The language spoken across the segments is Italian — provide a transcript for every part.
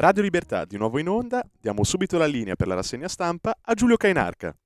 Radio Libertà di nuovo in onda, diamo subito la linea per la rassegna stampa a Giulio Cainarca.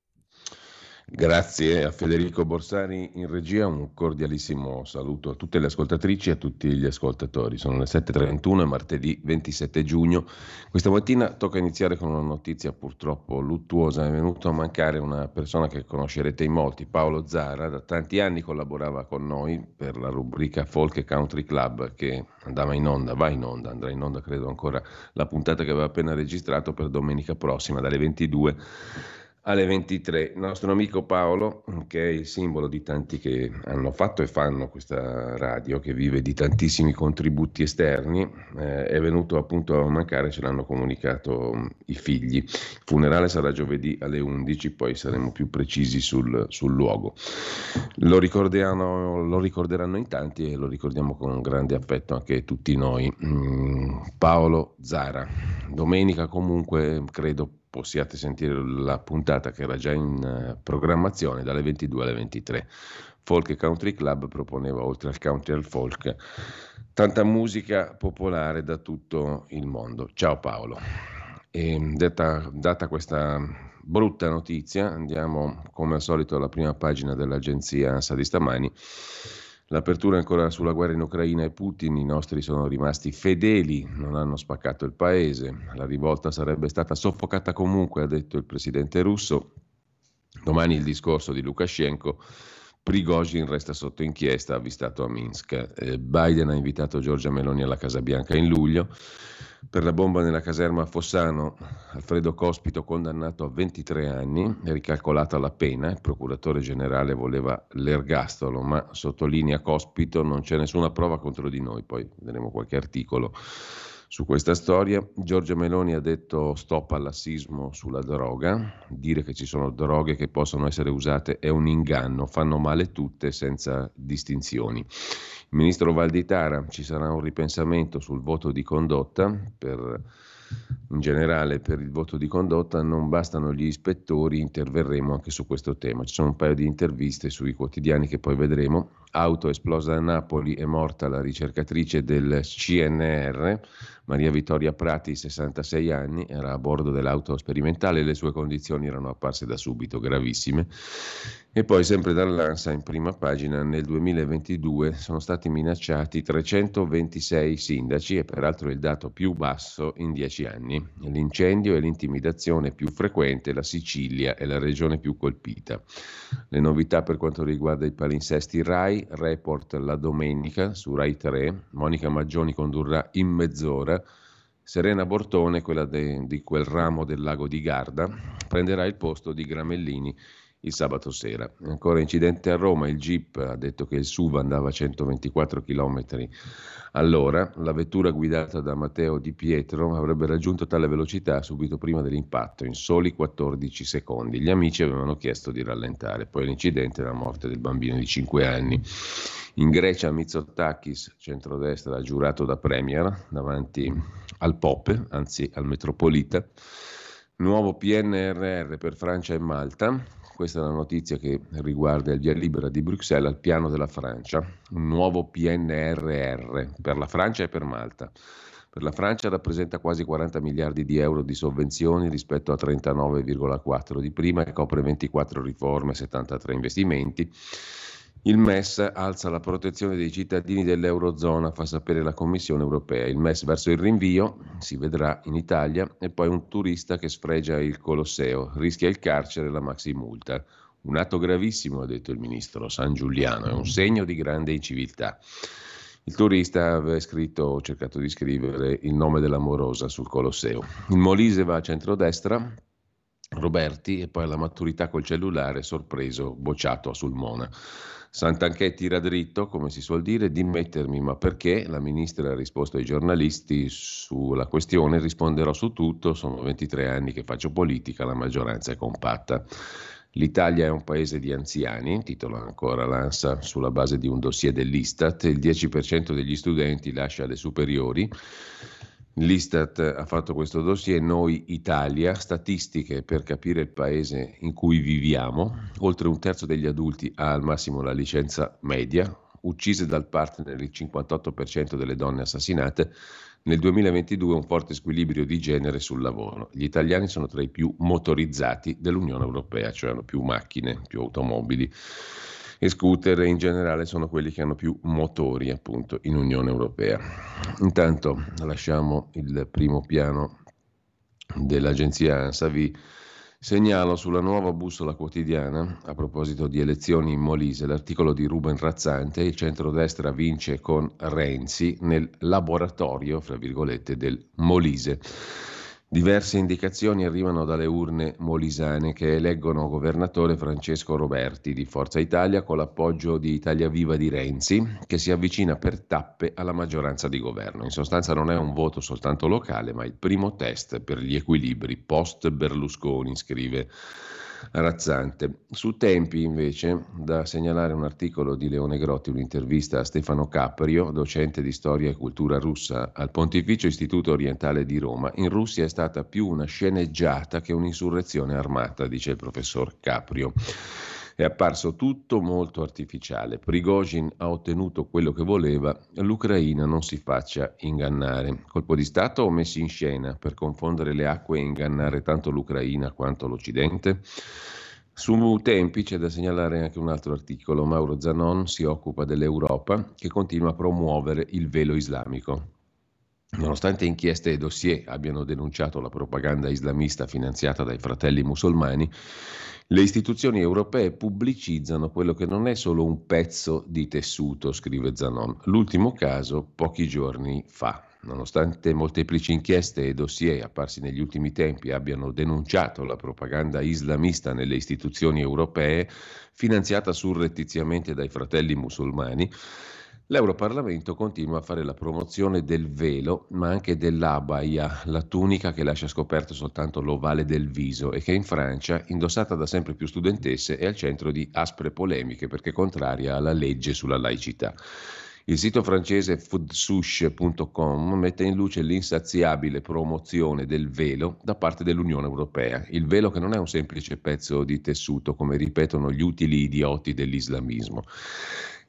Grazie a Federico Borsari in regia, un cordialissimo saluto a tutte le ascoltatrici e a tutti gli ascoltatori. Sono le 7.31 e martedì 27 giugno. Questa mattina tocca iniziare con una notizia purtroppo luttuosa. È venuto a mancare una persona che conoscerete in molti, Paolo Zara. Da tanti anni collaborava con noi per la rubrica Folk Country Club che andava in onda, va in onda, andrà in onda credo ancora la puntata che aveva appena registrato per domenica prossima dalle 22 alle 23. Il nostro amico Paolo, che è il simbolo di tanti che hanno fatto e fanno questa radio, che vive di tantissimi contributi esterni, eh, è venuto appunto a mancare, ce l'hanno comunicato mm, i figli. Il funerale sarà giovedì alle 11, poi saremo più precisi sul, sul luogo. Lo lo ricorderanno in tanti e lo ricordiamo con grande affetto anche tutti noi. Mm, Paolo Zara. Domenica comunque credo possiate sentire la puntata che era già in eh, programmazione dalle 22 alle 23. Folk Country Club proponeva oltre al country e al folk tanta musica popolare da tutto il mondo. Ciao Paolo. E detta, data questa brutta notizia, andiamo come al solito alla prima pagina dell'agenzia ANSA di stamani L'apertura ancora sulla guerra in Ucraina e Putin, i nostri sono rimasti fedeli, non hanno spaccato il paese, la rivolta sarebbe stata soffocata comunque, ha detto il presidente russo. Domani il discorso di Lukashenko. Prigozhin resta sotto inchiesta, avvistato a Minsk. Eh, Biden ha invitato Giorgia Meloni alla Casa Bianca in luglio. Per la bomba nella caserma Fossano, Alfredo Cospito condannato a 23 anni, ricalcolata la pena, il procuratore generale voleva l'ergastolo, ma sottolinea Cospito non c'è nessuna prova contro di noi, poi vedremo qualche articolo su questa storia. Giorgia Meloni ha detto stop al lassismo sulla droga, dire che ci sono droghe che possono essere usate è un inganno, fanno male tutte senza distinzioni. Il ministro Valditara, ci sarà un ripensamento sul voto di condotta per in generale per il voto di condotta non bastano gli ispettori, interverremo anche su questo tema. Ci sono un paio di interviste sui quotidiani che poi vedremo. Auto esplosa a Napoli, è morta la ricercatrice del CNR, Maria Vittoria Prati, 66 anni, era a bordo dell'auto sperimentale e le sue condizioni erano apparse da subito gravissime. E poi sempre dall'ANSA in prima pagina nel 2022 sono stati minacciati 326 sindaci e peraltro il dato più basso in dieci anni. L'incendio e l'intimidazione più frequente, la Sicilia è la regione più colpita. Le novità per quanto riguarda i palinsesti RAI, report la domenica su RAI 3, Monica Maggioni condurrà in mezz'ora. Serena Bortone, quella de, di quel ramo del lago di Garda, prenderà il posto di Gramellini il sabato sera. Ancora incidente a Roma, il Jeep ha detto che il SUV andava a 124 km all'ora, la vettura guidata da Matteo Di Pietro avrebbe raggiunto tale velocità subito prima dell'impatto, in soli 14 secondi. Gli amici avevano chiesto di rallentare, poi l'incidente è la morte del bambino di 5 anni. In Grecia Mitsotakis, centrodestra, giurato da Premier davanti al Pope, anzi al Metropolita. Nuovo PNRR per Francia e Malta, questa è la notizia che riguarda il via libera di Bruxelles al piano della Francia, un nuovo PNRR per la Francia e per Malta. Per la Francia rappresenta quasi 40 miliardi di euro di sovvenzioni rispetto a 39,4 di prima e copre 24 riforme e 73 investimenti. Il MES alza la protezione dei cittadini dell'Eurozona, fa sapere la Commissione europea. Il MES verso il rinvio, si vedrà in Italia, e poi un turista che sfregia il Colosseo, rischia il carcere e la maximulta. Un atto gravissimo, ha detto il ministro San Giuliano, è un segno di grande inciviltà. Il turista aveva scritto, o cercato di scrivere, il nome dell'amorosa sul Colosseo. Il Molise va a centrodestra, Roberti e poi alla maturità col cellulare sorpreso bocciato a Sulmona. Sant'Anché tira dritto, come si suol dire, dimettermi, ma perché? La ministra ha risposto ai giornalisti sulla questione, risponderò su tutto, sono 23 anni che faccio politica, la maggioranza è compatta. L'Italia è un paese di anziani, titola ancora l'ANSA sulla base di un dossier dell'Istat, il 10% degli studenti lascia le superiori. L'Istat ha fatto questo dossier, noi Italia, statistiche per capire il paese in cui viviamo, oltre un terzo degli adulti ha al massimo la licenza media, uccise dal partner il 58% delle donne assassinate, nel 2022 un forte squilibrio di genere sul lavoro. Gli italiani sono tra i più motorizzati dell'Unione Europea, cioè hanno più macchine, più automobili e scooter in generale sono quelli che hanno più motori appunto in Unione Europea. Intanto lasciamo il primo piano dell'agenzia ANSAVI Segnalo sulla nuova bussola quotidiana, a proposito di elezioni in Molise, l'articolo di Ruben Razzante, il centrodestra vince con Renzi nel laboratorio, fra virgolette, del Molise. Diverse indicazioni arrivano dalle urne molisane che eleggono governatore Francesco Roberti di Forza Italia con l'appoggio di Italia Viva di Renzi che si avvicina per tappe alla maggioranza di governo. In sostanza non è un voto soltanto locale ma il primo test per gli equilibri post Berlusconi, scrive Razzante. Su Tempi, invece, da segnalare un articolo di Leone Grotti, un'intervista a Stefano Caprio, docente di storia e cultura russa al Pontificio Istituto Orientale di Roma. In Russia è stata più una sceneggiata che un'insurrezione armata, dice il professor Caprio. È apparso tutto molto artificiale. Prigozhin ha ottenuto quello che voleva, l'Ucraina non si faccia ingannare. Colpo di Stato o messi in scena per confondere le acque e ingannare tanto l'Ucraina quanto l'Occidente? Su Tempi c'è da segnalare anche un altro articolo. Mauro Zanon si occupa dell'Europa che continua a promuovere il velo islamico. Nonostante inchieste e dossier abbiano denunciato la propaganda islamista finanziata dai fratelli musulmani, le istituzioni europee pubblicizzano quello che non è solo un pezzo di tessuto, scrive Zanon. L'ultimo caso pochi giorni fa. Nonostante molteplici inchieste e dossier apparsi negli ultimi tempi abbiano denunciato la propaganda islamista nelle istituzioni europee, finanziata surrettiziamente dai fratelli musulmani, L'Europarlamento continua a fare la promozione del velo, ma anche dell'abaya, la tunica che lascia scoperto soltanto l'ovale del viso e che in Francia, indossata da sempre più studentesse, è al centro di aspre polemiche perché contraria alla legge sulla laicità. Il sito francese foodsush.com mette in luce l'insaziabile promozione del velo da parte dell'Unione Europea. Il velo che non è un semplice pezzo di tessuto, come ripetono gli utili idioti dell'islamismo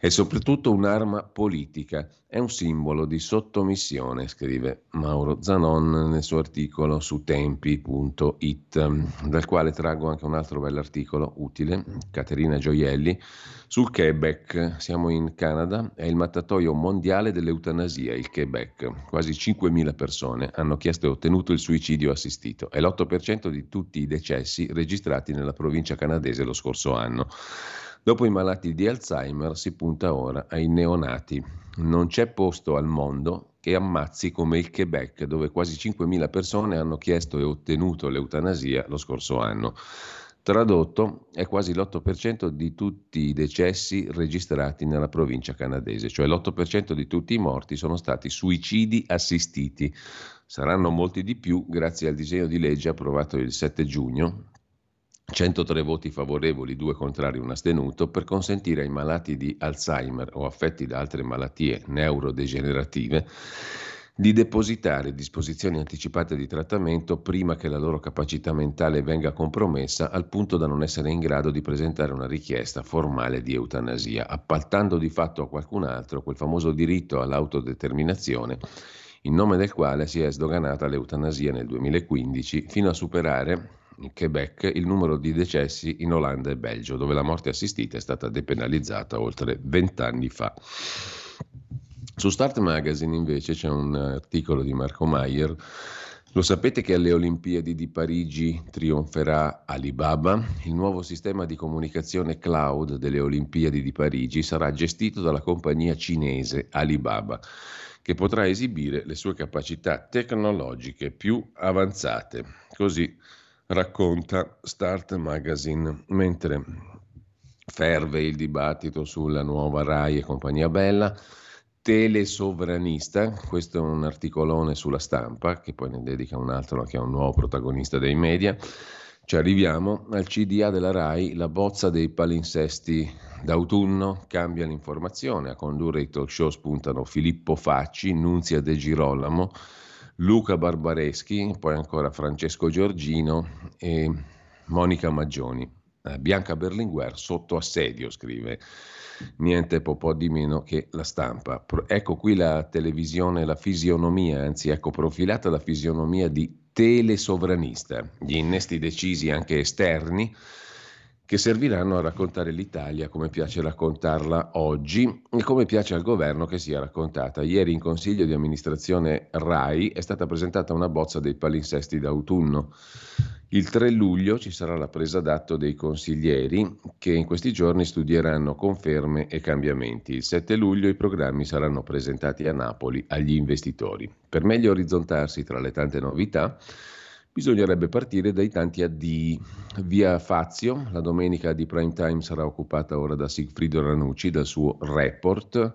è soprattutto un'arma politica, è un simbolo di sottomissione, scrive Mauro Zanon nel suo articolo su tempi.it, dal quale traggo anche un altro bell'articolo utile, Caterina Gioielli, sul Quebec. Siamo in Canada, è il mattatoio mondiale dell'eutanasia, il Quebec. Quasi 5.000 persone hanno chiesto e ottenuto il suicidio assistito, è l'8% di tutti i decessi registrati nella provincia canadese lo scorso anno. Dopo i malati di Alzheimer si punta ora ai neonati. Non c'è posto al mondo che ammazzi come il Quebec, dove quasi 5.000 persone hanno chiesto e ottenuto l'eutanasia lo scorso anno. Tradotto, è quasi l'8% di tutti i decessi registrati nella provincia canadese, cioè l'8% di tutti i morti sono stati suicidi assistiti. Saranno molti di più grazie al disegno di legge approvato il 7 giugno 103 voti favorevoli, 2 contrari, 1 astenuto, per consentire ai malati di Alzheimer o affetti da altre malattie neurodegenerative di depositare disposizioni anticipate di trattamento prima che la loro capacità mentale venga compromessa al punto da non essere in grado di presentare una richiesta formale di eutanasia, appaltando di fatto a qualcun altro quel famoso diritto all'autodeterminazione in nome del quale si è sdoganata l'eutanasia nel 2015 fino a superare in Quebec il numero di decessi in Olanda e Belgio, dove la morte assistita è stata depenalizzata oltre vent'anni fa. Su Start Magazine invece c'è un articolo di Marco Mayer. Lo sapete che alle Olimpiadi di Parigi trionferà Alibaba? Il nuovo sistema di comunicazione cloud delle Olimpiadi di Parigi sarà gestito dalla compagnia cinese Alibaba, che potrà esibire le sue capacità tecnologiche più avanzate. Così racconta Start Magazine, mentre ferve il dibattito sulla nuova RAI e compagnia bella, telesovranista, questo è un articolone sulla stampa che poi ne dedica un altro che è un nuovo protagonista dei media. Ci arriviamo al CDA della RAI, la bozza dei palinsesti d'autunno cambia l'informazione, a condurre i talk show spuntano Filippo Facci, Nunzia De Girolamo, Luca Barbareschi, poi ancora Francesco Giorgino e Monica Maggioni. Eh, Bianca Berlinguer sotto assedio, scrive niente po' di meno che la stampa. Ecco qui la televisione, la fisionomia, anzi ecco profilata la fisionomia di telesovranista, gli innesti decisi anche esterni che serviranno a raccontare l'Italia come piace raccontarla oggi e come piace al governo che sia raccontata. Ieri in Consiglio di amministrazione RAI è stata presentata una bozza dei palinsesti d'autunno. Il 3 luglio ci sarà la presa d'atto dei consiglieri che in questi giorni studieranno conferme e cambiamenti. Il 7 luglio i programmi saranno presentati a Napoli agli investitori. Per meglio orizzontarsi tra le tante novità, Bisognerebbe partire dai tanti addii. Via Fazio, la domenica di prime time sarà occupata ora da Sigfrido Ranucci, dal suo report.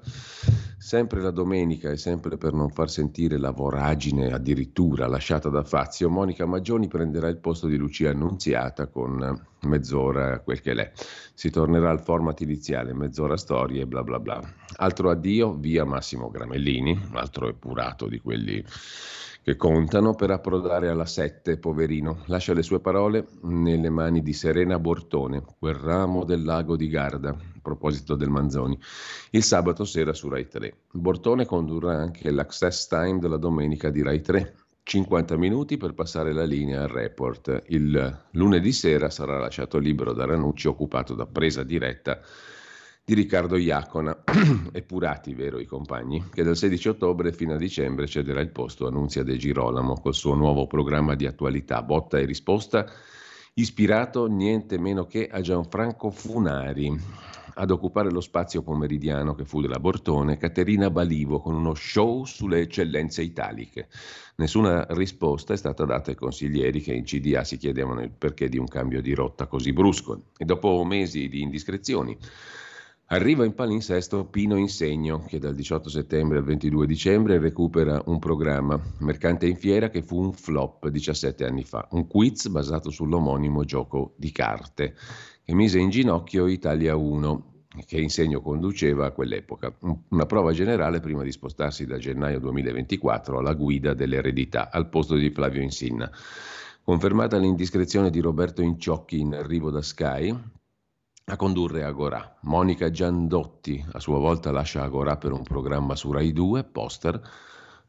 Sempre la domenica e sempre per non far sentire la voragine addirittura lasciata da Fazio, Monica Maggioni prenderà il posto di Lucia Annunziata con mezz'ora quel che l'è. Si tornerà al format iniziale, mezz'ora storie bla bla bla. Altro addio, via Massimo Gramellini, altro epurato di quelli che contano per approdare alla sette, poverino. Lascia le sue parole nelle mani di Serena Bortone, quel ramo del lago di Garda, a proposito del Manzoni, il sabato sera su Rai 3. Bortone condurrà anche l'access time della domenica di Rai 3. 50 minuti per passare la linea al report. Il lunedì sera sarà lasciato libero da Ranucci, occupato da presa diretta di Riccardo Iacona, epurati vero i compagni, che dal 16 ottobre fino a dicembre cederà il posto a Nunzia De Girolamo col suo nuovo programma di attualità, botta e risposta, ispirato niente meno che a Gianfranco Funari. Ad occupare lo spazio pomeridiano che fu della Bortone, Caterina Balivo con uno show sulle eccellenze italiche. Nessuna risposta è stata data ai consiglieri che in CDA si chiedevano il perché di un cambio di rotta così brusco. E dopo mesi di indiscrezioni, Arriva in palinsesto Pino Insegno, che dal 18 settembre al 22 dicembre recupera un programma, Mercante in Fiera, che fu un flop 17 anni fa, un quiz basato sull'omonimo gioco di carte, che mise in ginocchio Italia 1, che Insegno conduceva a quell'epoca, una prova generale prima di spostarsi da gennaio 2024 alla guida dell'eredità, al posto di Flavio Insinna. Confermata l'indiscrezione di Roberto Inciocchi in arrivo da Sky, a condurre Agorà. Monica Giandotti a sua volta lascia Agorà per un programma su Rai 2, poster.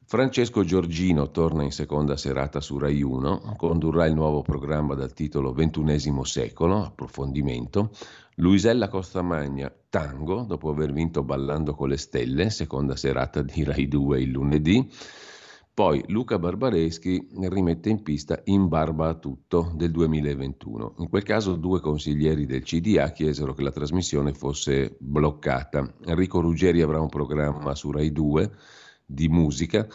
Francesco Giorgino torna in seconda serata su Rai 1, condurrà il nuovo programma dal titolo XXI secolo, approfondimento. Luisella Costamagna, tango, dopo aver vinto Ballando con le stelle, seconda serata di Rai 2 il lunedì. Poi Luca Barbareschi rimette in pista In barba a tutto del 2021. In quel caso due consiglieri del CDA chiesero che la trasmissione fosse bloccata. Enrico Ruggeri avrà un programma su Rai 2 di musica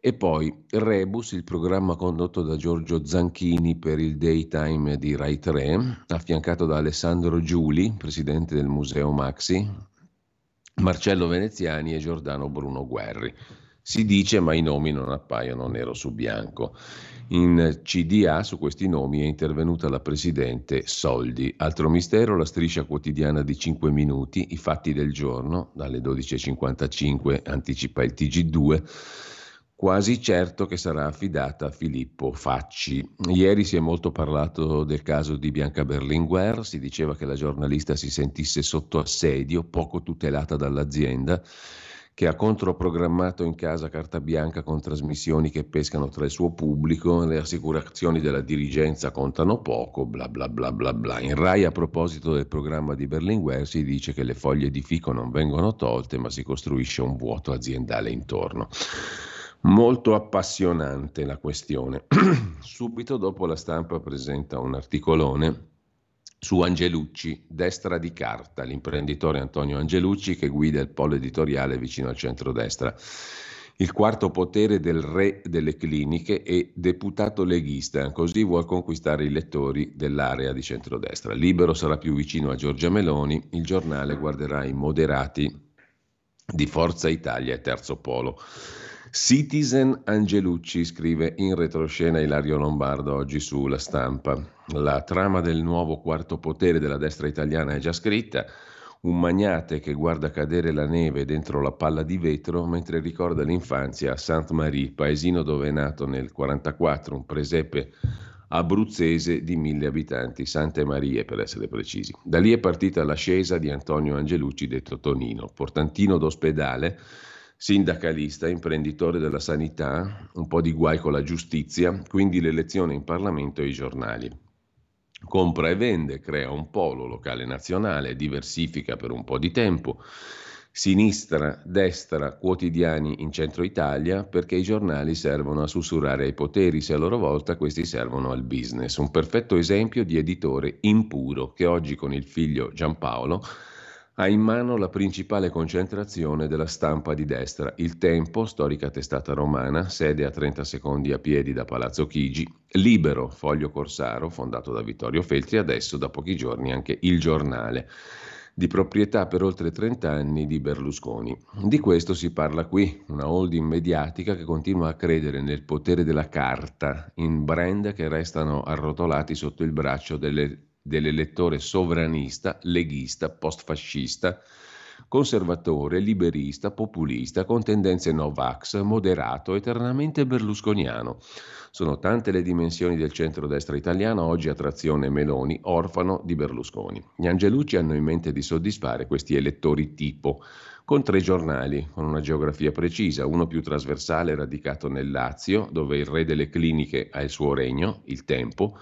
e poi Rebus, il programma condotto da Giorgio Zanchini per il daytime di Rai 3, affiancato da Alessandro Giuli, presidente del Museo Maxi, Marcello Veneziani e Giordano Bruno Guerri. Si dice, ma i nomi non appaiono nero su bianco. In CDA su questi nomi è intervenuta la presidente Soldi. Altro mistero, la striscia quotidiana di 5 minuti, i fatti del giorno, dalle 12.55 anticipa il TG2 quasi certo che sarà affidata a Filippo Facci. Ieri si è molto parlato del caso di Bianca Berlinguer, si diceva che la giornalista si sentisse sotto assedio, poco tutelata dall'azienda che ha controprogrammato in casa carta bianca con trasmissioni che pescano tra il suo pubblico, le assicurazioni della dirigenza contano poco, bla bla bla bla bla. In Rai a proposito del programma di Berlinguer si dice che le foglie di fico non vengono tolte ma si costruisce un vuoto aziendale intorno. Molto appassionante la questione. Subito dopo la stampa presenta un articolone su Angelucci, destra di carta, l'imprenditore Antonio Angelucci che guida il polo editoriale vicino al centrodestra. il quarto potere del re delle cliniche e deputato leghista, così vuol conquistare i lettori dell'area di centrodestra. Libero sarà più vicino a Giorgia Meloni, il giornale guarderà i moderati di Forza Italia e Terzo Polo. Citizen Angelucci scrive in retroscena Ilario Lombardo oggi sulla stampa. La trama del nuovo quarto potere della destra italiana è già scritta un magnate che guarda cadere la neve dentro la palla di vetro mentre ricorda l'infanzia a Sainte-Marie, paesino dove è nato nel 1944, un presepe abruzzese di mille abitanti, Sante Marie per essere precisi. Da lì è partita l'ascesa di Antonio Angelucci, detto Tonino, portantino d'ospedale, sindacalista, imprenditore della sanità, un po' di guai con la giustizia, quindi l'elezione in Parlamento e i giornali compra e vende, crea un polo locale nazionale, diversifica per un po' di tempo, sinistra, destra, quotidiani in centro Italia, perché i giornali servono a sussurrare ai poteri, se a loro volta questi servono al business. Un perfetto esempio di editore impuro che oggi con il figlio Giampaolo ha in mano la principale concentrazione della stampa di destra, Il Tempo, storica testata romana, sede a 30 secondi a piedi da Palazzo Chigi, Libero, foglio corsaro, fondato da Vittorio Feltri, adesso da pochi giorni anche Il Giornale, di proprietà per oltre 30 anni di Berlusconi. Di questo si parla qui, una holding mediatica che continua a credere nel potere della carta, in brand che restano arrotolati sotto il braccio delle dell'elettore sovranista, leghista, postfascista, conservatore, liberista, populista, con tendenze Novax, moderato, eternamente berlusconiano. Sono tante le dimensioni del centro-destra italiano, oggi a trazione Meloni, orfano di Berlusconi. Gli Angelucci hanno in mente di soddisfare questi elettori tipo, con tre giornali, con una geografia precisa, uno più trasversale radicato nel Lazio, dove il re delle cliniche ha il suo regno, il tempo,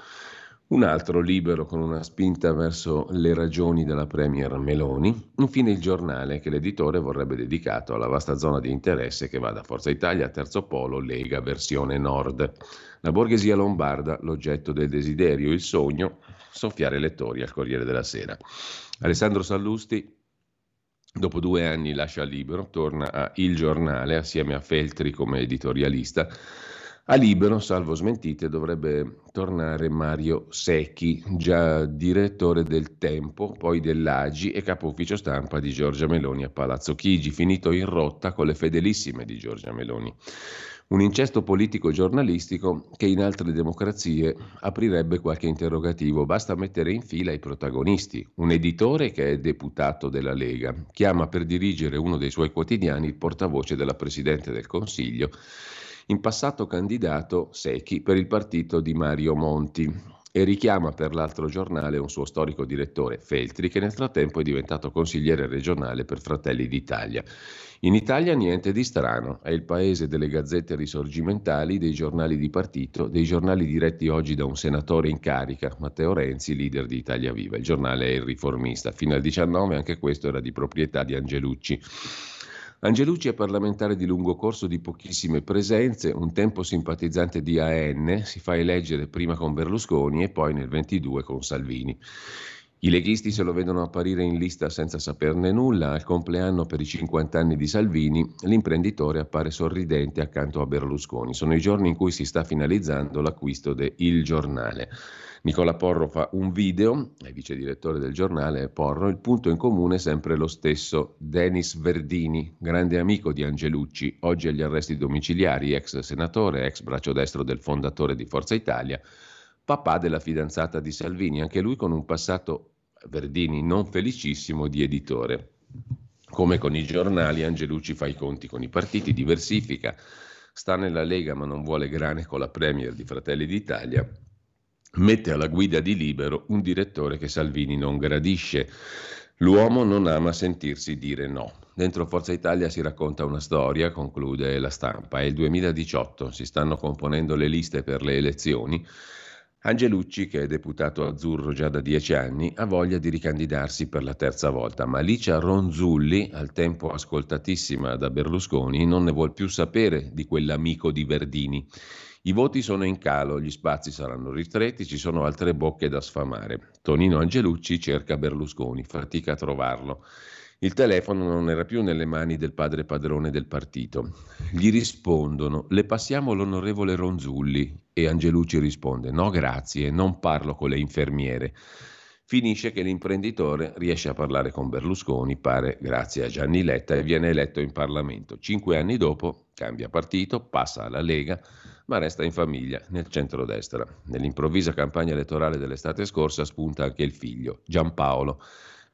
un altro libero con una spinta verso le ragioni della Premier Meloni, infine il giornale che l'editore vorrebbe dedicato alla vasta zona di interesse che va da Forza Italia a Terzo Polo, Lega, versione nord. La borghesia lombarda, l'oggetto del desiderio, il sogno, soffiare lettori al Corriere della Sera. Alessandro Sallusti Dopo due anni lascia libero, torna a Il Giornale assieme a Feltri come editorialista a libero, salvo smentite, dovrebbe tornare Mario Secchi, già direttore del Tempo, poi dell'Agi e capo ufficio stampa di Giorgia Meloni a Palazzo Chigi, finito in rotta con le fedelissime di Giorgia Meloni. Un incesto politico-giornalistico che in altre democrazie aprirebbe qualche interrogativo. Basta mettere in fila i protagonisti. Un editore che è deputato della Lega chiama per dirigere uno dei suoi quotidiani il portavoce della Presidente del Consiglio in passato candidato Secchi per il partito di Mario Monti e richiama per l'altro giornale un suo storico direttore, Feltri, che nel frattempo è diventato consigliere regionale per Fratelli d'Italia. In Italia niente di strano, è il paese delle gazzette risorgimentali, dei giornali di partito, dei giornali diretti oggi da un senatore in carica, Matteo Renzi, leader di Italia Viva. Il giornale è il riformista. Fino al 19 anche questo era di proprietà di Angelucci. Angelucci è parlamentare di lungo corso di pochissime presenze, un tempo simpatizzante di AN, si fa eleggere prima con Berlusconi e poi nel 22 con Salvini. I leghisti se lo vedono apparire in lista senza saperne nulla. Al compleanno per i 50 anni di Salvini, l'imprenditore appare sorridente accanto a Berlusconi. Sono i giorni in cui si sta finalizzando l'acquisto de Il Giornale. Nicola Porro fa un video, è vice direttore del giornale Porro, il punto in comune è sempre lo stesso. Denis Verdini, grande amico di Angelucci, oggi agli arresti domiciliari, ex senatore, ex braccio destro del fondatore di Forza Italia, papà della fidanzata di Salvini, anche lui con un passato Verdini non felicissimo di editore. Come con i giornali, Angelucci fa i conti con i partiti, diversifica, sta nella Lega ma non vuole grane con la Premier di Fratelli d'Italia mette alla guida di Libero un direttore che Salvini non gradisce. L'uomo non ama sentirsi dire no. Dentro Forza Italia si racconta una storia, conclude la stampa. È il 2018, si stanno componendo le liste per le elezioni. Angelucci, che è deputato azzurro già da dieci anni, ha voglia di ricandidarsi per la terza volta, ma Licia Ronzulli, al tempo ascoltatissima da Berlusconi, non ne vuol più sapere di quell'amico di Verdini. I voti sono in calo, gli spazi saranno ristretti, ci sono altre bocche da sfamare. Tonino Angelucci cerca Berlusconi, fatica a trovarlo. Il telefono non era più nelle mani del padre padrone del partito. Gli rispondono: Le passiamo l'onorevole Ronzulli. E Angelucci risponde: No, grazie, non parlo con le infermiere. Finisce che l'imprenditore riesce a parlare con Berlusconi, pare grazie a Gianni Letta, e viene eletto in Parlamento. Cinque anni dopo cambia partito, passa alla Lega, ma resta in famiglia, nel centrodestra. Nell'improvvisa campagna elettorale dell'estate scorsa spunta anche il figlio, Giampaolo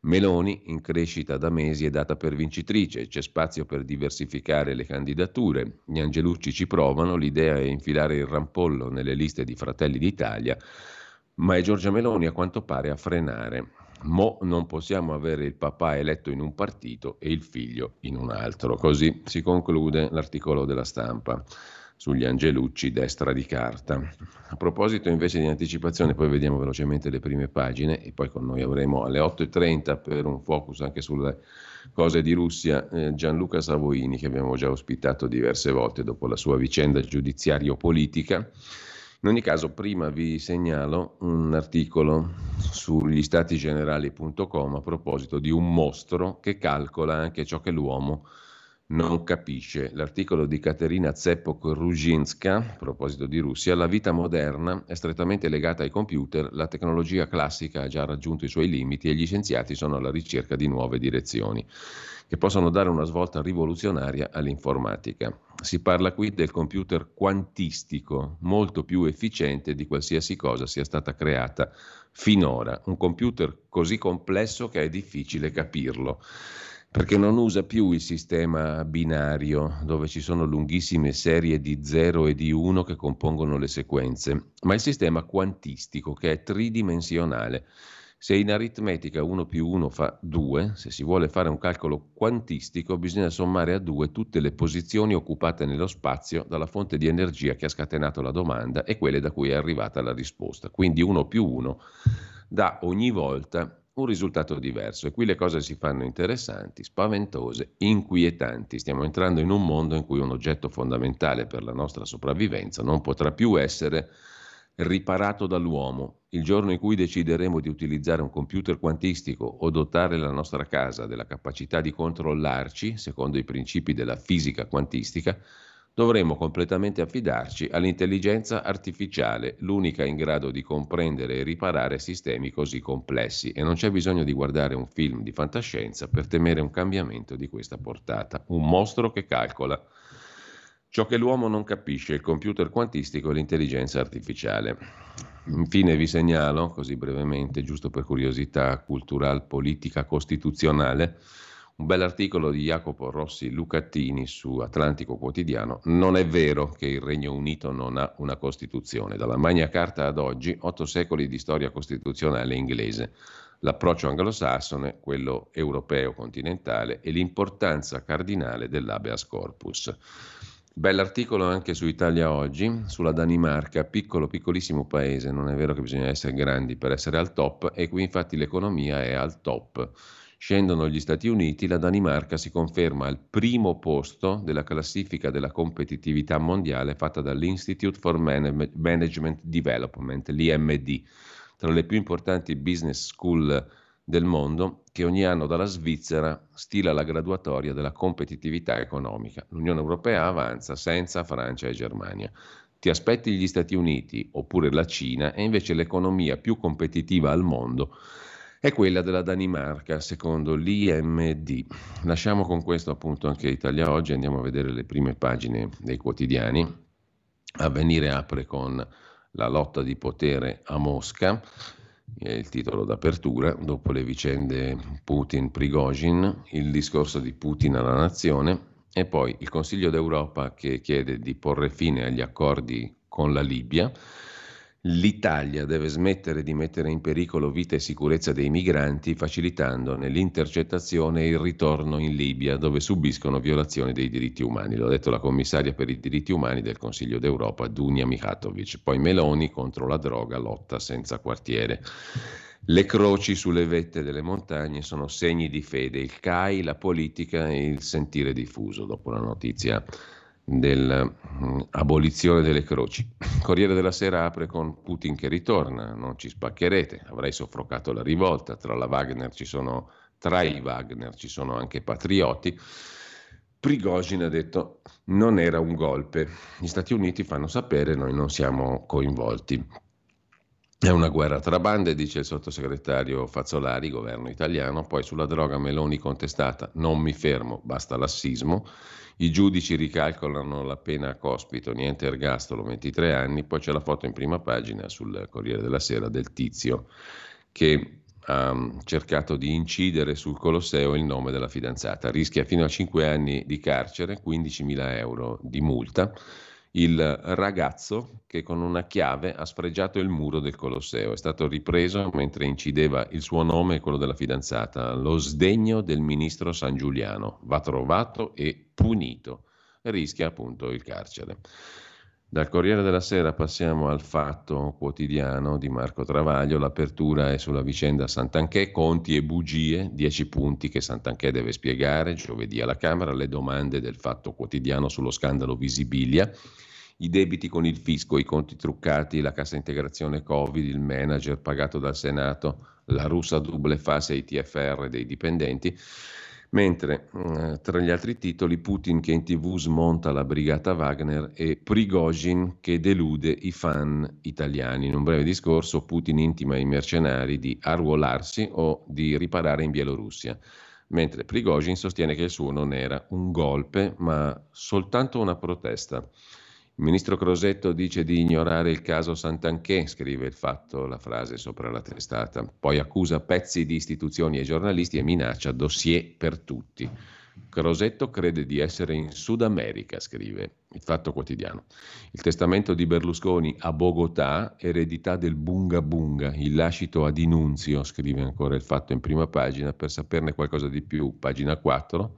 Meloni, in crescita da mesi, è data per vincitrice, c'è spazio per diversificare le candidature. Gli Angelucci ci provano, l'idea è infilare il rampollo nelle liste di Fratelli d'Italia, ma è Giorgia Meloni a quanto pare a frenare. Mo non possiamo avere il papà eletto in un partito e il figlio in un altro. Così si conclude l'articolo della stampa sugli Angelucci destra di carta. A proposito invece di anticipazione, poi vediamo velocemente le prime pagine e poi con noi avremo alle 8.30 per un focus anche sulle cose di Russia eh, Gianluca Savoini che abbiamo già ospitato diverse volte dopo la sua vicenda giudiziario-politica. In ogni caso, prima vi segnalo un articolo sugli statigenerali.com a proposito di un mostro che calcola anche ciò che l'uomo non capisce. L'articolo di Caterina Zeppo-Ruzinska, a proposito di Russia, la vita moderna è strettamente legata ai computer, la tecnologia classica ha già raggiunto i suoi limiti e gli scienziati sono alla ricerca di nuove direzioni che possono dare una svolta rivoluzionaria all'informatica. Si parla qui del computer quantistico, molto più efficiente di qualsiasi cosa sia stata creata finora, un computer così complesso che è difficile capirlo perché non usa più il sistema binario dove ci sono lunghissime serie di 0 e di 1 che compongono le sequenze, ma il sistema quantistico che è tridimensionale. Se in aritmetica 1 più 1 fa 2, se si vuole fare un calcolo quantistico bisogna sommare a 2 tutte le posizioni occupate nello spazio dalla fonte di energia che ha scatenato la domanda e quelle da cui è arrivata la risposta. Quindi 1 più 1 dà ogni volta un risultato diverso. E qui le cose si fanno interessanti, spaventose, inquietanti. Stiamo entrando in un mondo in cui un oggetto fondamentale per la nostra sopravvivenza non potrà più essere riparato dall'uomo. Il giorno in cui decideremo di utilizzare un computer quantistico o dotare la nostra casa della capacità di controllarci, secondo i principi della fisica quantistica, dovremo completamente affidarci all'intelligenza artificiale, l'unica in grado di comprendere e riparare sistemi così complessi e non c'è bisogno di guardare un film di fantascienza per temere un cambiamento di questa portata, un mostro che calcola ciò che l'uomo non capisce, il computer quantistico e l'intelligenza artificiale. Infine vi segnalo, così brevemente, giusto per curiosità culturale, politica, costituzionale, un bell'articolo di Jacopo Rossi Lucattini su Atlantico Quotidiano. Non è vero che il Regno Unito non ha una Costituzione. Dalla Magna Carta ad oggi, otto secoli di storia costituzionale inglese. L'approccio anglosassone, quello europeo continentale e l'importanza cardinale dell'habeas corpus. Bell'articolo anche su Italia Oggi, sulla Danimarca, piccolo piccolissimo paese, non è vero che bisogna essere grandi per essere al top e qui infatti l'economia è al top Scendono gli Stati Uniti, la Danimarca si conferma al primo posto della classifica della competitività mondiale fatta dall'Institute for Management Development, l'IMD, tra le più importanti business school del mondo che ogni anno dalla Svizzera stila la graduatoria della competitività economica. L'Unione Europea avanza senza Francia e Germania. Ti aspetti gli Stati Uniti oppure la Cina e invece l'economia più competitiva al mondo è quella della Danimarca, secondo l'IMD. Lasciamo con questo appunto anche Italia Oggi, andiamo a vedere le prime pagine dei quotidiani. Avvenire apre con la lotta di potere a Mosca, è il titolo d'apertura, dopo le vicende Putin-Prigozhin, il discorso di Putin alla nazione e poi il Consiglio d'Europa che chiede di porre fine agli accordi con la Libia L'Italia deve smettere di mettere in pericolo vita e sicurezza dei migranti facilitandone l'intercettazione e il ritorno in Libia dove subiscono violazioni dei diritti umani. L'ha detto la commissaria per i diritti umani del Consiglio d'Europa, Dunia Mihatovic. Poi Meloni contro la droga, lotta senza quartiere. Le croci sulle vette delle montagne sono segni di fede, il CAI, la politica e il sentire diffuso dopo la notizia dell'abolizione mm, delle croci. Corriere della Sera apre con Putin che ritorna, non ci spaccherete, avrei soffocato la rivolta, tra la Wagner ci sono tra i Wagner ci sono anche patrioti. Prigozhin ha detto non era un golpe, gli Stati Uniti fanno sapere, noi non siamo coinvolti. È una guerra tra bande, dice il sottosegretario Fazzolari, governo italiano. Poi sulla droga Meloni contestata, non mi fermo, basta lassismo. I giudici ricalcolano la pena a cospito, niente ergastolo, 23 anni. Poi c'è la foto in prima pagina sul Corriere della Sera del tizio che ha cercato di incidere sul Colosseo il nome della fidanzata. Rischia fino a 5 anni di carcere, 15.000 euro di multa il ragazzo che con una chiave ha sfregiato il muro del Colosseo. È stato ripreso mentre incideva il suo nome e quello della fidanzata. Lo sdegno del ministro San Giuliano va trovato e punito. Rischia appunto il carcere. Dal Corriere della Sera passiamo al fatto quotidiano di Marco Travaglio. L'apertura è sulla vicenda Santanchè, conti e bugie, dieci punti che Santanchè deve spiegare giovedì alla Camera, le domande del fatto quotidiano sullo scandalo Visibilia, i debiti con il fisco, i conti truccati, la cassa integrazione Covid, il manager pagato dal Senato, la russa double fase ai TFR dei dipendenti. Mentre eh, tra gli altri titoli Putin che in tv smonta la brigata Wagner e Prigozhin che delude i fan italiani. In un breve discorso Putin intima ai mercenari di arruolarsi o di riparare in Bielorussia, mentre Prigozhin sostiene che il suo non era un golpe ma soltanto una protesta. Il ministro Crosetto dice di ignorare il caso Santanché, scrive il fatto la frase sopra la testata. Poi accusa pezzi di istituzioni e giornalisti e minaccia dossier per tutti. Crosetto crede di essere in Sud America, scrive il Fatto Quotidiano. Il testamento di Berlusconi a Bogotà, eredità del Bunga Bunga, il lascito a Dinunzio, scrive ancora il Fatto in prima pagina, per saperne qualcosa di più, pagina 4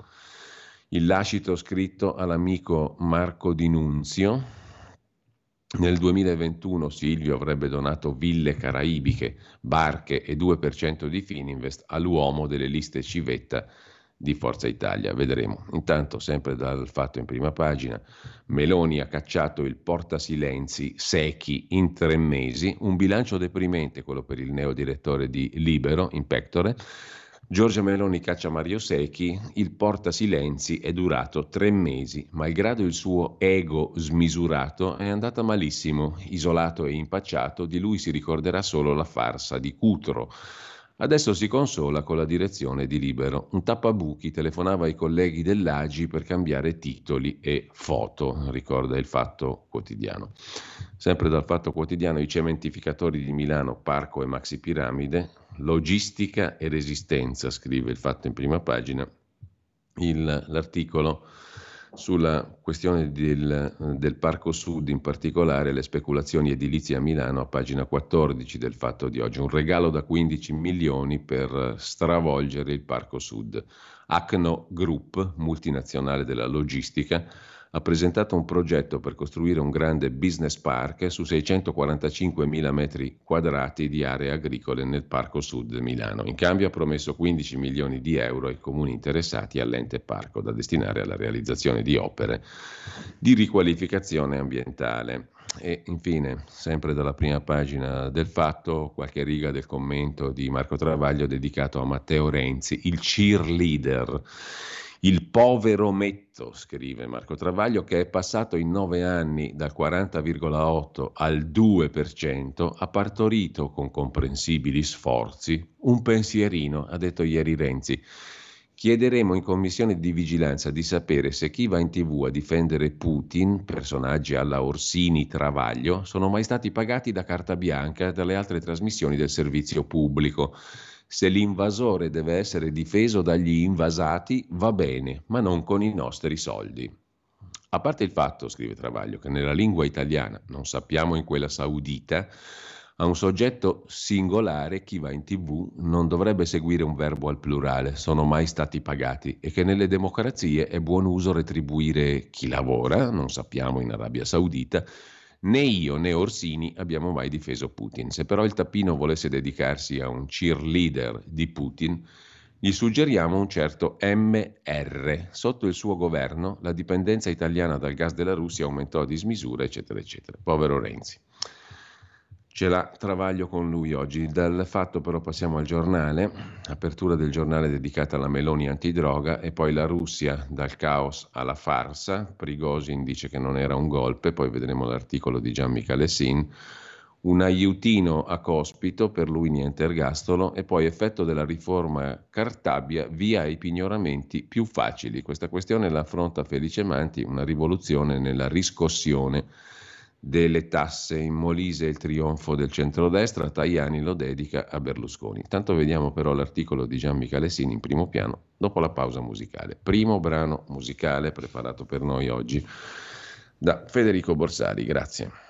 il lascito scritto all'amico Marco Dinunzio. Nel 2021 Silvio avrebbe donato ville caraibiche, barche e 2% di Fininvest all'uomo delle liste civetta di Forza Italia. Vedremo. Intanto, sempre dal fatto in prima pagina, Meloni ha cacciato il portasilenzi secchi in tre mesi, un bilancio deprimente quello per il neodirettore di Libero, in pectore. Giorgia Meloni caccia Mario Secchi, il porta silenzi è durato tre mesi, malgrado il suo ego smisurato è andata malissimo, isolato e impacciato, di lui si ricorderà solo la farsa di Cutro. Adesso si consola con la direzione di Libero. Un tappabuchi telefonava ai colleghi dell'Agi per cambiare titoli e foto, ricorda il Fatto Quotidiano. Sempre dal Fatto Quotidiano i cementificatori di Milano, Parco e Maxi Piramide, logistica e resistenza, scrive il fatto in prima pagina, il, l'articolo sulla questione del, del, Parco Sud, in particolare le speculazioni edilizie a Milano, a pagina 14 del fatto di oggi. Un regalo da 15 milioni per stravolgere il Parco Sud. Acno Group, multinazionale della logistica, ha presentato un progetto per costruire un grande business park su 645.000 metri quadrati di aree agricole nel Parco Sud Milano. In cambio ha promesso 15 milioni di euro ai comuni interessati all'ente parco da destinare alla realizzazione di opere di riqualificazione ambientale. E infine, sempre dalla prima pagina del fatto, qualche riga del commento di Marco Travaglio dedicato a Matteo Renzi, il cheerleader il povero metto, scrive Marco Travaglio, che è passato in nove anni dal 40,8 al 2%, ha partorito con comprensibili sforzi un pensierino, ha detto ieri Renzi. Chiederemo in commissione di vigilanza di sapere se chi va in tv a difendere Putin, personaggi alla Orsini Travaglio, sono mai stati pagati da carta bianca dalle altre trasmissioni del servizio pubblico. Se l'invasore deve essere difeso dagli invasati, va bene, ma non con i nostri soldi. A parte il fatto, scrive Travaglio, che nella lingua italiana, non sappiamo in quella saudita, a un soggetto singolare chi va in tv non dovrebbe seguire un verbo al plurale, sono mai stati pagati, e che nelle democrazie è buon uso retribuire chi lavora, non sappiamo in Arabia Saudita, Né io né Orsini abbiamo mai difeso Putin. Se però il tappino volesse dedicarsi a un cheerleader di Putin, gli suggeriamo un certo MR. Sotto il suo governo la dipendenza italiana dal gas della Russia aumentò a dismisura, eccetera, eccetera. Povero Renzi. Ce l'ha travaglio con lui oggi. Dal fatto però passiamo al giornale, apertura del giornale dedicata alla Meloni antidroga e poi la Russia dal caos alla farsa. Prigozhin dice che non era un golpe, poi vedremo l'articolo di Gian Michele Sin. Un aiutino a cospito, per lui niente ergastolo, e poi effetto della riforma Cartabia via ai pignoramenti più facili. Questa questione la affronta Felice Manti, una rivoluzione nella riscossione delle tasse in Molise il trionfo del centrodestra, Tajani lo dedica a Berlusconi. Tanto vediamo però l'articolo di Gian Michalesini in primo piano dopo la pausa musicale. Primo brano musicale preparato per noi oggi da Federico Borsari, grazie.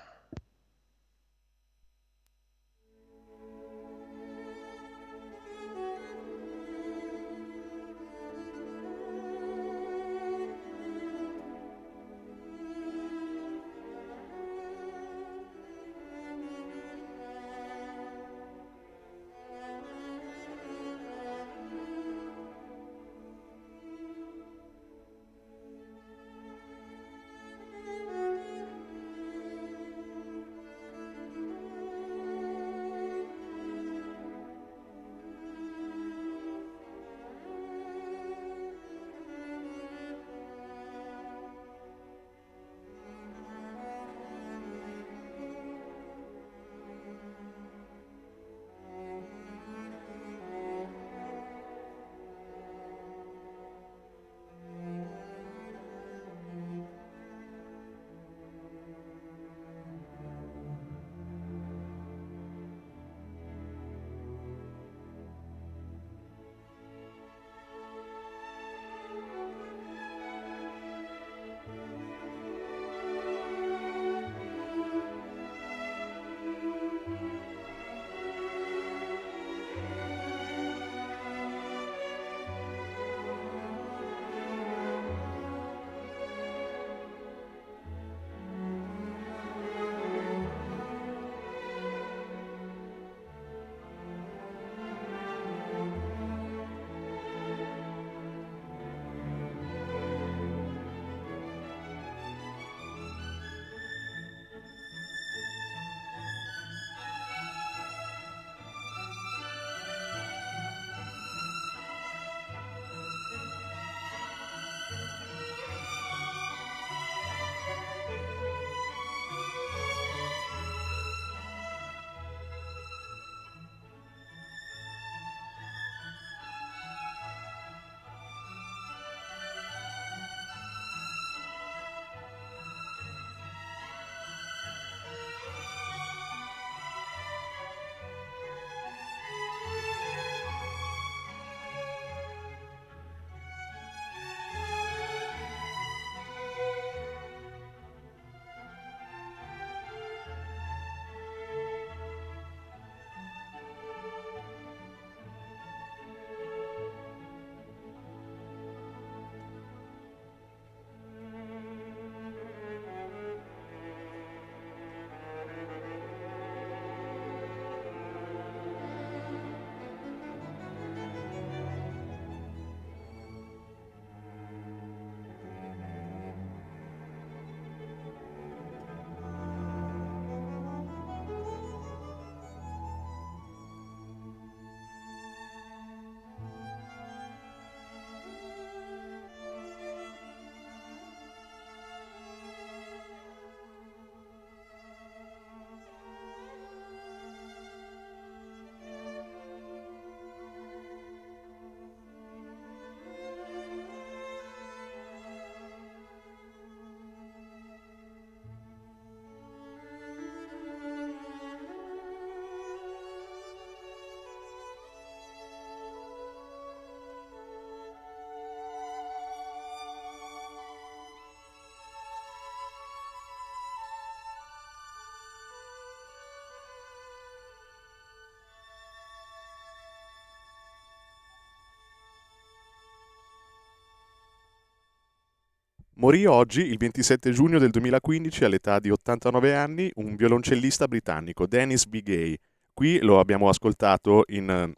Morì oggi, il 27 giugno del 2015, all'età di 89 anni, un violoncellista britannico, Dennis B. Gay. Qui lo abbiamo ascoltato in,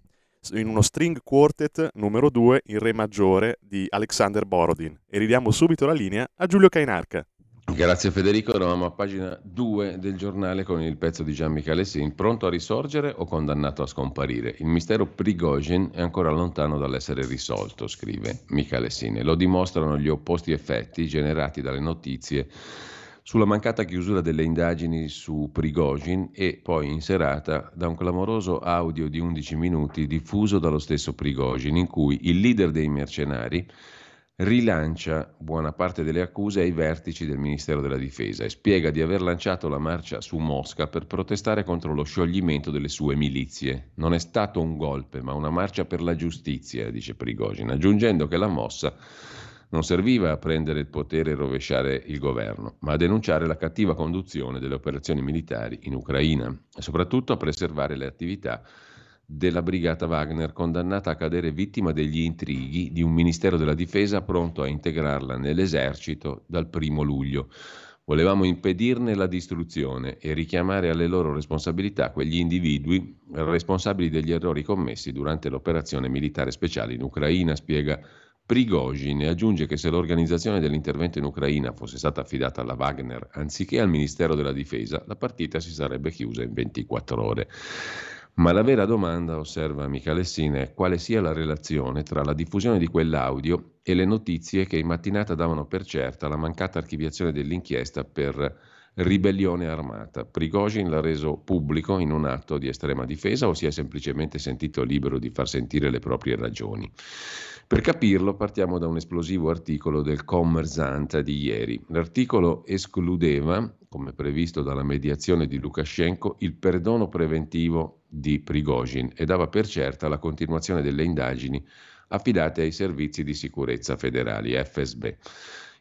in uno string quartet numero 2 in re maggiore di Alexander Borodin. E ridiamo subito la linea a Giulio Cainarca. Grazie Federico, eravamo a pagina 2 del giornale con il pezzo di Gian Michele Sin, pronto a risorgere o condannato a scomparire? Il mistero Prigozhin è ancora lontano dall'essere risolto, scrive Michele Sin, e lo dimostrano gli opposti effetti generati dalle notizie sulla mancata chiusura delle indagini su Prigozhin e poi in serata da un clamoroso audio di 11 minuti diffuso dallo stesso Prigozhin in cui il leader dei mercenari rilancia buona parte delle accuse ai vertici del Ministero della Difesa e spiega di aver lanciato la marcia su Mosca per protestare contro lo scioglimento delle sue milizie. Non è stato un golpe, ma una marcia per la giustizia, dice Prigogine, aggiungendo che la mossa non serviva a prendere il potere e rovesciare il governo, ma a denunciare la cattiva conduzione delle operazioni militari in Ucraina e soprattutto a preservare le attività della brigata Wagner condannata a cadere vittima degli intrighi di un Ministero della Difesa pronto a integrarla nell'esercito dal primo luglio. Volevamo impedirne la distruzione e richiamare alle loro responsabilità quegli individui responsabili degli errori commessi durante l'operazione militare speciale in Ucraina, spiega Prigozhin e aggiunge che se l'organizzazione dell'intervento in Ucraina fosse stata affidata alla Wagner anziché al Ministero della Difesa, la partita si sarebbe chiusa in 24 ore. Ma la vera domanda, osserva Michalessina, è quale sia la relazione tra la diffusione di quell'audio e le notizie che in mattinata davano per certa la mancata archiviazione dell'inchiesta per ribellione armata. Prigozhin l'ha reso pubblico in un atto di estrema difesa o si è semplicemente sentito libero di far sentire le proprie ragioni? Per capirlo partiamo da un esplosivo articolo del Kommersant di ieri. L'articolo escludeva, come previsto dalla mediazione di Lukashenko, il perdono preventivo di Prigozhin e dava per certa la continuazione delle indagini affidate ai servizi di sicurezza federali FSB.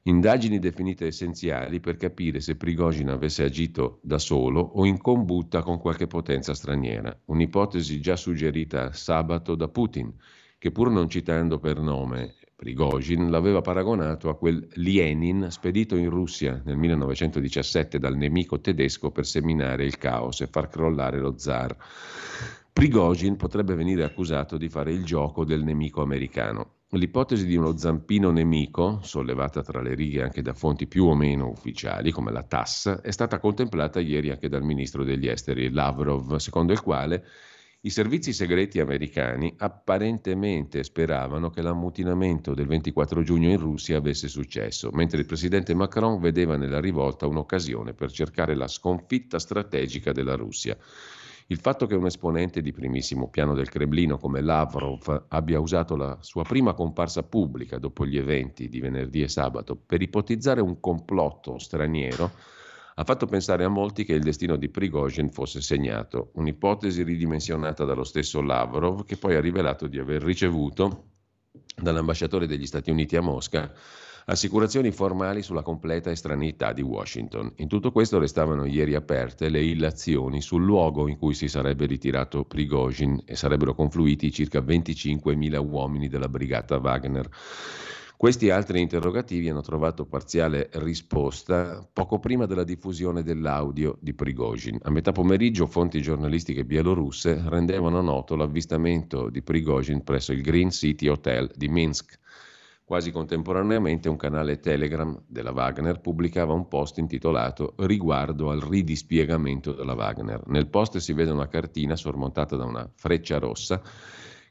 Indagini definite essenziali per capire se Prigozhin avesse agito da solo o in combutta con qualche potenza straniera, un'ipotesi già suggerita sabato da Putin che pur non citando per nome Prigozhin, l'aveva paragonato a quel Lenin spedito in Russia nel 1917 dal nemico tedesco per seminare il caos e far crollare lo zar. Prigozhin potrebbe venire accusato di fare il gioco del nemico americano. L'ipotesi di uno zampino nemico, sollevata tra le righe anche da fonti più o meno ufficiali, come la TASS, è stata contemplata ieri anche dal ministro degli esteri Lavrov, secondo il quale i servizi segreti americani apparentemente speravano che l'ammutinamento del 24 giugno in Russia avesse successo, mentre il presidente Macron vedeva nella rivolta un'occasione per cercare la sconfitta strategica della Russia. Il fatto che un esponente di primissimo piano del Cremlino come Lavrov abbia usato la sua prima comparsa pubblica dopo gli eventi di venerdì e sabato per ipotizzare un complotto straniero ha fatto pensare a molti che il destino di Prigozhin fosse segnato, un'ipotesi ridimensionata dallo stesso Lavrov che poi ha rivelato di aver ricevuto dall'ambasciatore degli Stati Uniti a Mosca assicurazioni formali sulla completa estraneità di Washington. In tutto questo restavano ieri aperte le illazioni sul luogo in cui si sarebbe ritirato Prigozhin e sarebbero confluiti circa 25.000 uomini della brigata Wagner. Questi altri interrogativi hanno trovato parziale risposta poco prima della diffusione dell'audio di Prigozhin. A metà pomeriggio fonti giornalistiche bielorusse rendevano noto l'avvistamento di Prigozhin presso il Green City Hotel di Minsk. Quasi contemporaneamente un canale Telegram della Wagner pubblicava un post intitolato Riguardo al ridispiegamento della Wagner. Nel post si vede una cartina sormontata da una freccia rossa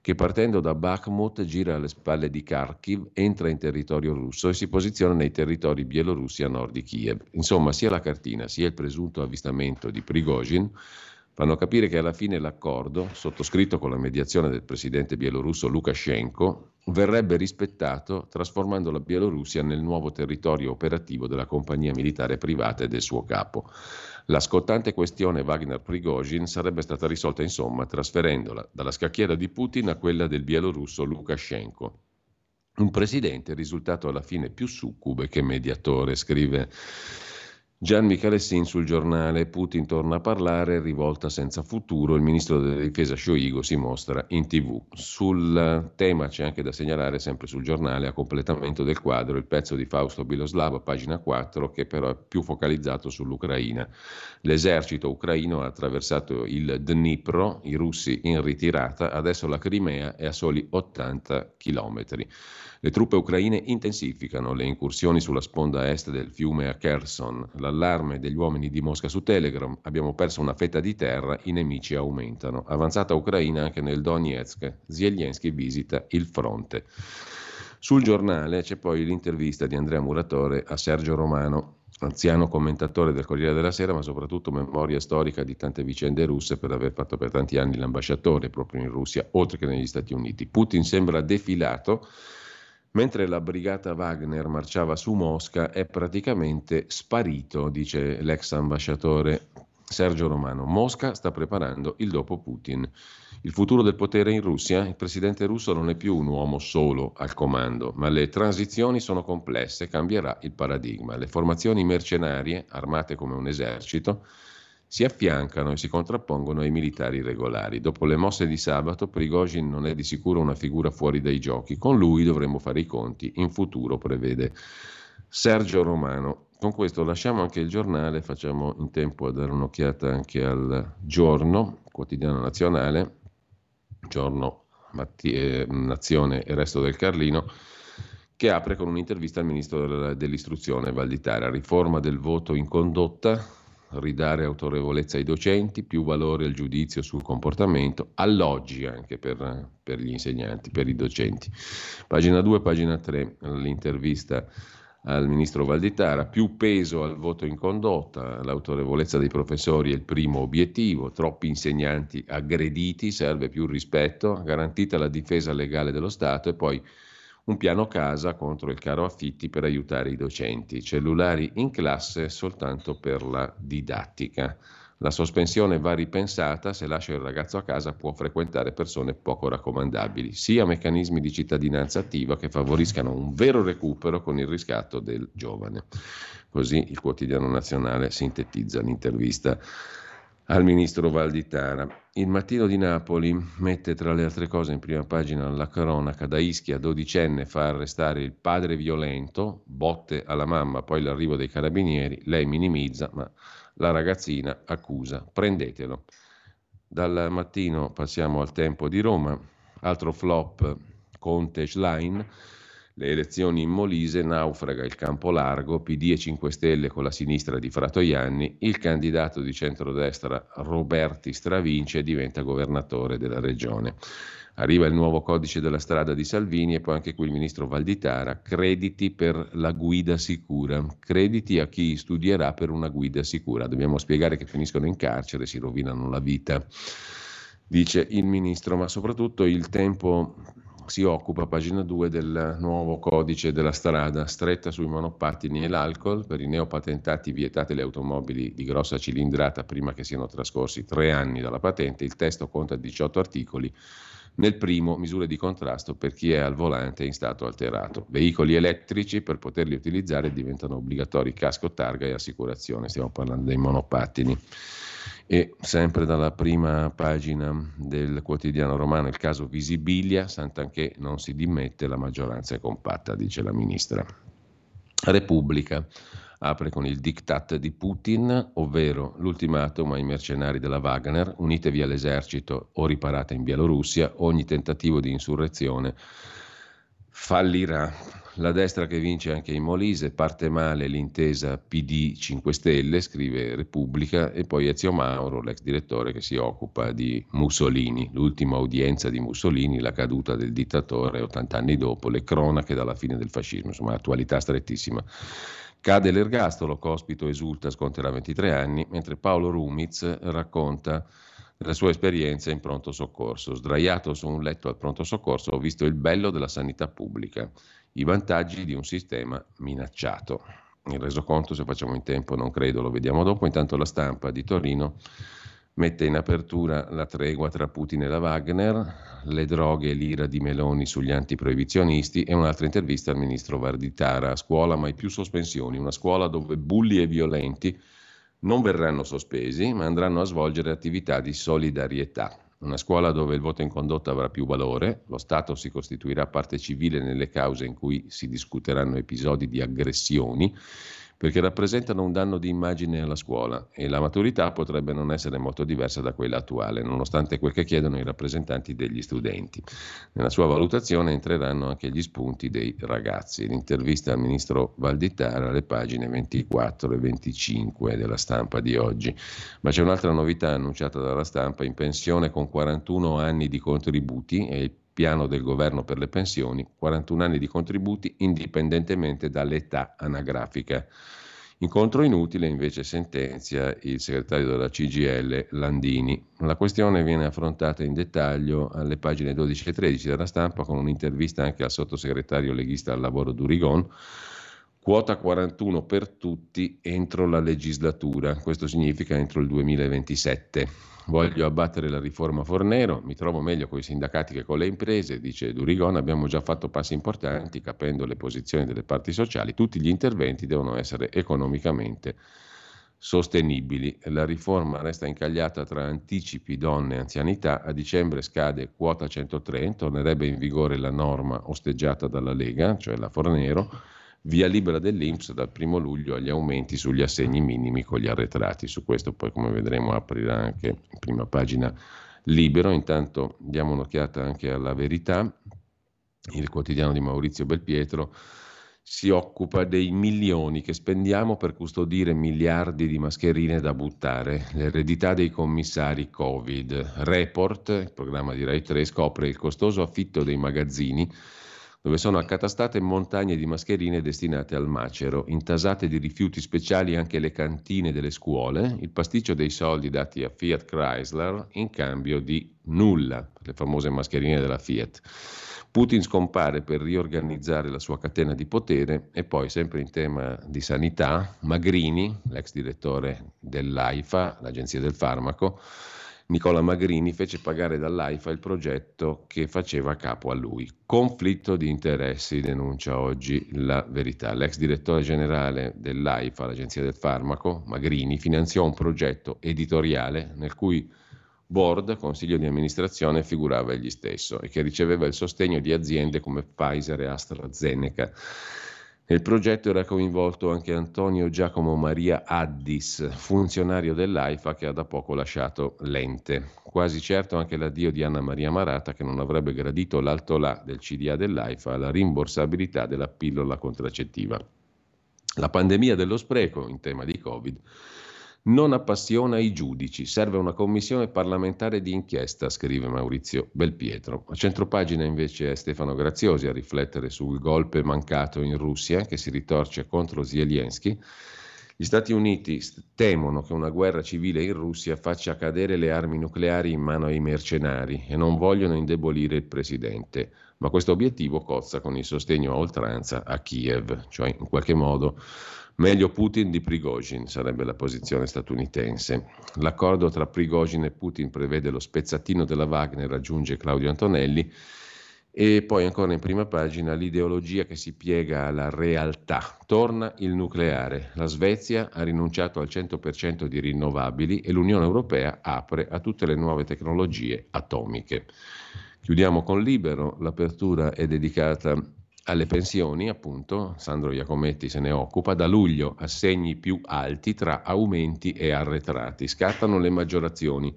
che partendo da Bakhmut gira alle spalle di Kharkiv, entra in territorio russo e si posiziona nei territori bielorussi a nord di Kiev. Insomma, sia la cartina sia il presunto avvistamento di Prigozhin fanno capire che alla fine l'accordo, sottoscritto con la mediazione del presidente bielorusso Lukashenko, verrebbe rispettato trasformando la Bielorussia nel nuovo territorio operativo della compagnia militare privata e del suo capo. La scottante questione Wagner-Prigozhin sarebbe stata risolta insomma trasferendola dalla scacchiera di Putin a quella del bielorusso Lukashenko. Un presidente risultato alla fine più succube che mediatore, scrive Gian Michalessin sul giornale Putin torna a parlare, rivolta senza futuro, il ministro della difesa Shoigu si mostra in tv. Sul tema c'è anche da segnalare sempre sul giornale a completamento del quadro il pezzo di Fausto Biloslava, pagina 4, che però è più focalizzato sull'Ucraina. L'esercito ucraino ha attraversato il Dnipro, i russi in ritirata, adesso la Crimea è a soli 80 chilometri. Le truppe ucraine intensificano le incursioni sulla sponda est del fiume a Kherson. L'allarme degli uomini di Mosca su Telegram. Abbiamo perso una fetta di terra, i nemici aumentano. Avanzata ucraina anche nel Donetsk. Zelensky visita il fronte. Sul giornale c'è poi l'intervista di Andrea Muratore a Sergio Romano, anziano commentatore del Corriere della Sera, ma soprattutto memoria storica di tante vicende russe per aver fatto per tanti anni l'ambasciatore proprio in Russia, oltre che negli Stati Uniti. Putin sembra defilato Mentre la brigata Wagner marciava su Mosca è praticamente sparito, dice l'ex ambasciatore Sergio Romano. Mosca sta preparando il dopo Putin. Il futuro del potere in Russia, il presidente russo non è più un uomo solo al comando, ma le transizioni sono complesse, cambierà il paradigma. Le formazioni mercenarie, armate come un esercito, si affiancano e si contrappongono ai militari regolari. Dopo le mosse di sabato, Prigozhin non è di sicuro una figura fuori dai giochi. Con lui dovremo fare i conti in futuro, prevede Sergio Romano. Con questo lasciamo anche il giornale, facciamo in tempo a dare un'occhiata anche al giorno, quotidiano nazionale, giorno Matti- eh, Nazione e Resto del Carlino che apre con un'intervista al ministro dell'istruzione Valditara, riforma del voto in condotta, ridare autorevolezza ai docenti, più valore al giudizio sul comportamento, alloggi anche per, per gli insegnanti, per i docenti. Pagina 2, pagina 3, l'intervista al ministro Valditara, più peso al voto in condotta, l'autorevolezza dei professori è il primo obiettivo, troppi insegnanti aggrediti, serve più rispetto, garantita la difesa legale dello Stato e poi un piano casa contro il caro affitti per aiutare i docenti, cellulari in classe soltanto per la didattica. La sospensione va ripensata, se lascia il ragazzo a casa può frequentare persone poco raccomandabili, sia meccanismi di cittadinanza attiva che favoriscano un vero recupero con il riscatto del giovane. Così il quotidiano nazionale sintetizza l'intervista al ministro Valditara. Il mattino di Napoli mette tra le altre cose in prima pagina la cronaca da Ischia, dodicenne, fa arrestare il padre violento, botte alla mamma, poi l'arrivo dei carabinieri, lei minimizza, ma la ragazzina accusa, prendetelo. Dal mattino passiamo al tempo di Roma, altro flop Conte Schlein le elezioni in Molise, naufraga il campo largo, PD e 5 Stelle con la sinistra di Fratoianni, il candidato di centrodestra Roberti stravince diventa governatore della regione. Arriva il nuovo codice della strada di Salvini e poi anche qui il ministro Valditara, crediti per la guida sicura, crediti a chi studierà per una guida sicura. Dobbiamo spiegare che finiscono in carcere, si rovinano la vita, dice il ministro, ma soprattutto il tempo si occupa, pagina 2, del nuovo codice della strada, stretta sui monopattini e l'alcol, per i neopatentati vietate le automobili di grossa cilindrata prima che siano trascorsi tre anni dalla patente, il testo conta 18 articoli, nel primo misure di contrasto per chi è al volante in stato alterato. Veicoli elettrici per poterli utilizzare diventano obbligatori casco, targa e assicurazione, stiamo parlando dei monopattini. E sempre dalla prima pagina del quotidiano romano il caso Visibilia, Sant'Anché non si dimette, la maggioranza è compatta, dice la ministra. Repubblica apre con il diktat di Putin, ovvero l'ultimatum ai mercenari della Wagner, unitevi all'esercito o riparate in Bielorussia, ogni tentativo di insurrezione fallirà. La destra che vince anche in Molise, parte male l'intesa PD 5 Stelle, scrive Repubblica, e poi Ezio Mauro, l'ex direttore che si occupa di Mussolini, l'ultima udienza di Mussolini, la caduta del dittatore 80 anni dopo, le cronache dalla fine del fascismo, insomma attualità strettissima. Cade l'ergastolo, Cospito esulta, sconterà 23 anni, mentre Paolo Rumiz racconta della sua esperienza in pronto soccorso. Sdraiato su un letto al pronto soccorso ho visto il bello della sanità pubblica i vantaggi di un sistema minacciato. Il resoconto, se facciamo in tempo, non credo, lo vediamo dopo. Intanto la stampa di Torino mette in apertura la tregua tra Putin e la Wagner, le droghe e l'ira di Meloni sugli antiproibizionisti e un'altra intervista al ministro Varditara. A scuola mai più sospensioni, una scuola dove bulli e violenti non verranno sospesi, ma andranno a svolgere attività di solidarietà. Una scuola dove il voto in condotta avrà più valore, lo Stato si costituirà parte civile nelle cause in cui si discuteranno episodi di aggressioni perché rappresentano un danno di immagine alla scuola e la maturità potrebbe non essere molto diversa da quella attuale, nonostante quel che chiedono i rappresentanti degli studenti. Nella sua valutazione entreranno anche gli spunti dei ragazzi. L'intervista al ministro Valditara alle pagine 24 e 25 della stampa di oggi. Ma c'è un'altra novità annunciata dalla stampa, in pensione con 41 anni di contributi e il piano del governo per le pensioni, 41 anni di contributi indipendentemente dall'età anagrafica. Incontro inutile invece sentenzia il segretario della CGL Landini. La questione viene affrontata in dettaglio alle pagine 12 e 13 della stampa con un'intervista anche al sottosegretario leghista al lavoro Durigon. Quota 41 per tutti entro la legislatura, questo significa entro il 2027. Voglio abbattere la riforma Fornero, mi trovo meglio con i sindacati che con le imprese, dice Durigon, abbiamo già fatto passi importanti capendo le posizioni delle parti sociali, tutti gli interventi devono essere economicamente sostenibili. La riforma resta incagliata tra anticipi, donne e anzianità, a dicembre scade quota 103, tornerebbe in vigore la norma osteggiata dalla Lega, cioè la Fornero, via libera dell'Inps dal primo luglio agli aumenti sugli assegni minimi con gli arretrati. Su questo poi come vedremo aprirà anche in prima pagina libero. Intanto diamo un'occhiata anche alla verità. Il quotidiano di Maurizio Belpietro si occupa dei milioni che spendiamo per custodire miliardi di mascherine da buttare, l'eredità dei commissari Covid. Report, il programma di Rai 3, scopre il costoso affitto dei magazzini dove sono accatastate montagne di mascherine destinate al macero, intasate di rifiuti speciali anche le cantine delle scuole, il pasticcio dei soldi dati a Fiat Chrysler in cambio di nulla, le famose mascherine della Fiat. Putin scompare per riorganizzare la sua catena di potere e poi, sempre in tema di sanità, Magrini, l'ex direttore dell'AIFA, l'Agenzia del Farmaco, Nicola Magrini fece pagare dall'AIFA il progetto che faceva capo a lui. Conflitto di interessi, denuncia oggi la verità. L'ex direttore generale dell'AIFA, l'Agenzia del Farmaco, Magrini, finanziò un progetto editoriale nel cui board, consiglio di amministrazione, figurava egli stesso e che riceveva il sostegno di aziende come Pfizer e AstraZeneca. Nel progetto era coinvolto anche Antonio Giacomo Maria Addis, funzionario dell'AIFA che ha da poco lasciato l'ente. Quasi certo anche l'addio di Anna Maria Marata che non avrebbe gradito l'alto là del CDA dell'AIFA alla rimborsabilità della pillola contraccettiva. La pandemia dello spreco in tema di Covid non appassiona i giudici, serve una commissione parlamentare di inchiesta, scrive Maurizio Belpietro. A centropagina invece è Stefano Graziosi a riflettere sul golpe mancato in Russia che si ritorce contro Zelensky. Gli Stati Uniti temono che una guerra civile in Russia faccia cadere le armi nucleari in mano ai mercenari e non vogliono indebolire il presidente, ma questo obiettivo cozza con il sostegno a oltranza a Kiev, cioè in qualche modo Meglio Putin di Prigozhin sarebbe la posizione statunitense. L'accordo tra Prigozhin e Putin prevede lo spezzatino della Wagner, raggiunge Claudio Antonelli. E poi ancora in prima pagina l'ideologia che si piega alla realtà. Torna il nucleare. La Svezia ha rinunciato al 100% di rinnovabili e l'Unione Europea apre a tutte le nuove tecnologie atomiche. Chiudiamo con Libero. L'apertura è dedicata alle pensioni, appunto, Sandro Iacometti se ne occupa, da luglio assegni più alti tra aumenti e arretrati. Scattano le maggiorazioni.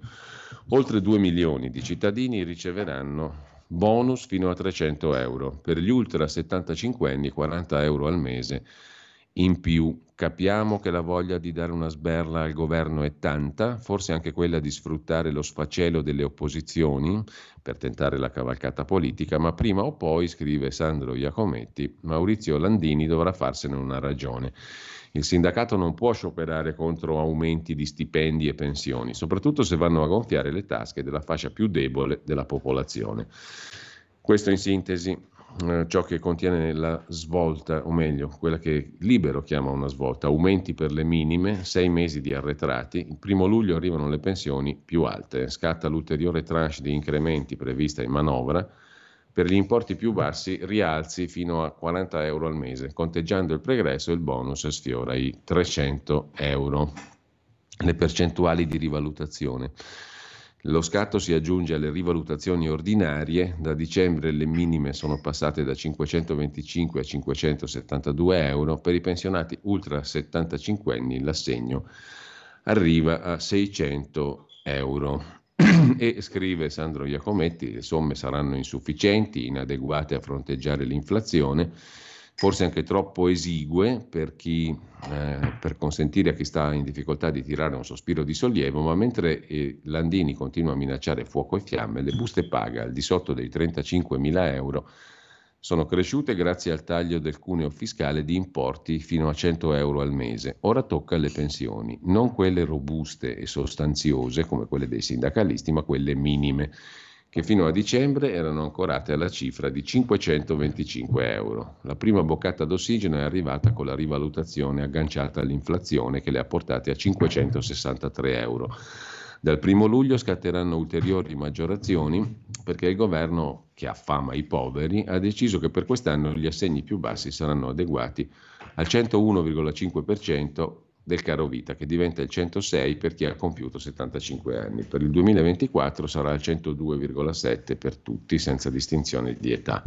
Oltre 2 milioni di cittadini riceveranno bonus fino a 300 euro. Per gli ultra 75 anni 40 euro al mese in più. Capiamo che la voglia di dare una sberla al governo è tanta, forse anche quella di sfruttare lo sfacelo delle opposizioni per tentare la cavalcata politica, ma prima o poi, scrive Sandro Iacometti, Maurizio Landini dovrà farsene una ragione. Il sindacato non può scioperare contro aumenti di stipendi e pensioni, soprattutto se vanno a gonfiare le tasche della fascia più debole della popolazione. Questo in sintesi eh, ciò che contiene la svolta, o meglio, quella che Libero chiama una svolta, aumenti per le minime, sei mesi di arretrati, il primo luglio arrivano le pensioni più alte, scatta l'ulteriore tranche di incrementi prevista in manovra, per gli importi più bassi rialzi fino a 40 euro al mese, conteggiando il pregresso il bonus sfiora i 300 euro. Le percentuali di rivalutazione. Lo scatto si aggiunge alle rivalutazioni ordinarie, da dicembre le minime sono passate da 525 a 572 euro, per i pensionati ultra 75 anni l'assegno arriva a 600 euro. e scrive Sandro Iacometti, le somme saranno insufficienti, inadeguate a fronteggiare l'inflazione forse anche troppo esigue per, chi, eh, per, consentire a chi sta in difficoltà di tirare un sospiro di sollievo, ma mentre eh, Landini continua a minacciare fuoco e fiamme, le buste paga al di sotto dei 35 mila euro sono cresciute grazie al taglio del cuneo fiscale di importi fino a 100 euro al mese. Ora tocca alle pensioni, non quelle robuste e sostanziose come quelle dei sindacalisti, ma quelle minime che fino a dicembre erano ancorate alla cifra di 525 euro. La prima boccata d'ossigeno è arrivata con la rivalutazione agganciata all'inflazione che le ha portate a 563 euro. Dal primo luglio scatteranno ulteriori maggiorazioni perché il governo, che affama i poveri, ha deciso che per quest'anno gli assegni più bassi saranno adeguati al 101,5% del caro vita, che diventa il 106 per chi ha compiuto 75 anni. Per il 2024 sarà il 102,7 per tutti, senza distinzione di età.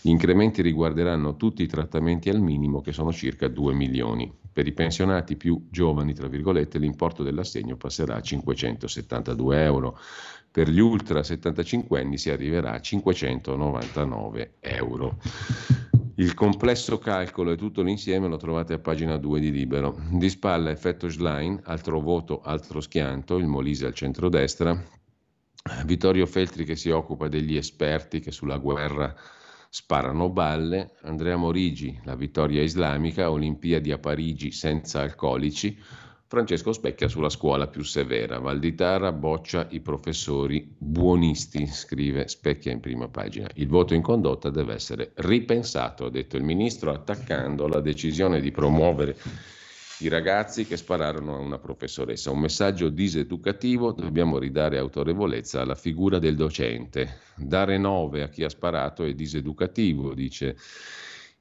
Gli incrementi riguarderanno tutti i trattamenti al minimo, che sono circa 2 milioni. Per i pensionati più giovani, tra virgolette, l'importo dell'assegno passerà a 572 euro. Per gli ultra 75 anni si arriverà a 599 euro. Il complesso calcolo e tutto l'insieme lo trovate a pagina 2 di Libero. Di spalla effetto Schlein, altro voto, altro schianto, il Molise al centrodestra. Vittorio Feltri che si occupa degli esperti che sulla guerra sparano balle. Andrea Morigi, la vittoria islamica, Olimpiadi a Parigi senza alcolici. Francesco Specchia sulla scuola più severa. Valditara boccia i professori buonisti, scrive Specchia in prima pagina. Il voto in condotta deve essere ripensato, ha detto il ministro, attaccando la decisione di promuovere i ragazzi che spararono a una professoressa. Un messaggio diseducativo, dobbiamo ridare autorevolezza alla figura del docente. Dare nove a chi ha sparato è diseducativo, dice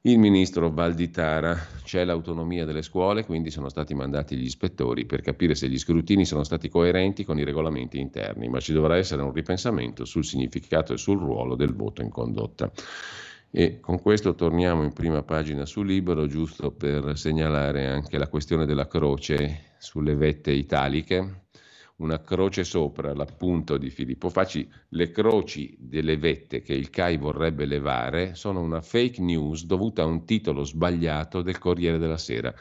il ministro Valditara. C'è l'autonomia delle scuole, quindi sono stati mandati gli ispettori per capire se gli scrutini sono stati coerenti con i regolamenti interni, ma ci dovrà essere un ripensamento sul significato e sul ruolo del voto in condotta. E con questo torniamo in prima pagina su Libero, giusto per segnalare anche la questione della croce sulle vette italiche una croce sopra l'appunto di Filippo Facci, le croci delle vette che il CAI vorrebbe levare sono una fake news dovuta a un titolo sbagliato del Corriere della Sera.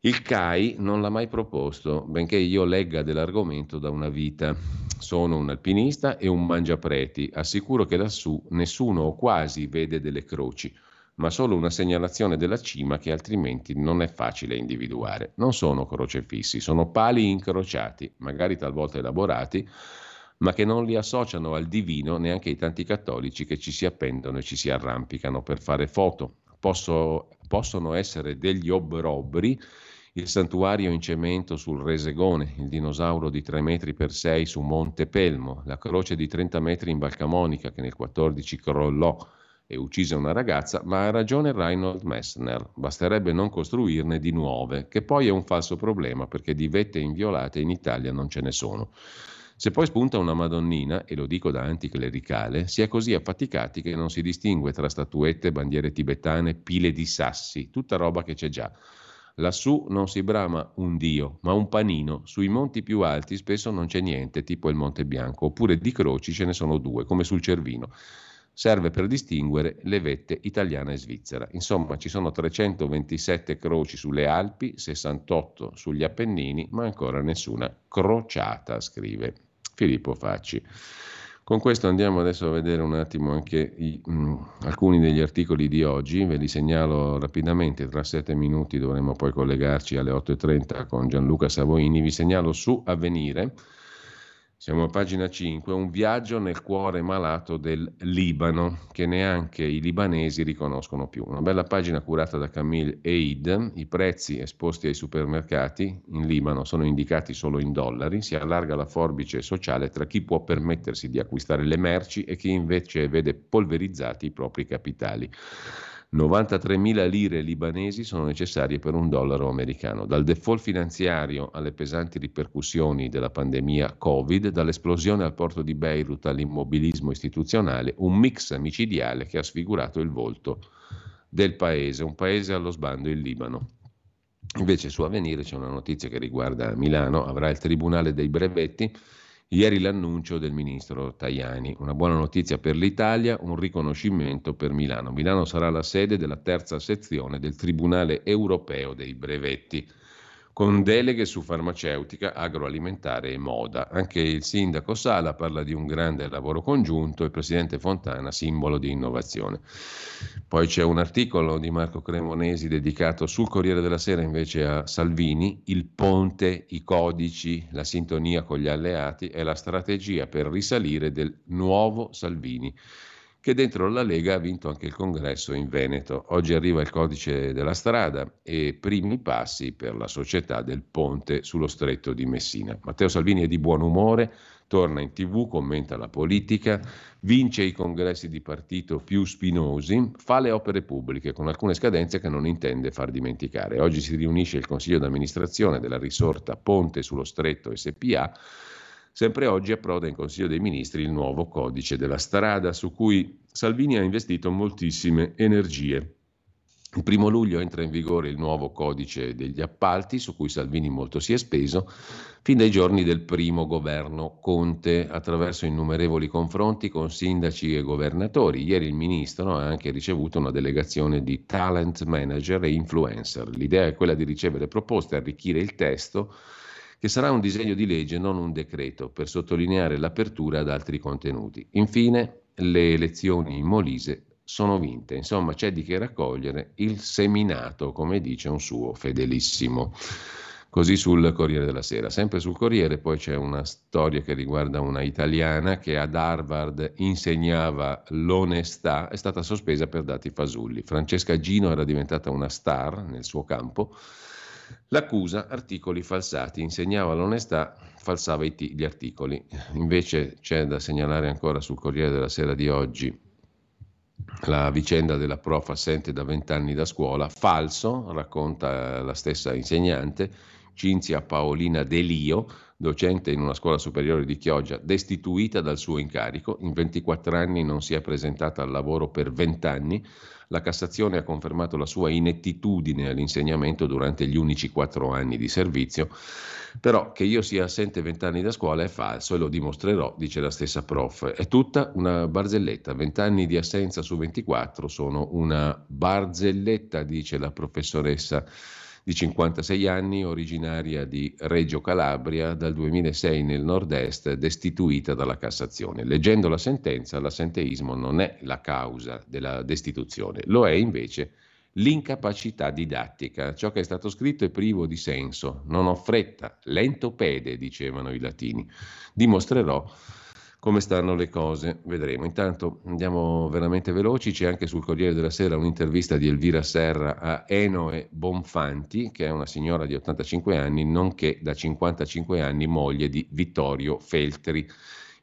Il CAI non l'ha mai proposto, benché io legga dell'argomento da una vita. Sono un alpinista e un mangiapreti. Assicuro che lassù nessuno o quasi vede delle croci ma solo una segnalazione della cima che altrimenti non è facile individuare. Non sono crocefissi, sono pali incrociati, magari talvolta elaborati, ma che non li associano al divino neanche i tanti cattolici che ci si appendono e ci si arrampicano per fare foto. Posso, possono essere degli obrobri, il santuario in cemento sul Resegone, il dinosauro di 3 metri per 6 su Monte Pelmo, la croce di 30 metri in Valcamonica che nel 14 crollò, e uccise una ragazza, ma ha ragione Reinhold Messner, basterebbe non costruirne di nuove, che poi è un falso problema perché di vette inviolate in Italia non ce ne sono. Se poi spunta una Madonnina, e lo dico da anticlericale, si è così affaticati che non si distingue tra statuette, bandiere tibetane, pile di sassi, tutta roba che c'è già. Lassù non si brama un dio, ma un panino. Sui monti più alti spesso non c'è niente, tipo il Monte Bianco, oppure di croci ce ne sono due, come sul Cervino serve per distinguere le vette italiana e svizzera. Insomma, ci sono 327 croci sulle Alpi, 68 sugli Appennini, ma ancora nessuna crociata, scrive Filippo Facci. Con questo andiamo adesso a vedere un attimo anche i, mh, mm, alcuni degli articoli di oggi, ve li segnalo rapidamente, tra sette minuti dovremo poi collegarci alle 8.30 con Gianluca Savoini, vi segnalo su Avvenire Siamo a pagina 5, un viaggio nel cuore malato del Libano, che neanche i libanesi riconoscono più. Una bella pagina curata da Camille Eid, i prezzi esposti ai supermercati in Libano sono indicati solo in dollari, si allarga la forbice sociale tra chi può permettersi di acquistare le merci e chi invece vede polverizzati i propri capitali. 93.000 lire libanesi sono necessarie per un dollaro americano. Dal default finanziario alle pesanti ripercussioni della pandemia Covid, dall'esplosione al porto di Beirut all'immobilismo istituzionale, un mix micidiale che ha sfigurato il volto del paese, un paese allo sbando, il Libano. Invece su Avvenire c'è una notizia che riguarda Milano, avrà il Tribunale dei brevetti Ieri l'annuncio del ministro Tajani. Una buona notizia per l'Italia, un riconoscimento per Milano. Milano sarà la sede della terza sezione del Tribunale europeo dei brevetti con deleghe su farmaceutica, agroalimentare e moda. Anche il sindaco Sala parla di un grande lavoro congiunto e il presidente Fontana simbolo di innovazione. Poi c'è un articolo di Marco Cremonesi dedicato sul Corriere della Sera invece a Salvini, il ponte, i codici, la sintonia con gli alleati e la strategia per risalire del nuovo Salvini che dentro la Lega ha vinto anche il congresso in Veneto. Oggi arriva il codice della strada e primi passi per la società del ponte sullo stretto di Messina. Matteo Salvini è di buon umore, torna in tv, commenta la politica, vince i congressi di partito più spinosi, fa le opere pubbliche con alcune scadenze che non intende far dimenticare. Oggi si riunisce il consiglio d'amministrazione della risorta Ponte sullo Stretto SPA Sempre oggi approda in Consiglio dei Ministri il nuovo codice della strada su cui Salvini ha investito moltissime energie. Il primo luglio entra in vigore il nuovo codice degli appalti, su cui Salvini molto si è speso, fin dai giorni del primo governo Conte, attraverso innumerevoli confronti con sindaci e governatori. Ieri il ministro ha anche ricevuto una delegazione di talent manager e influencer. L'idea è quella di ricevere proposte, arricchire il testo che sarà un disegno di legge, non un decreto, per sottolineare l'apertura ad altri contenuti. Infine, le elezioni in Molise sono vinte, insomma c'è di che raccogliere il seminato, come dice un suo fedelissimo. Così sul Corriere della Sera. Sempre sul Corriere poi c'è una storia che riguarda una italiana che ad Harvard insegnava l'onestà, è stata sospesa per dati fasulli. Francesca Gino era diventata una star nel suo campo L'accusa, articoli falsati, insegnava l'onestà, falsava t- gli articoli. Invece c'è da segnalare ancora sul Corriere della Sera di oggi la vicenda della prof assente da vent'anni da scuola, falso, racconta la stessa insegnante, Cinzia Paolina Delio, docente in una scuola superiore di Chioggia, destituita dal suo incarico, in 24 anni non si è presentata al lavoro per 20 anni, la Cassazione ha confermato la sua inettitudine all'insegnamento durante gli unici quattro anni di servizio, però che io sia assente vent'anni da scuola è falso e lo dimostrerò, dice la stessa prof. È tutta una barzelletta, vent'anni di assenza su 24 sono una barzelletta, dice la professoressa di 56 anni, originaria di Reggio Calabria, dal 2006 nel nord-est, destituita dalla Cassazione. Leggendo la sentenza, l'assenteismo non è la causa della destituzione, lo è invece l'incapacità didattica. Ciò che è stato scritto è privo di senso, non ho fretta, lento pede, dicevano i latini. Dimostrerò come stanno le cose, vedremo. Intanto andiamo veramente veloci, c'è anche sul Corriere della Sera un'intervista di Elvira Serra a Enoe Bonfanti, che è una signora di 85 anni, nonché da 55 anni moglie di Vittorio Feltri.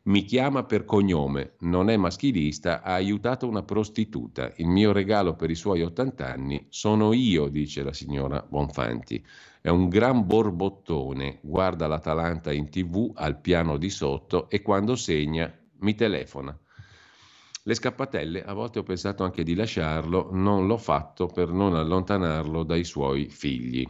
Mi chiama per cognome, non è maschilista, ha aiutato una prostituta. Il mio regalo per i suoi 80 anni sono io, dice la signora Bonfanti. È un gran borbottone, guarda l'Atalanta in tv al piano di sotto e quando segna mi telefona. Le scappatelle, a volte ho pensato anche di lasciarlo, non l'ho fatto per non allontanarlo dai suoi figli.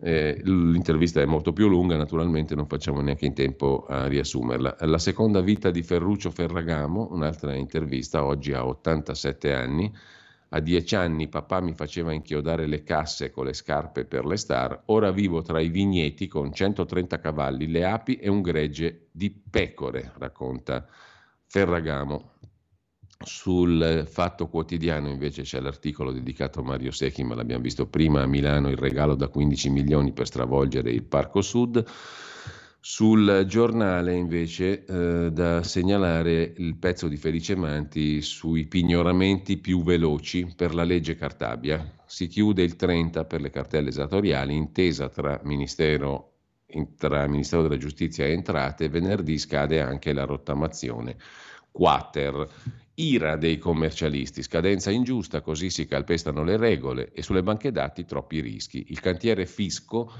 Eh, l'intervista è molto più lunga, naturalmente non facciamo neanche in tempo a riassumerla. La seconda vita di Ferruccio Ferragamo, un'altra intervista, oggi ha 87 anni. A dieci anni papà mi faceva inchiodare le casse con le scarpe per le star, ora vivo tra i vigneti con 130 cavalli, le api e un gregge di pecore, racconta Ferragamo. Sul Fatto Quotidiano invece c'è l'articolo dedicato a Mario Secchi, ma l'abbiamo visto prima a Milano, il regalo da 15 milioni per stravolgere il Parco Sud. Sul giornale invece eh, da segnalare il pezzo di Felice Manti sui pignoramenti più veloci per la legge Cartabia. Si chiude il 30 per le cartelle esattoriali, intesa tra Ministero, tra Ministero della Giustizia e Entrate, venerdì scade anche la rottamazione. Quater. Ira dei commercialisti, scadenza ingiusta, così si calpestano le regole e sulle banche dati troppi rischi. Il cantiere fisco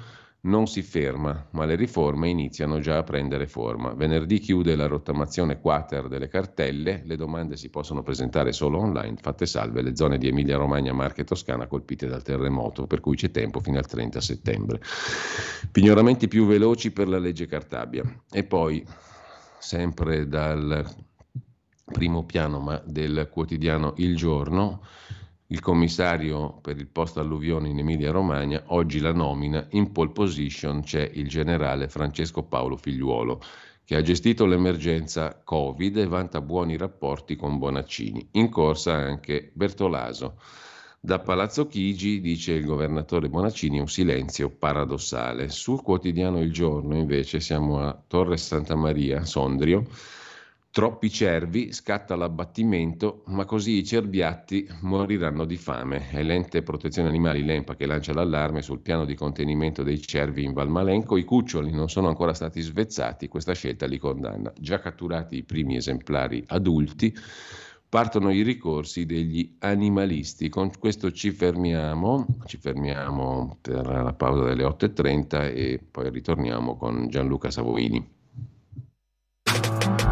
non si ferma, ma le riforme iniziano già a prendere forma. Venerdì chiude la rottamazione quater delle cartelle, le domande si possono presentare solo online, fatte salve le zone di Emilia Romagna, Marche e Toscana colpite dal terremoto, per cui c'è tempo fino al 30 settembre. Pignoramenti più veloci per la legge Cartabia. E poi, sempre dal primo piano ma del quotidiano Il Giorno, il commissario per il post alluvione in Emilia-Romagna, oggi la nomina, in pole position c'è il generale Francesco Paolo Figliuolo, che ha gestito l'emergenza Covid e vanta buoni rapporti con Bonaccini. In corsa anche Bertolaso. Da Palazzo Chigi, dice il governatore Bonaccini, un silenzio paradossale. Sul quotidiano Il Giorno, invece, siamo a Torre Santa Maria, Sondrio, Troppi cervi, scatta l'abbattimento, ma così i cerbiatti moriranno di fame. È l'ente protezione animali Lempa che lancia l'allarme sul piano di contenimento dei cervi in Valmalenco. I cuccioli non sono ancora stati svezzati, questa scelta li condanna. Già catturati i primi esemplari adulti, partono i ricorsi degli animalisti. Con questo ci fermiamo, ci fermiamo per la pausa delle 8.30 e poi ritorniamo con Gianluca Savoini.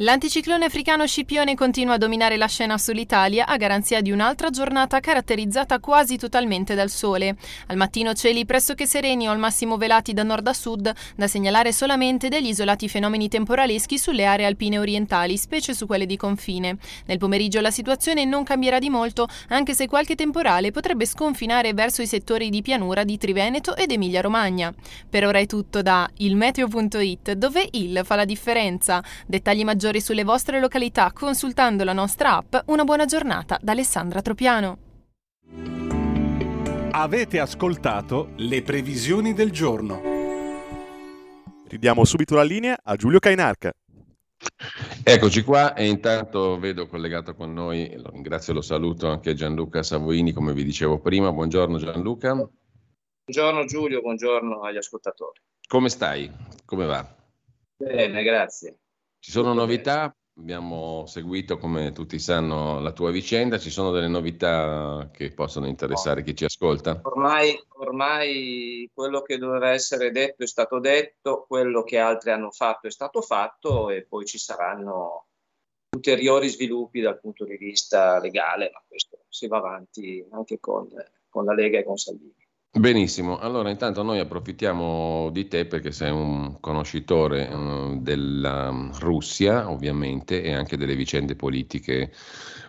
L'anticiclone africano Scipione continua a dominare la scena sull'Italia a garanzia di un'altra giornata caratterizzata quasi totalmente dal sole. Al mattino cieli pressoché sereni o al massimo velati da nord a sud, da segnalare solamente degli isolati fenomeni temporaleschi sulle aree alpine orientali, specie su quelle di confine. Nel pomeriggio la situazione non cambierà di molto, anche se qualche temporale potrebbe sconfinare verso i settori di pianura di Triveneto ed Emilia-Romagna. Per ora è tutto da ilmeteo.it, dove il fa la differenza. Dettagli maggiori maggiori sulle vostre località consultando la nostra app. Una buona giornata da Alessandra Tropiano. Avete ascoltato le previsioni del giorno. Ridiamo subito la linea a Giulio Cainarca. Eccoci qua e intanto vedo collegato con noi, lo ringrazio e lo saluto anche Gianluca Savoini, come vi dicevo prima. Buongiorno Gianluca. Buongiorno Giulio, buongiorno agli ascoltatori. Come stai? Come va? Bene, grazie. Ci sono novità, abbiamo seguito come tutti sanno la tua vicenda, ci sono delle novità che possono interessare chi ci ascolta? Ormai, ormai quello che doveva essere detto è stato detto, quello che altri hanno fatto è stato fatto e poi ci saranno ulteriori sviluppi dal punto di vista legale, ma questo si va avanti anche con, con la Lega e con Salvini. Benissimo, allora intanto noi approfittiamo di te perché sei un conoscitore uh, della Russia ovviamente e anche delle vicende politiche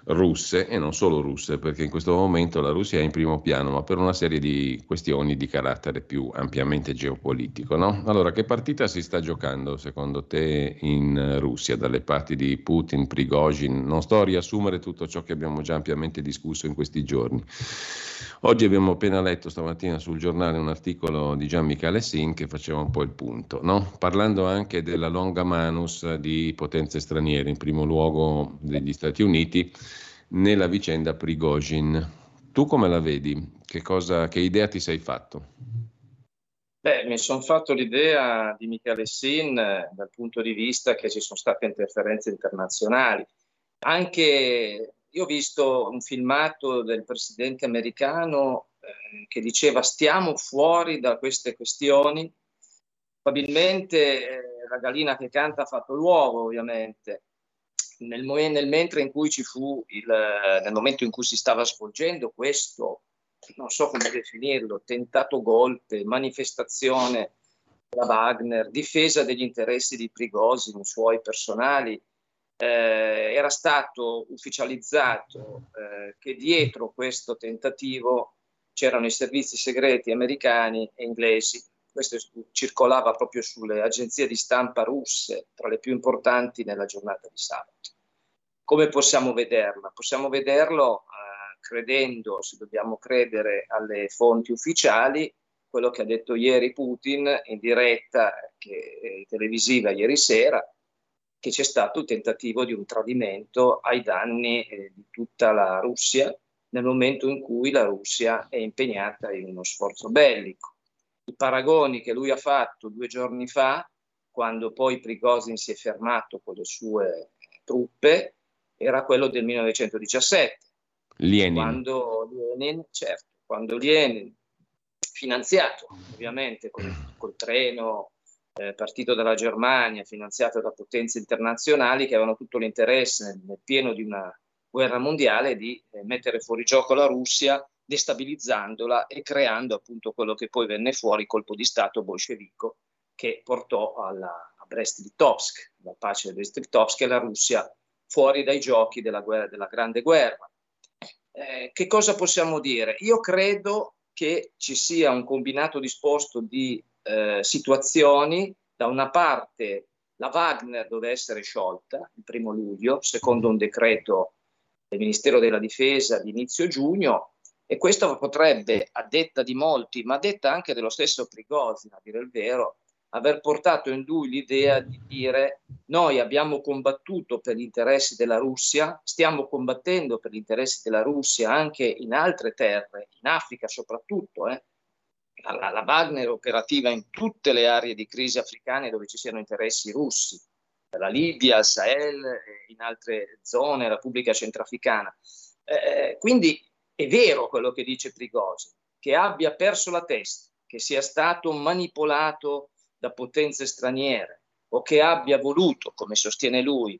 russe e non solo russe, perché in questo momento la Russia è in primo piano, ma per una serie di questioni di carattere più ampiamente geopolitico. No? Allora, che partita si sta giocando secondo te in Russia dalle parti di Putin, Prigozhin? Non sto a riassumere tutto ciò che abbiamo già ampiamente discusso in questi giorni. Oggi abbiamo appena letto stamattina sul giornale un articolo di Gian Michele Sin che faceva un po' il punto, no? parlando anche della longa manus di potenze straniere, in primo luogo degli Stati Uniti, nella vicenda Prigozhin. Tu come la vedi? Che, cosa, che idea ti sei fatto? Beh, mi sono fatto l'idea di Michele Sin eh, dal punto di vista che ci sono state interferenze internazionali. Anche io ho visto un filmato del presidente americano eh, che diceva stiamo fuori da queste questioni. Probabilmente eh, la gallina che canta ha fatto l'uovo, ovviamente. Nel, nel, mentre in cui ci fu il, nel momento in cui si stava svolgendo questo, non so come definirlo, tentato golpe, manifestazione da Wagner, difesa degli interessi di Prigozhin, suoi personali, eh, era stato ufficializzato eh, che dietro questo tentativo c'erano i servizi segreti americani e inglesi. Questo circolava proprio sulle agenzie di stampa russe, tra le più importanti nella giornata di sabato. Come possiamo vederla? Possiamo vederlo eh, credendo, se dobbiamo credere alle fonti ufficiali, quello che ha detto ieri Putin in diretta che, televisiva ieri sera, che c'è stato il tentativo di un tradimento ai danni eh, di tutta la Russia nel momento in cui la Russia è impegnata in uno sforzo bellico. I paragoni che lui ha fatto due giorni fa, quando poi Prigozhin si è fermato con le sue truppe, era quello del 1917. Lenin. Quando Lenin, certo, quando Lenin, finanziato ovviamente col, col treno eh, partito dalla Germania, finanziato da potenze internazionali che avevano tutto l'interesse nel, nel pieno di una guerra mondiale di eh, mettere fuori gioco la Russia, destabilizzandola e creando appunto quello che poi venne fuori, colpo di Stato bolscevico, che portò alla, a Brest-Litovsk, la pace di Brest-Litovsk e la Russia fuori dai giochi della, guerra, della Grande Guerra. Eh, che cosa possiamo dire? Io credo che ci sia un combinato disposto di eh, situazioni, da una parte la Wagner deve essere sciolta il primo luglio, secondo un decreto del Ministero della Difesa di inizio giugno, e questo potrebbe, a detta di molti, ma a detta anche dello stesso Prigozhin, a dire il vero, aver portato in lui l'idea di dire noi abbiamo combattuto per gli interessi della Russia, stiamo combattendo per gli interessi della Russia anche in altre terre, in Africa soprattutto, eh, la, la Wagner è operativa in tutte le aree di crisi africane dove ci siano interessi russi, la Libia, il Sahel, in altre zone, la Repubblica Centrafricana. Eh, quindi è vero quello che dice Prigozhin, che abbia perso la testa, che sia stato manipolato da potenze straniere o che abbia voluto, come sostiene lui,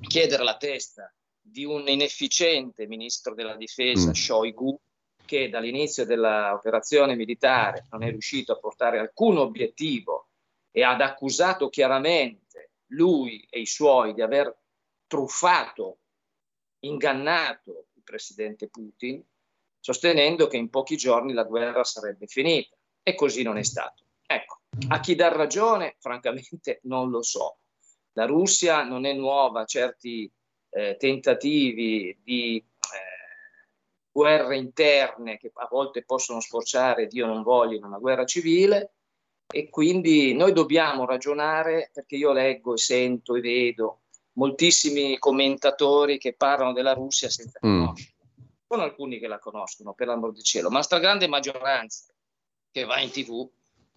chiedere la testa di un inefficiente ministro della difesa, mm. Shoigu, che dall'inizio dell'operazione militare non è riuscito a portare alcun obiettivo e ha accusato chiaramente lui e i suoi di aver truffato, ingannato il presidente Putin, sostenendo che in pochi giorni la guerra sarebbe finita. E così non è stato. Ecco, a chi dar ragione, francamente, non lo so. La Russia non è nuova a certi eh, tentativi di guerre interne che a volte possono sforzare, Dio non voglia, in una guerra civile e quindi noi dobbiamo ragionare perché io leggo e sento e vedo moltissimi commentatori che parlano della Russia senza mm. Sono alcuni che la conoscono, per l'amor di cielo, ma la stragrande maggioranza che va in tv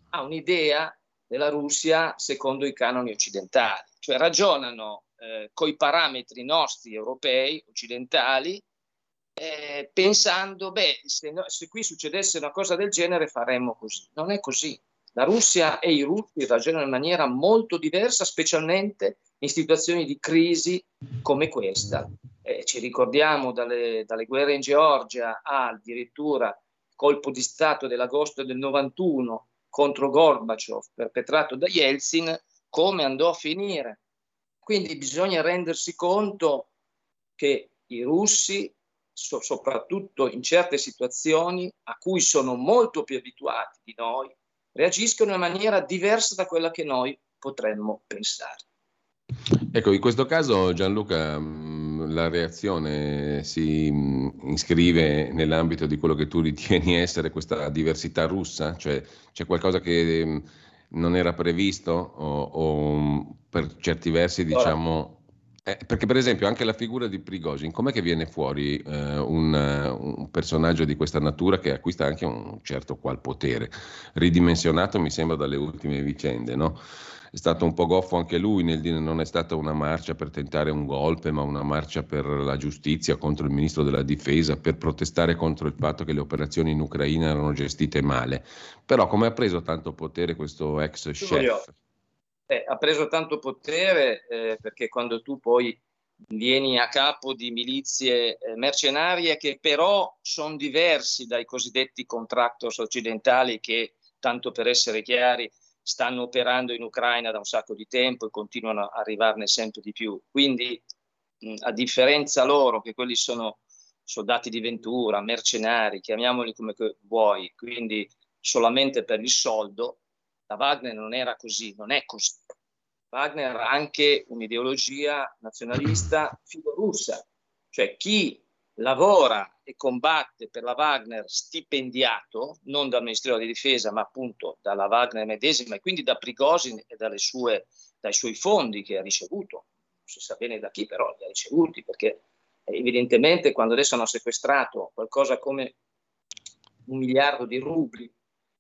ha un'idea della Russia secondo i canoni occidentali, cioè ragionano eh, coi parametri nostri europei, occidentali, eh, pensando, beh, se, no, se, qui succedesse una cosa del genere faremmo così. Non è così. La Russia e i russi ragionano in maniera molto diversa, specialmente in situazioni di crisi come questa. Eh, ci ricordiamo dalle, dalle, guerre in Georgia addirittura colpo di Stato dell'agosto del 91 contro Gorbaciov perpetrato da Yeltsin, come andò a finire. Quindi bisogna rendersi conto che i russi so, soprattutto in certe situazioni a cui sono molto più abituati di noi, reagiscono in maniera diversa da quella che noi potremmo pensare. Ecco, in questo caso Gianluca, mm, la reazione si iscrive nell'ambito di quello che tu ritieni essere questa diversità russa? Cioè c'è qualcosa che non era previsto o, o per certi versi diciamo... Eh, perché per esempio anche la figura di Prigozhin, com'è che viene fuori eh, un, un, personaggio di questa natura che acquista anche un certo qual potere, ridimensionato mi sembra dalle ultime vicende, no? È stato un po' goffo anche lui nel dire non è stata una marcia per tentare un golpe, ma una marcia per la giustizia contro il ministro della difesa, per protestare contro il fatto che le operazioni in Ucraina erano gestite male. Però come ha preso tanto potere questo ex chef? Eh, ha preso tanto potere eh, perché quando tu poi vieni a capo di milizie eh, mercenarie che però sono diversi dai cosiddetti contractors occidentali che, tanto per essere chiari, stanno operando in Ucraina da un sacco di tempo e continuano a arrivarne sempre di più. Quindi, a differenza loro, che quelli sono soldati di ventura, mercenari, chiamiamoli come vuoi, quindi solamente per il soldo, la Wagner non era così, non è così. Wagner ha anche un'ideologia nazionalista filorussa, cioè chi lavora e combatte per la Wagner stipendiato, non dal Ministero di Difesa, ma appunto dalla Wagner medesima e quindi da Prigozhin e sue, dai suoi fondi che ha ricevuto, non si sa bene da chi però li ha ricevuti, perché evidentemente quando adesso hanno sequestrato qualcosa come un miliardo di rubli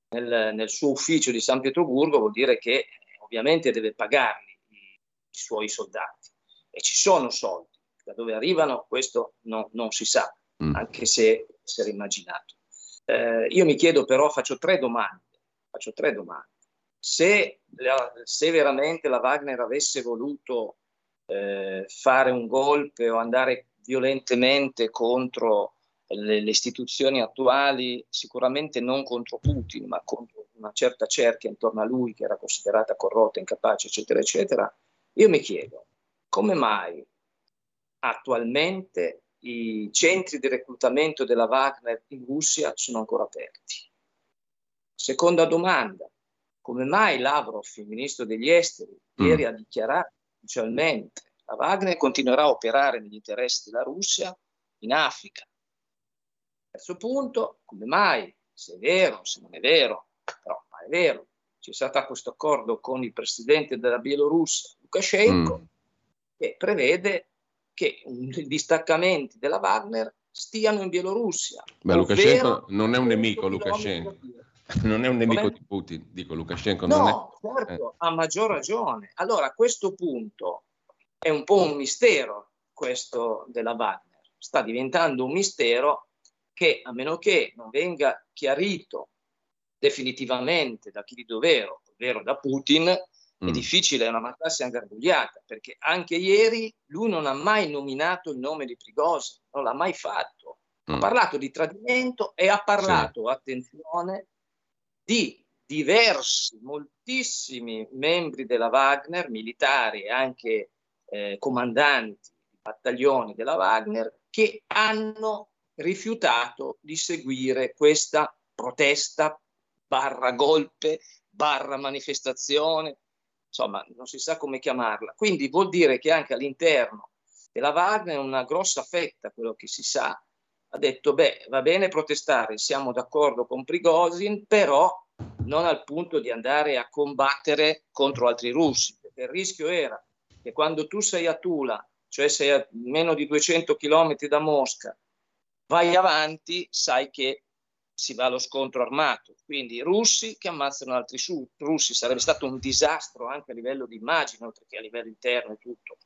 nel, nel, suo ufficio di San Pietroburgo vuol dire che eh, ovviamente deve pagarli i, i, suoi soldati. E ci sono soldi. Da dove arrivano questo no, non si sa, mm. anche se essere immaginato. Eh, io mi chiedo però, faccio tre domande, faccio tre domande. Se, la, se veramente la Wagner avesse voluto eh, fare un golpe o andare violentemente contro le, le, istituzioni attuali, sicuramente non contro Putin, ma contro una certa cerchia intorno a lui che era considerata corrotta, incapace, eccetera, eccetera, io mi chiedo come mai attualmente i centri di reclutamento della Wagner in Russia sono ancora aperti. Seconda domanda, come mai Lavrov, il ministro degli esteri, mm. ieri ha dichiarato ufficialmente che la Wagner continuerà a operare negli interessi della Russia in Africa, Terzo punto, come mai, se è vero, se non è vero, però ma è vero, c'è stato questo accordo con il presidente della Bielorussia, Lukashenko, mm. che prevede che i distaccamenti della Wagner stiano in Bielorussia. Beh, Lukashenko non è un nemico, Lukashenko. Non è un nemico di Putin, dico Lukashenko. No, è... certo, eh. ha maggior ragione. Allora, a questo punto è un po' un mistero questo della Wagner. Sta diventando un mistero che a meno che non venga chiarito definitivamente da chi di dovere, ovvero da Putin, mm. è difficile, è una matassa ingarbugliata, perché anche ieri lui non ha mai nominato il nome di Prigozhin, non l'ha mai fatto. Mm. Ha parlato di tradimento e ha parlato, sì. attenzione, di diversi, moltissimi membri della Wagner, militari e anche eh, comandanti di battaglioni della Wagner, che hanno rifiutato di seguire questa protesta barra golpe barra manifestazione, insomma non si sa come chiamarla. Quindi vuol dire che anche all'interno della Wagner una grossa fetta, quello che si sa, ha detto beh va bene protestare, siamo d'accordo con Prigozhin, però non al punto di andare a combattere contro altri russi, perché il rischio era che quando tu sei a Tula, cioè sei a meno di 200 km da Mosca, vai avanti, sai che si va allo scontro armato. Quindi russi che ammazzano altri su, russi sarebbe stato un disastro anche a livello di immagine, oltre che a livello interno e tutto.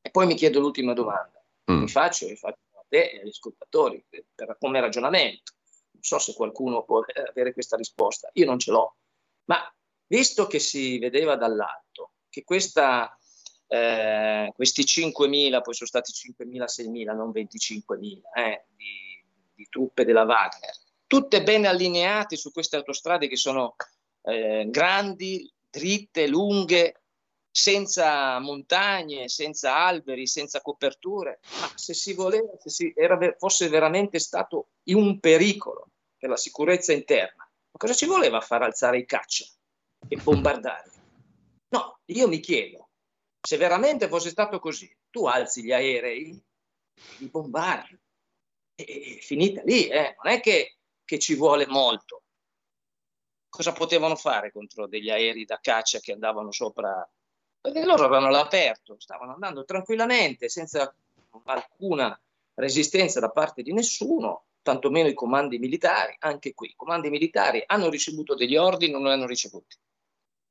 E poi mi chiedo l'ultima domanda, mm. mi faccio, mi faccio a te e agli ascoltatori, per, come ragionamento. Non so se qualcuno può avere questa risposta, io non ce l'ho. Ma visto che si vedeva dall'alto che questa eh, questi 5.000, poi sono stati 5.000, 6.000, non 25.000 eh, di, di, truppe della Wagner, tutte ben allineate su queste autostrade che sono eh, grandi, dritte, lunghe, senza montagne, senza alberi, senza coperture, ma se si voleva, se si era, fosse veramente stato un pericolo per la sicurezza interna, ma cosa ci voleva far alzare i caccia e bombardare? No, io mi chiedo, se veramente fosse stato così, tu alzi gli aerei di bombarli. È finita lì, eh? non è che, che ci vuole molto. Cosa potevano fare contro degli aerei da caccia che andavano sopra? Perché loro avevano l'aperto, stavano andando tranquillamente, senza alcuna resistenza da parte di nessuno, tantomeno i comandi militari, anche qui. I comandi militari hanno ricevuto degli ordini, non li hanno ricevuti.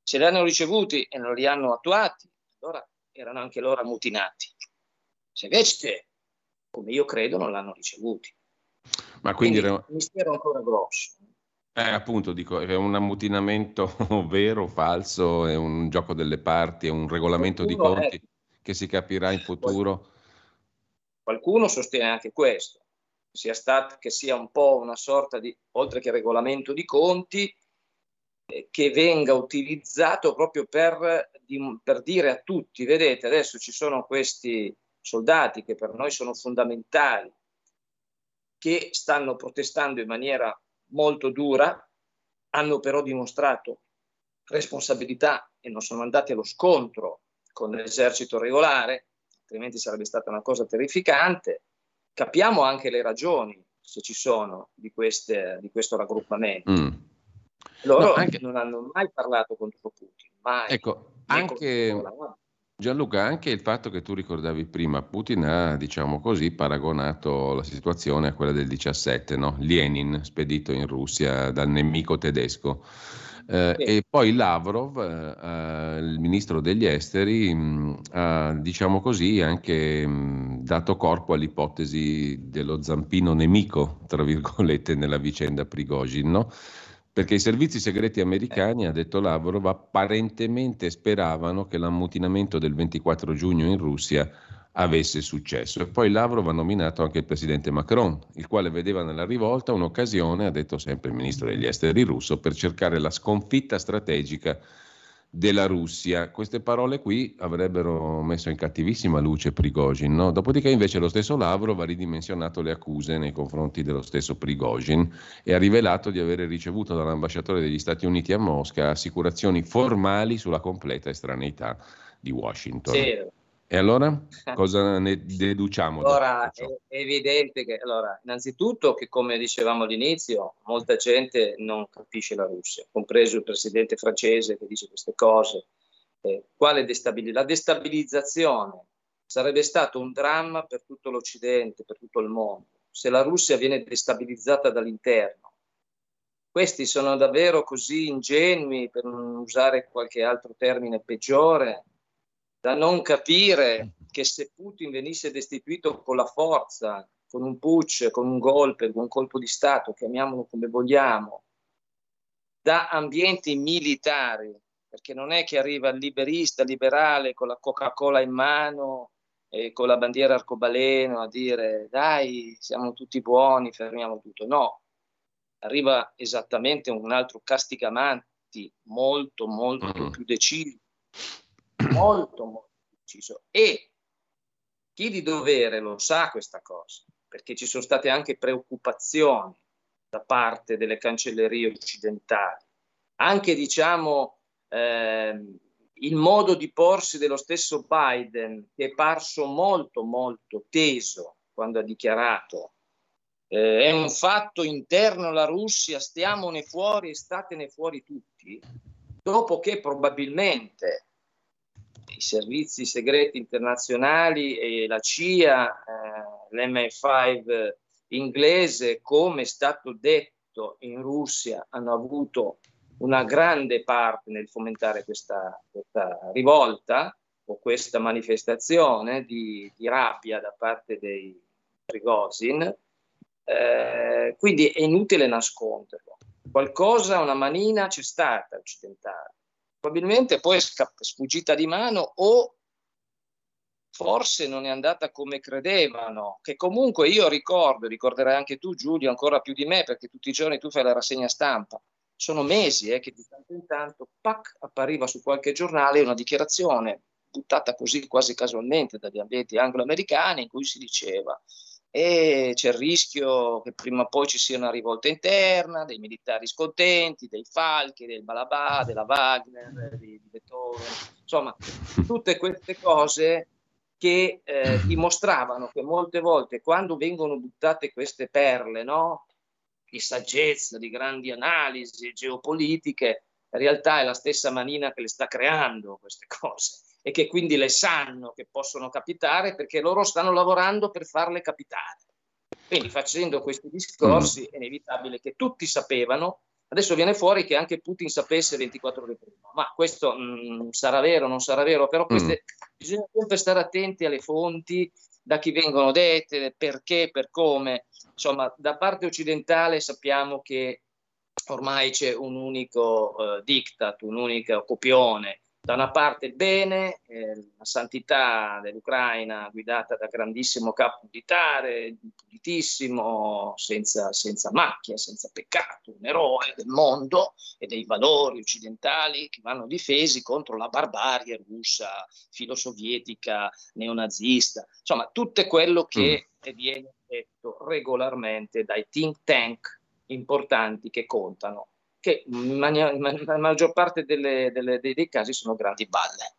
Se li hanno ricevuti e non li hanno attuati, allora erano anche loro ammutinati. Se invece, come io credo, non l'hanno ricevuti. Ma quindi, quindi era... un mistero ancora grosso. Eh, appunto, dico, è un ammutinamento vero, falso, è un gioco delle parti, è un regolamento di conti è... che si capirà in futuro. Qualcuno sostiene anche questo, sia stato, che sia un po' una sorta di, oltre che regolamento di conti, eh, che venga utilizzato proprio per, di, per dire a tutti, vedete, adesso ci sono questi soldati che per noi sono fondamentali, che stanno protestando in maniera molto dura, hanno però dimostrato responsabilità e non sono andati allo scontro con l'esercito regolare, altrimenti sarebbe stata una cosa terrificante. Capiamo anche le ragioni, se ci sono, di, queste, di questo raggruppamento. Mm. Loro no, anche... non hanno mai parlato contro Putin, mai. Ecco, anche, Gianluca, anche il fatto che tu ricordavi prima, Putin ha, diciamo così, paragonato la situazione a quella del 17, no? Lenin spedito in Russia dal nemico tedesco. Eh, sì. E poi Lavrov, eh, il ministro degli esteri, mh, ha, diciamo così, anche mh, dato corpo all'ipotesi dello zampino nemico, tra virgolette, nella vicenda Prigozhin, no? Perché i servizi segreti americani, ha detto Lavrov, apparentemente speravano che l'ammutinamento del 24 giugno in Russia avesse successo. E poi Lavrov ha nominato anche il presidente Macron, il quale vedeva nella rivolta un'occasione, ha detto sempre il ministro degli esteri russo, per cercare la sconfitta strategica della Russia. Queste parole qui avrebbero messo in cattivissima luce Prigozhin, no? dopodiché invece lo stesso Lavrov ha ridimensionato le accuse nei confronti dello stesso Prigozhin e ha rivelato di aver ricevuto dall'ambasciatore degli Stati Uniti a Mosca assicurazioni formali sulla completa estraneità di Washington. Sì e allora cosa ne deduciamo? Allora, è evidente che, allora, innanzitutto che come dicevamo all'inizio, molta gente non capisce la Russia, compreso il presidente francese che dice queste cose. Eh, quale destabilizzazione? La destabilizzazione sarebbe stato un dramma per tutto l'Occidente, per tutto il mondo, se la Russia viene destabilizzata dall'interno. Questi sono davvero così ingenui, per non usare qualche altro termine peggiore, da non capire che se Putin venisse destituito con la forza, con un putsch, con un golpe, con un colpo di Stato, chiamiamolo come vogliamo, da ambienti militari, perché non è che arriva il liberista, liberale, con la Coca-Cola in mano e con la bandiera arcobaleno a dire dai, siamo tutti buoni, fermiamo tutto. No, arriva esattamente un altro castigamanti molto, molto mm. più deciso molto, molto preciso. E chi di dovere lo sa questa cosa, perché ci sono state anche preoccupazioni da parte delle cancellerie occidentali. Anche, diciamo, eh, il modo di porsi dello stesso Biden, che è parso molto, molto teso quando ha dichiarato eh, è un fatto interno alla Russia, stiamone fuori e statene fuori tutti, dopo che probabilmente i servizi segreti internazionali e la CIA, eh, l'MI5 inglese, come è stato detto in Russia, hanno avuto una grande parte nel fomentare questa, questa rivolta o questa manifestazione di, di, rabbia da parte dei Prigozhin. Eh, quindi è inutile nasconderlo. Qualcosa, una manina c'è stata occidentale probabilmente poi è sfuggita di mano o forse non è andata come credevano, che comunque io ricordo, ricorderai anche tu Giulio ancora più di me perché tutti i giorni tu fai la rassegna stampa, sono mesi eh, che di tanto in tanto pac, appariva su qualche giornale una dichiarazione buttata così quasi casualmente dagli ambienti anglo-americani in cui si diceva e c'è il rischio che prima o poi ci sia una rivolta interna, dei militari scontenti, dei falchi, del Balabà, della Wagner, di, di Beethoven, insomma, tutte queste cose che eh, dimostravano che molte volte quando vengono buttate queste perle, no? di saggezza, di grandi analisi geopolitiche, in realtà è la stessa manina che le sta creando queste cose e che quindi le sanno che possono capitare perché loro stanno lavorando per farle capitare. Quindi facendo questi discorsi è inevitabile che tutti sapevano, adesso viene fuori che anche Putin sapesse 24 ore prima, ma questo mh, mm, sarà vero, non sarà vero, però queste, mm. bisogna sempre stare attenti alle fonti, da chi vengono dette, perché, per come. Insomma, da parte occidentale sappiamo che ormai c'è un unico uh, diktat, un unico copione da una parte il bene, eh, la santità dell'Ucraina guidata da grandissimo capo militare, pulitissimo, senza, senza macchie, senza peccato, un eroe del mondo e dei valori occidentali che vanno difesi contro la barbarie russa, filosovietica, neonazista, insomma tutto quello che mm. viene detto regolarmente dai think tank importanti che contano che nella maggior parte delle, delle, dei, dei casi sono grandi balle.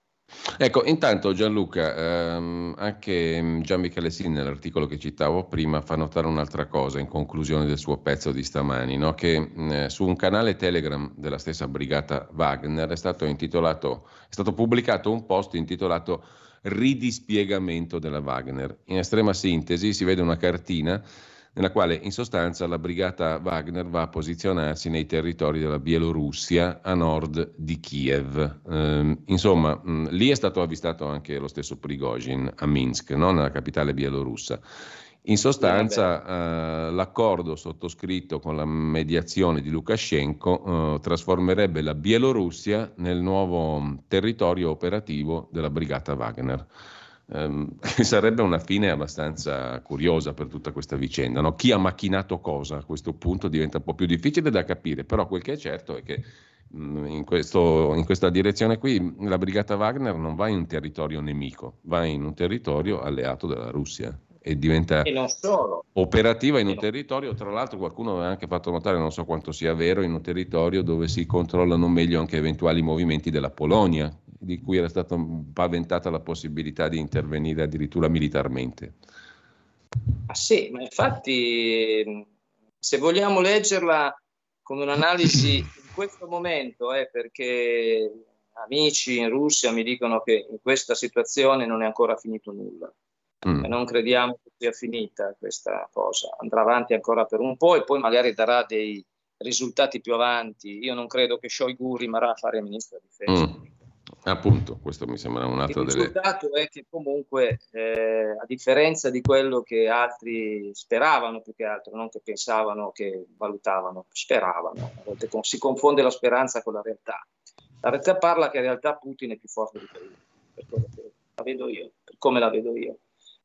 Ecco, intanto Gianluca, ehm, anche Gian Michele Sin nell'articolo che citavo prima fa notare un'altra cosa in conclusione del suo pezzo di stamani, no? che eh, su un canale Telegram della stessa brigata Wagner è stato, è stato pubblicato un post intitolato Ridispiegamento della Wagner. In estrema sintesi si vede una cartina nella quale in sostanza la brigata Wagner va a posizionarsi nei territori della Bielorussia a nord di Kiev. Eh, insomma, mh, lì è stato avvistato anche lo stesso Prigozhin a Minsk, no? nella capitale bielorussa. In sostanza, eh, l'accordo sottoscritto con la mediazione di Lukashenko eh, trasformerebbe la Bielorussia nel nuovo territorio operativo della brigata Wagner. Um, sarebbe una fine abbastanza curiosa per tutta questa vicenda. No? Chi ha macchinato cosa a questo punto diventa un po' più difficile da capire, però quel che è certo è che mm, in, questo, in, questa direzione qui la brigata Wagner non va in un territorio nemico, va in un territorio alleato della Russia e diventa e operativa in un territorio, tra l'altro qualcuno aveva anche fatto notare, non so quanto sia vero, in un territorio dove si controllano meglio anche eventuali movimenti della Polonia, di cui era stata paventata la possibilità di intervenire addirittura militarmente. Ah sì, ma infatti se vogliamo leggerla come un'analisi in questo momento, eh, perché amici in Russia mi dicono che in questa situazione non è ancora finito nulla. Mm. Non crediamo che sia finita questa cosa, andrà avanti ancora per un po' e poi magari darà dei risultati più avanti. Io non credo che Shoigu rimarrà a fare ministro di difesa. Mm. Appunto, questo mi sembra un'altra delle... Il risultato è che comunque, eh, a differenza di quello che altri speravano più che altro, non che pensavano, che valutavano, speravano, a volte si confonde la speranza con la realtà. La realtà parla che in realtà Putin è più forte di prima, per quello che la vedo io, per come la vedo io,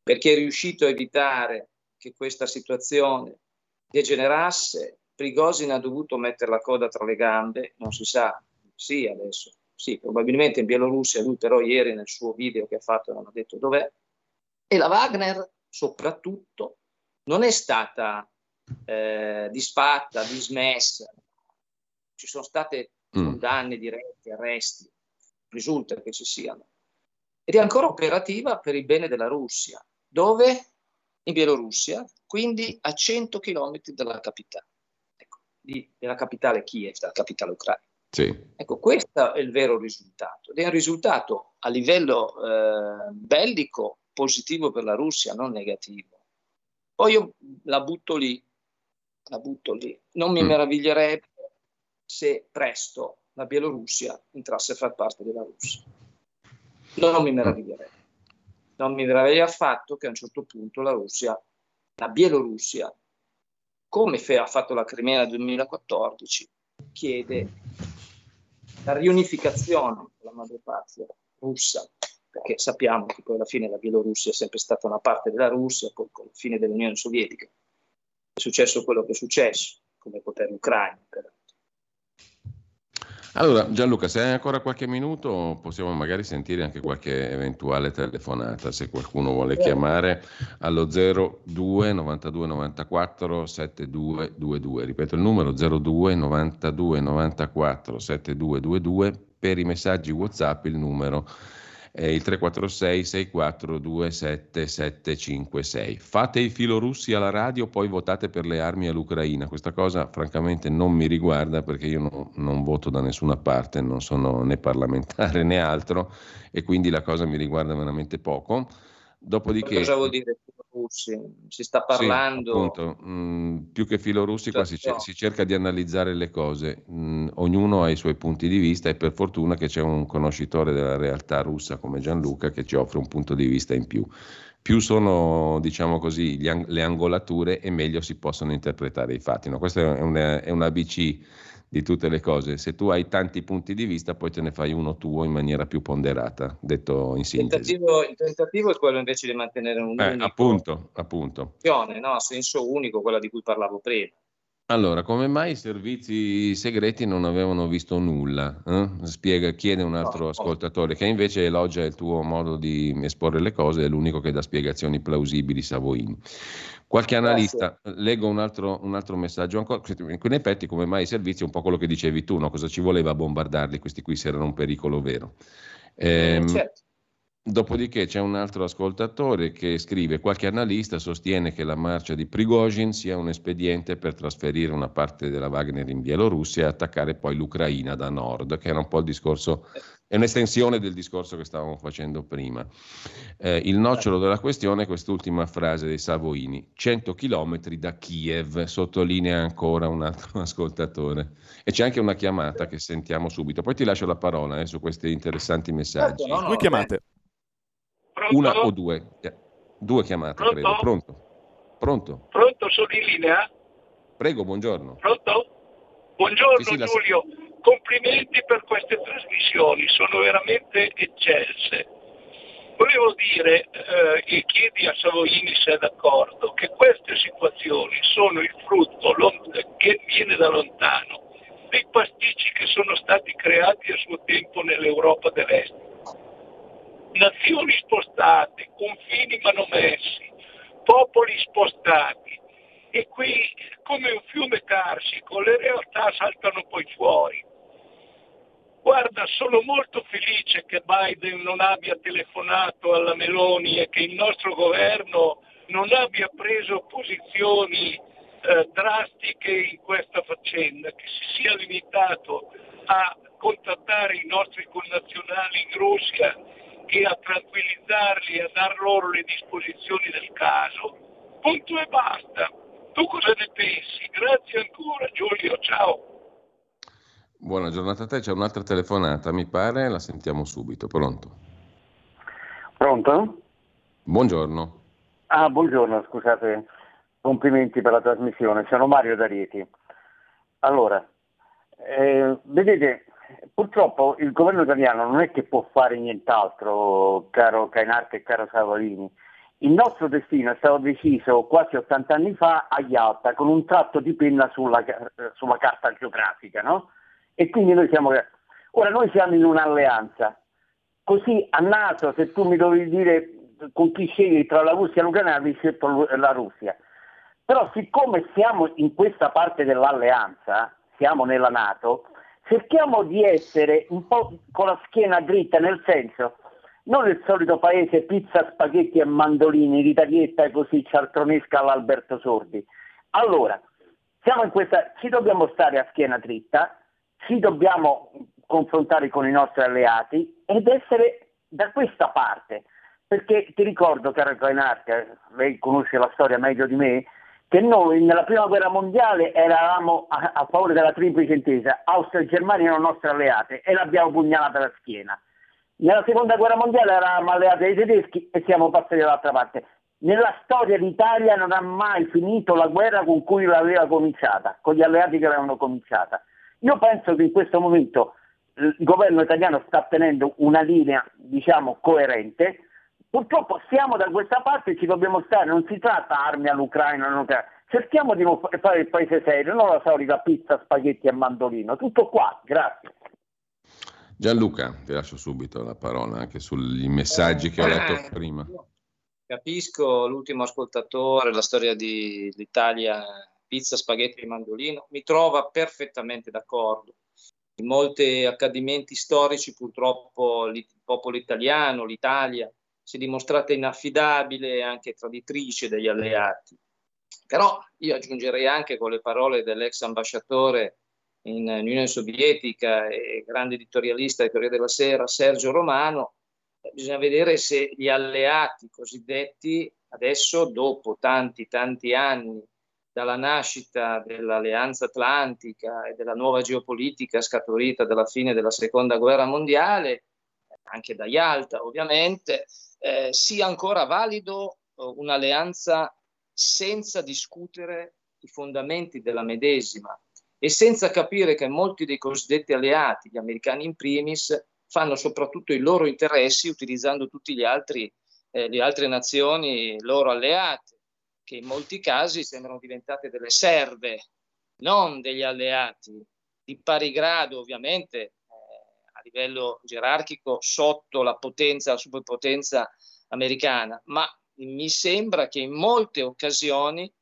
perché è riuscito a evitare che questa situazione degenerasse. Prigozhin ha dovuto mettere la coda tra le gambe, non si sa, sì adesso, sì, probabilmente in Bielorussia, lui però ieri nel suo video che ha fatto non ha detto dov'è, e la Wagner soprattutto non è stata eh, disfatta, dismessa, ci sono state mm. condanne dirette, arresti, risulta che ci siano, ed è ancora operativa per il bene della Russia, dove? In Bielorussia, quindi a 100 km dalla capitale, ecco, di, della capitale Kiev, dalla capitale ucraina. Sì. Ecco, questo è il vero risultato. Ed è un risultato a livello eh, bellico positivo per la Russia, non negativo. Poi io la butto lì, la butto lì. Non mi mm. meraviglierebbe se presto la Bielorussia entrasse a far parte della Russia. Non mi meraviglierebbe. Non mi meraviglia affatto che a un certo punto la Russia, la Bielorussia, come ha fatto la Crimea nel 2014, chiede la riunificazione della madrepatria russa, perché sappiamo che poi alla fine la Bielorussia è sempre stata una parte della Russia, poi con la fine dell'Unione Sovietica è successo quello che è successo, come potere ucraino. Per allora, Gianluca, se hai ancora qualche minuto, possiamo magari sentire anche qualche eventuale telefonata, se qualcuno vuole chiamare allo 02 92 94 7222. Ripeto il numero 02 92 94 7222. Per i messaggi WhatsApp il numero eh, il 346 6427 756. Fate i filorussi alla radio, poi votate per le armi all'Ucraina. Questa cosa francamente non mi riguarda perché io no, non voto da nessuna parte, non sono né parlamentare né altro e quindi la cosa mi riguarda veramente poco. Dopodiché, cosa vuol dire filorussi? Si sta parlando... Sì, appunto, mh, mm, più che filorussi qua si, si, cerca di analizzare le cose, mh, mm, ognuno ha i suoi punti di vista e per fortuna che c'è un conoscitore della realtà russa come Gianluca che ci offre un punto di vista in più. Più sono, diciamo così, le angolature e meglio si possono interpretare i fatti. No? Questo è un, è un ABC di tutte le cose. Se tu hai tanti punti di vista, poi te ne fai uno tuo in maniera più ponderata, detto in sintesi. Il tentativo, il tentativo è quello invece di mantenere un eh, appunto, appunto. No? a senso unico, quella di cui parlavo prima. Allora, come mai i servizi segreti non avevano visto nulla? Eh? Spiega, chiede un altro no, ascoltatore che invece elogia il tuo modo di esporre le cose, è l'unico che dà spiegazioni plausibili, Savoini. Qualche analista, Grazie. leggo un altro, un altro, messaggio ancora, in effetti come mai i servizi, un po' quello che dicevi tu, no? cosa ci voleva bombardarli, questi qui se erano un pericolo vero. Eh, certo. Dopodiché c'è un altro ascoltatore che scrive: Qualche analista sostiene che la marcia di Prigozhin sia un espediente per trasferire una parte della Wagner in Bielorussia e attaccare poi l'Ucraina da nord, che era un po' il discorso, è un'estensione del discorso che stavamo facendo prima. Eh, il nocciolo della questione è quest'ultima frase dei Savoini: 100 chilometri da Kiev, sottolinea ancora un altro ascoltatore. E c'è anche una chiamata che sentiamo subito. Poi ti lascio la parola eh, su questi interessanti messaggi. No, no, Due chiamate. Pronto? Una o due? Due chiamate, Pronto? credo. Pronto? Pronto? Pronto, sono in linea? Prego, buongiorno. Pronto? Buongiorno sì, sì, Giulio, la... complimenti per queste trasmissioni, sono veramente eccelse. Volevo dire, eh, e chiedi a Savoini se è d'accordo, che queste situazioni sono il frutto che viene da lontano dei pasticci che sono stati creati a suo tempo nell'Europa dell'Est nazioni spostate, confini manomessi, popoli spostati e qui come un fiume carsico le realtà saltano poi fuori. Guarda, sono molto felice che Biden non abbia telefonato alla Meloni e che il nostro governo non abbia preso posizioni eh, drastiche in questa faccenda, che si sia limitato a contattare i nostri connazionali in Russia e a tranquillizzarli e a dar loro le disposizioni del caso. Punto e basta. Tu cosa ne pensi? Grazie ancora Giulio, ciao. Buona giornata a te, c'è un'altra telefonata, mi pare, la sentiamo subito. Pronto? Pronto? Buongiorno. Ah, buongiorno, scusate, complimenti per la trasmissione, sono Mario D'Arieti. Allora, eh, vedete, purtroppo il governo italiano non è che può fare nient'altro, caro Cainarte e caro Savolini. Il nostro destino è stato deciso quasi 80 anni fa a Yalta con un tratto di penna sulla, sulla carta geografica, no? E quindi noi siamo... Ora noi siamo in un'alleanza. Così a NATO, se tu mi dovevi dire con chi scegli tra la Russia e l'Ucraina, avrei scelto la Russia. Però siccome siamo in questa parte dell'alleanza, siamo nella Nato, cerchiamo di essere un po' con la schiena dritta, nel senso, non il solito paese pizza, spaghetti e mandolini, ritarietta e così cialtronesca all'Alberto Sordi. Allora, siamo in questa, ci dobbiamo stare a schiena dritta, ci dobbiamo confrontare con i nostri alleati ed essere da questa parte. Perché ti ricordo, caro Reinhardt, lei conosce la storia meglio di me, che noi nella prima guerra mondiale eravamo a, a favore della triplice intesa, Austria e Germania erano nostre alleate e l'abbiamo pugnalata alla schiena. Nella seconda guerra mondiale eravamo alleati ai tedeschi e siamo passati dall'altra parte. Nella storia d'Italia non ha mai finito la guerra con cui l'aveva cominciata, con gli alleati che l'avevano cominciata. Io penso che in questo momento il governo italiano sta tenendo una linea, diciamo, coerente, Purtroppo siamo da questa parte e ci dobbiamo stare, non si tratta armi all'Ucraina, non cerchiamo di fare il paese serio, non la solita pizza, spaghetti e mandolino. Tutto qua, grazie. Gianluca, ti lascio subito la parola anche sui messaggi che ho letto eh, prima. Capisco l'ultimo ascoltatore, la storia di, l'Italia, pizza, spaghetti e mandolino, mi trova perfettamente d'accordo. in molti accadimenti storici purtroppo il popolo italiano, l'Italia, si è dimostrata inaffidabile e anche traditrice degli alleati. Però io aggiungerei anche con le parole dell'ex ambasciatore in Unione Sovietica e grande editorialista del Corriere della Sera, Sergio Romano, bisogna vedere se gli alleati cosiddetti adesso, dopo tanti, tanti anni dalla nascita dell'Alleanza Atlantica e della nuova geopolitica scaturita dalla fine della Seconda Guerra Mondiale, anche da Yalta ovviamente, eh, sia ancora valido eh, un'alleanza senza discutere i fondamenti della medesima e senza capire che molti dei cosiddetti alleati, gli americani in primis, fanno soprattutto i loro interessi utilizzando tutte eh, le altre nazioni loro alleate, che in molti casi sembrano diventate delle serve, non degli alleati, di pari grado ovviamente eh, a livello gerarchico sotto la potenza, la superpotenza americana, ma mi sembra che in molte occasioni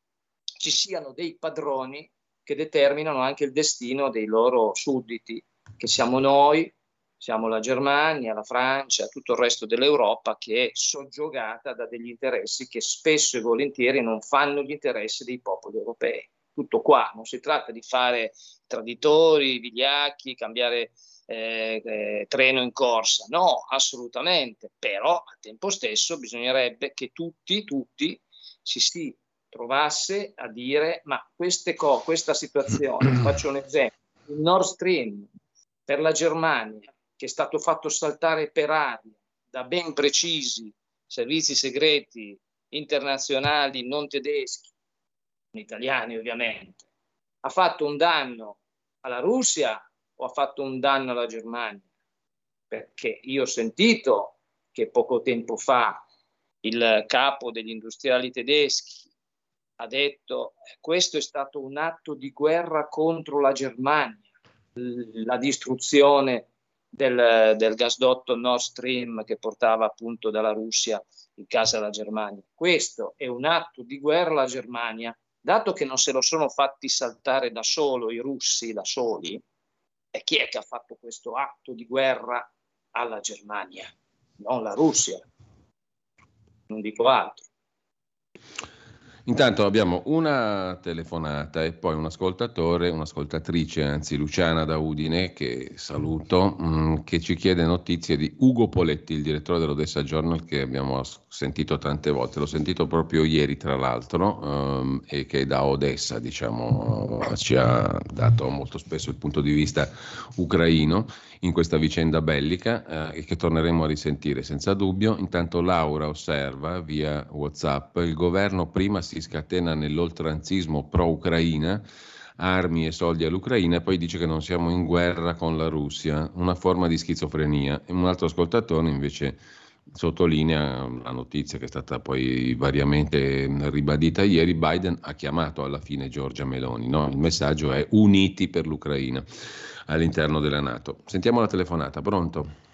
ci siano dei padroni che determinano anche il destino dei loro sudditi, che siamo noi, siamo la Germania, la Francia, tutto il resto dell'Europa che è soggiogata da degli interessi che spesso e volentieri non fanno gli interessi dei popoli europei. Tutto qua, non si tratta di fare traditori, vigliacchi, cambiare eh, eh, treno in corsa, no, assolutamente, però al tempo stesso bisognerebbe che tutti, tutti si, si trovasse a dire ma queste co- questa situazione, faccio un esempio, il Nord Stream per la Germania che è stato fatto saltare per aria da ben precisi servizi segreti internazionali non tedeschi, italiani ovviamente, ha fatto un danno alla Russia o ha fatto un danno alla Germania? Perché io ho sentito che poco tempo fa il capo degli industriali tedeschi ha detto questo è stato un atto di guerra contro la Germania, la distruzione del, del gasdotto Nord Stream che portava appunto dalla Russia in casa la Germania. Questo è un atto di guerra alla Germania, dato che non se lo sono fatti saltare da solo i russi, da soli, e chi è che ha fatto questo atto di guerra alla Germania? Non la Russia, non dico altro. Intanto abbiamo una telefonata e poi un ascoltatore, un'ascoltatrice, anzi Luciana da Udine, che saluto, mm, che ci chiede notizie di Ugo Poletti, il direttore dell'Odessa Journal, che abbiamo sentito tante volte. L'ho sentito proprio ieri, tra l'altro, um, e che da Odessa, diciamo, ci ha dato molto spesso il punto di vista ucraino in questa vicenda bellica eh, e che torneremo a risentire senza dubbio. Intanto Laura osserva via WhatsApp, il governo prima si scatena nell'oltranzismo pro-Ucraina, armi e soldi all'Ucraina e poi dice che non siamo in guerra con la Russia, una forma di schizofrenia. E un altro ascoltatore invece sottolinea la notizia che è stata poi variamente ribadita ieri, Biden ha chiamato alla fine Giorgia Meloni, no? il messaggio è uniti per l'Ucraina all'interno della Nato. Sentiamo la telefonata, pronto?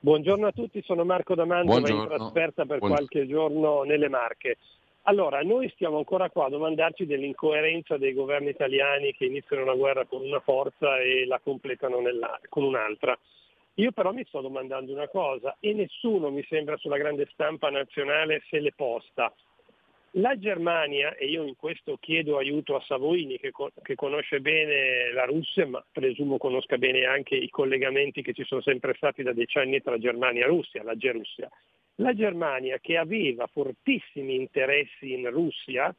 Buongiorno a tutti, sono Marco D'Amando, in trasferta per Buongiorno. qualche giorno nelle Marche. Allora, noi stiamo ancora qua a domandarci dell'incoerenza dei governi italiani che iniziano una guerra con una forza e la completano con un'altra. Io però mi sto domandando una cosa e nessuno mi sembra sulla grande stampa nazionale se l'è posta. La Germania, e io in questo chiedo aiuto a Savoini che, che, conosce bene la Russia, ma presumo conosca bene anche i collegamenti che ci sono sempre stati da decenni tra Germania e Russia, la Gerussia. La Germania che aveva fortissimi interessi in Russia,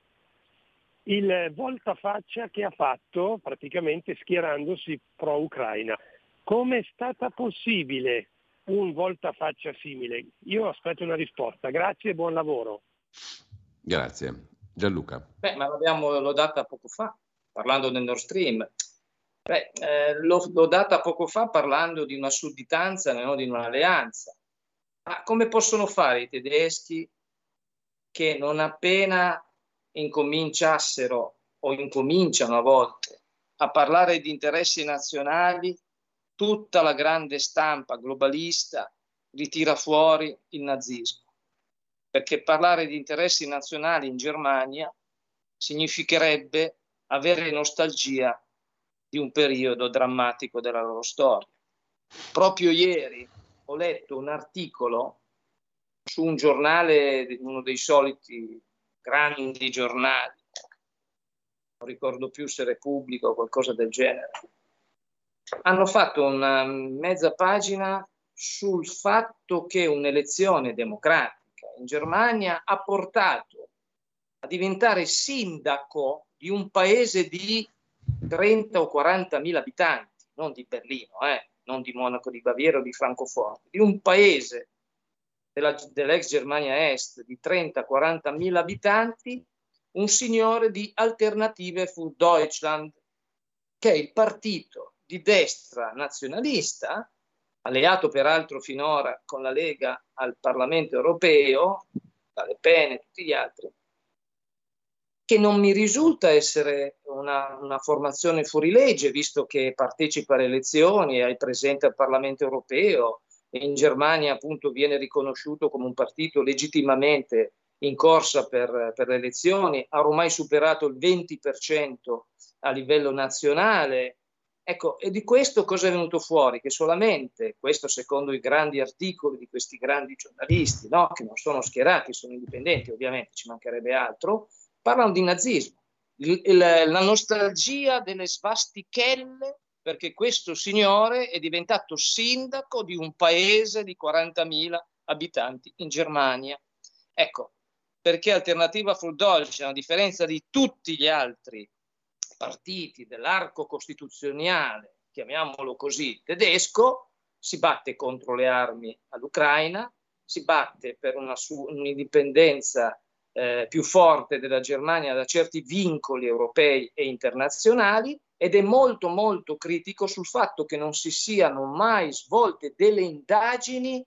il voltafaccia che ha fatto praticamente schierandosi pro-Ucraina. Come è stata possibile un voltafaccia simile? Io aspetto una risposta. Grazie e buon lavoro. Grazie. Gianluca. Beh, ma l'abbiamo l'ho data poco fa, parlando del Nord Stream. Beh, eh, l'ho, l'ho, data poco fa parlando di una sudditanza, non di un'alleanza. Ma come possono fare i tedeschi che non appena incominciassero o incominciano a volte a parlare di interessi nazionali, tutta la grande stampa globalista ritira fuori il nazismo? perché parlare di interessi nazionali in Germania significherebbe avere nostalgia di un periodo drammatico della loro storia. Proprio ieri ho letto un articolo su un giornale, uno dei soliti grandi giornali, non ricordo più se Repubblica o qualcosa del genere, hanno fatto una mezza pagina sul fatto che un'elezione democratica in Germania ha portato a diventare sindaco di un paese di 30 o 40 mila abitanti, non di Berlino, eh, non di Monaco di Baviera o di Francoforte, di un paese della, dell'ex Germania Est di 30-40 mila abitanti, un signore di Alternative für Deutschland, che è il partito di destra nazionalista, alleato peraltro finora con la Lega al Parlamento europeo, dalle Pen e tutti gli altri, che non mi risulta essere una, una, formazione fuorilegge, visto che partecipa alle elezioni, è presente al Parlamento europeo in Germania appunto viene riconosciuto come un partito legittimamente in corsa per, per le elezioni, ha ormai superato il 20% a livello nazionale. Ecco, e di questo cosa è venuto fuori? Che solamente, questo secondo i grandi articoli di questi grandi giornalisti, no? che non sono schierati, sono indipendenti ovviamente, ci mancherebbe altro, parlano di nazismo. La nostalgia delle svastichelle perché questo signore è diventato sindaco di un paese di 40.000 abitanti in Germania. Ecco, perché Alternativa für Deutschland, a differenza di tutti gli altri partiti dell'arco costituzionale, chiamiamolo così, tedesco, si batte contro le armi all'Ucraina, si batte per una su- un'indipendenza eh, più forte della Germania da certi vincoli europei e internazionali ed è molto molto critico sul fatto che non si siano mai svolte delle indagini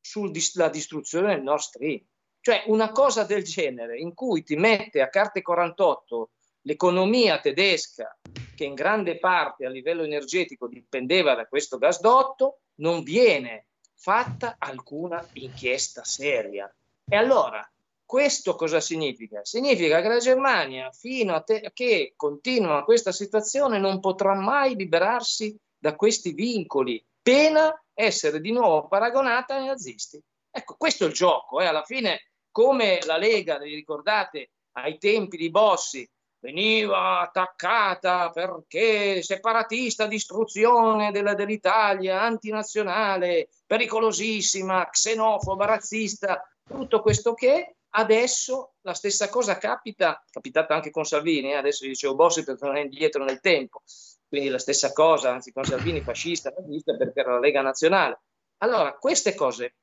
sulla distruzione del Nord Stream. Cioè una cosa del genere in cui ti mette a carte 48 l'economia tedesca che in grande parte a livello energetico dipendeva da questo gasdotto, non viene fatta alcuna inchiesta seria. E allora questo cosa significa? Significa che la Germania, fino a, te- che continua questa situazione, non potrà mai liberarsi da questi vincoli, pena essere di nuovo paragonata ai nazisti. Ecco, questo è il gioco. Eh. Alla fine, come la Lega, vi ricordate, ai tempi di Bossi, veniva attaccata perché separatista, distruzione della, dell'Italia, antinazionale, pericolosissima, xenofoba, razzista, tutto questo che Adesso la stessa cosa capita, capitata anche con Salvini, eh? adesso dicevo Bossi perché non è indietro nel tempo, quindi la stessa cosa, anzi con Salvini fascista, nazista perché era la Lega Nazionale. Allora, queste cose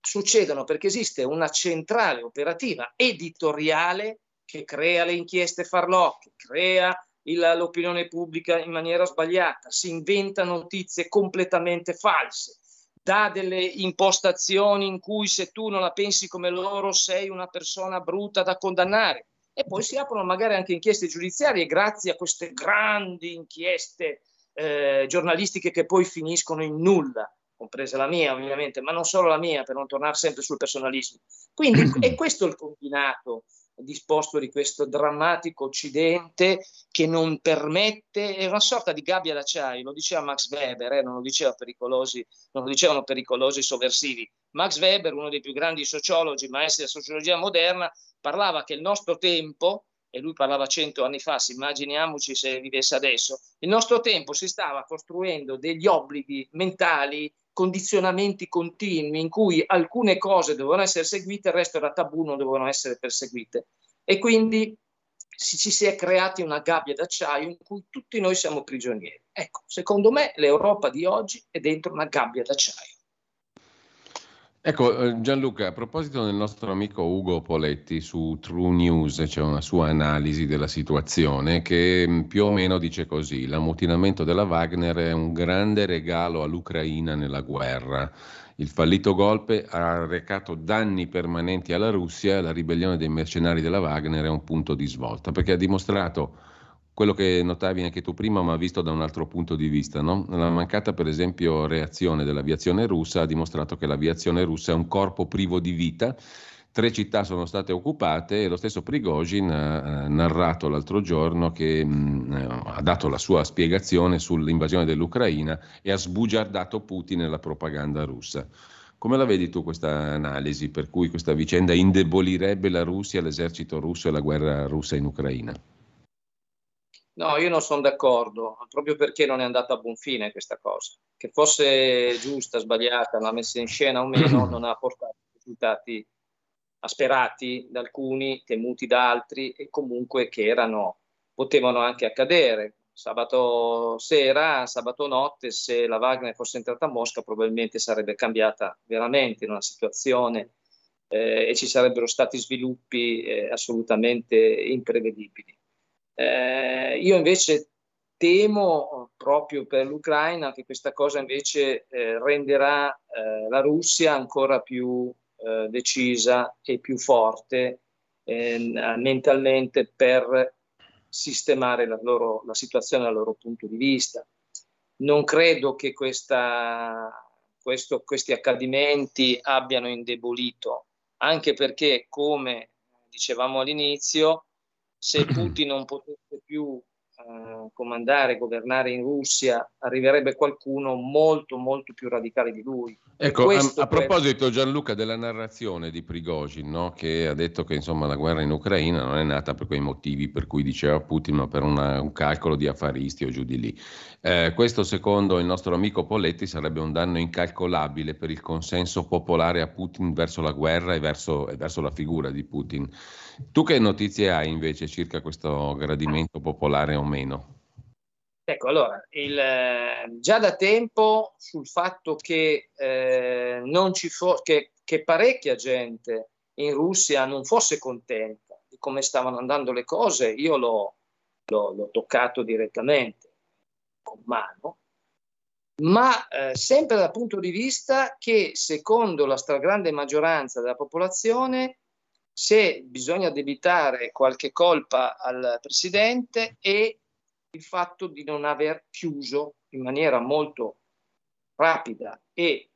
succedono perché esiste una centrale operativa editoriale che crea le inchieste farlocche, crea il, l'opinione pubblica in maniera sbagliata, si inventa notizie completamente false, dà delle impostazioni in cui se tu non la pensi come loro sei una persona brutta da condannare. E poi si aprono magari anche inchieste giudiziarie grazie a queste grandi inchieste eh, giornalistiche che poi finiscono in nulla, compresa la mia ovviamente, ma non solo la mia per non tornare sempre sul personalismo. Quindi è questo il combinato disposto di questo drammatico Occidente che non permette, è una sorta di gabbia d'acciaio, lo diceva Max Weber, eh, non, lo diceva non lo dicevano pericolosi sovversivi. Max Weber, uno dei più grandi sociologi, maestri della sociologia moderna, parlava che il nostro tempo, e lui parlava cento anni fa, immaginiamoci se vivesse adesso, il nostro tempo si stava costruendo degli obblighi mentali condizionamenti continui in cui alcune cose dovevano essere seguite, il resto era tabù, non dovevano essere perseguite. E quindi ci, ci si è creati una gabbia d'acciaio in cui tutti noi siamo prigionieri. Ecco, secondo me l'Europa di oggi è dentro una gabbia d'acciaio. Ecco eh, Gianluca, a proposito del nostro amico Ugo Poletti su True News, c'è una sua analisi della situazione che mm, più o meno dice così, l'ammutinamento della Wagner è un grande regalo all'Ucraina nella guerra. Il fallito golpe ha recato danni permanenti alla Russia la ribellione dei mercenari della Wagner è un punto di svolta perché ha dimostrato quello che notavi anche tu prima, ma visto da un altro punto di vista. No? La mancata, per esempio, reazione dell'aviazione russa ha dimostrato che l'aviazione russa è un corpo privo di vita, tre città sono state occupate e lo stesso Prigozhin ha narrato l'altro giorno che mh, eh, ha dato la sua spiegazione sull'invasione dell'Ucraina e ha sbugiardato Putin e la propaganda russa. Come la vedi tu questa analisi per cui questa vicenda indebolirebbe la Russia, l'esercito russo e la guerra russa in Ucraina? No, io non sono d'accordo, proprio perché non è andata a buon fine questa cosa. Che fosse giusta, sbagliata, la messa in scena o meno, non ha portato risultati asperati da alcuni, temuti da altri e comunque che erano, potevano anche accadere. Sabato sera, sabato notte, se la Wagner fosse entrata a Mosca probabilmente sarebbe cambiata veramente in una situazione eh, e ci sarebbero stati sviluppi eh, assolutamente imprevedibili. Eh, io invece temo proprio per l'Ucraina che questa cosa invece eh, renderà eh, la Russia ancora più eh, decisa e più forte eh, mentalmente per sistemare la, loro, la situazione dal loro punto di vista. Non credo che questa, questo, questi accadimenti abbiano indebolito, anche perché, come dicevamo all'inizio, se Putin non potesse più eh, comandare, governare in Russia, arriverebbe qualcuno molto, molto più radicale di lui. Ecco, a, a, proposito Gianluca della narrazione di Prigozhin, no? che ha detto che insomma, la guerra in Ucraina non è nata per quei motivi per cui diceva Putin, ma per una, un calcolo di affaristi o giù di lì. Eh, questo secondo il nostro amico Poletti sarebbe un danno incalcolabile per il consenso popolare a Putin verso la guerra e verso, e verso la figura di Putin. Tu che notizie hai invece circa questo gradimento popolare o meno? Ecco, allora, il, eh, già da tempo sul fatto che, eh, non ci fo- che, che parecchia gente in Russia non fosse contenta di come stavano andando le cose, io l'ho, l'ho, l'ho toccato direttamente con mano, ma eh, sempre dal punto di vista che secondo la stragrande maggioranza della popolazione se bisogna debitare qualche colpa al Presidente è il fatto di non aver chiuso in maniera molto rapida e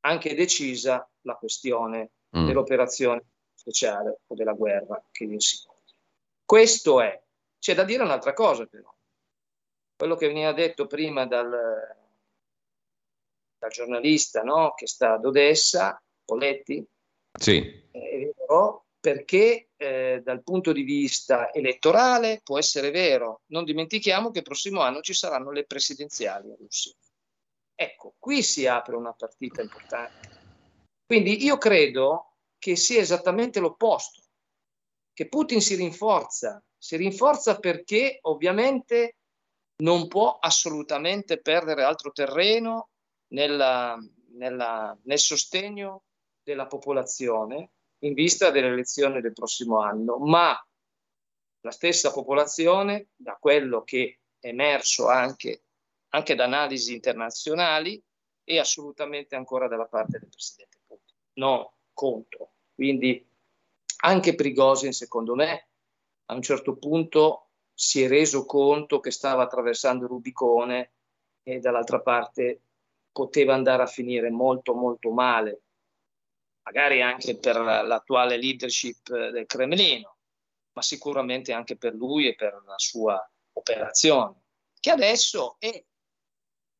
anche decisa la questione mm. dell'operazione speciale o della guerra che vi si voglia. Questo è. C'è da dire un'altra cosa però. Quello che veniva detto prima dal, dal giornalista no? che sta ad Odessa, Poletti, sì. è vero, perché eh, dal punto di vista elettorale può essere vero. Non dimentichiamo che il prossimo anno ci saranno le presidenziali in Russia. Ecco, qui si apre una partita importante. Quindi io credo che sia esattamente l'opposto, che Putin si rinforza, si rinforza perché ovviamente non può assolutamente perdere altro terreno nella, nella, nel sostegno della popolazione in vista delle elezioni del prossimo anno, ma la stessa popolazione, da quello che è emerso anche, anche da analisi internazionali, è assolutamente ancora dalla parte del Presidente Putin, non contro. Quindi anche Prigozhin, secondo me, a un certo punto si è reso conto che stava attraversando Rubicone e dall'altra parte poteva andare a finire molto molto male magari anche per l'attuale leadership del Cremlino, ma sicuramente anche per lui e per la sua operazione, che adesso è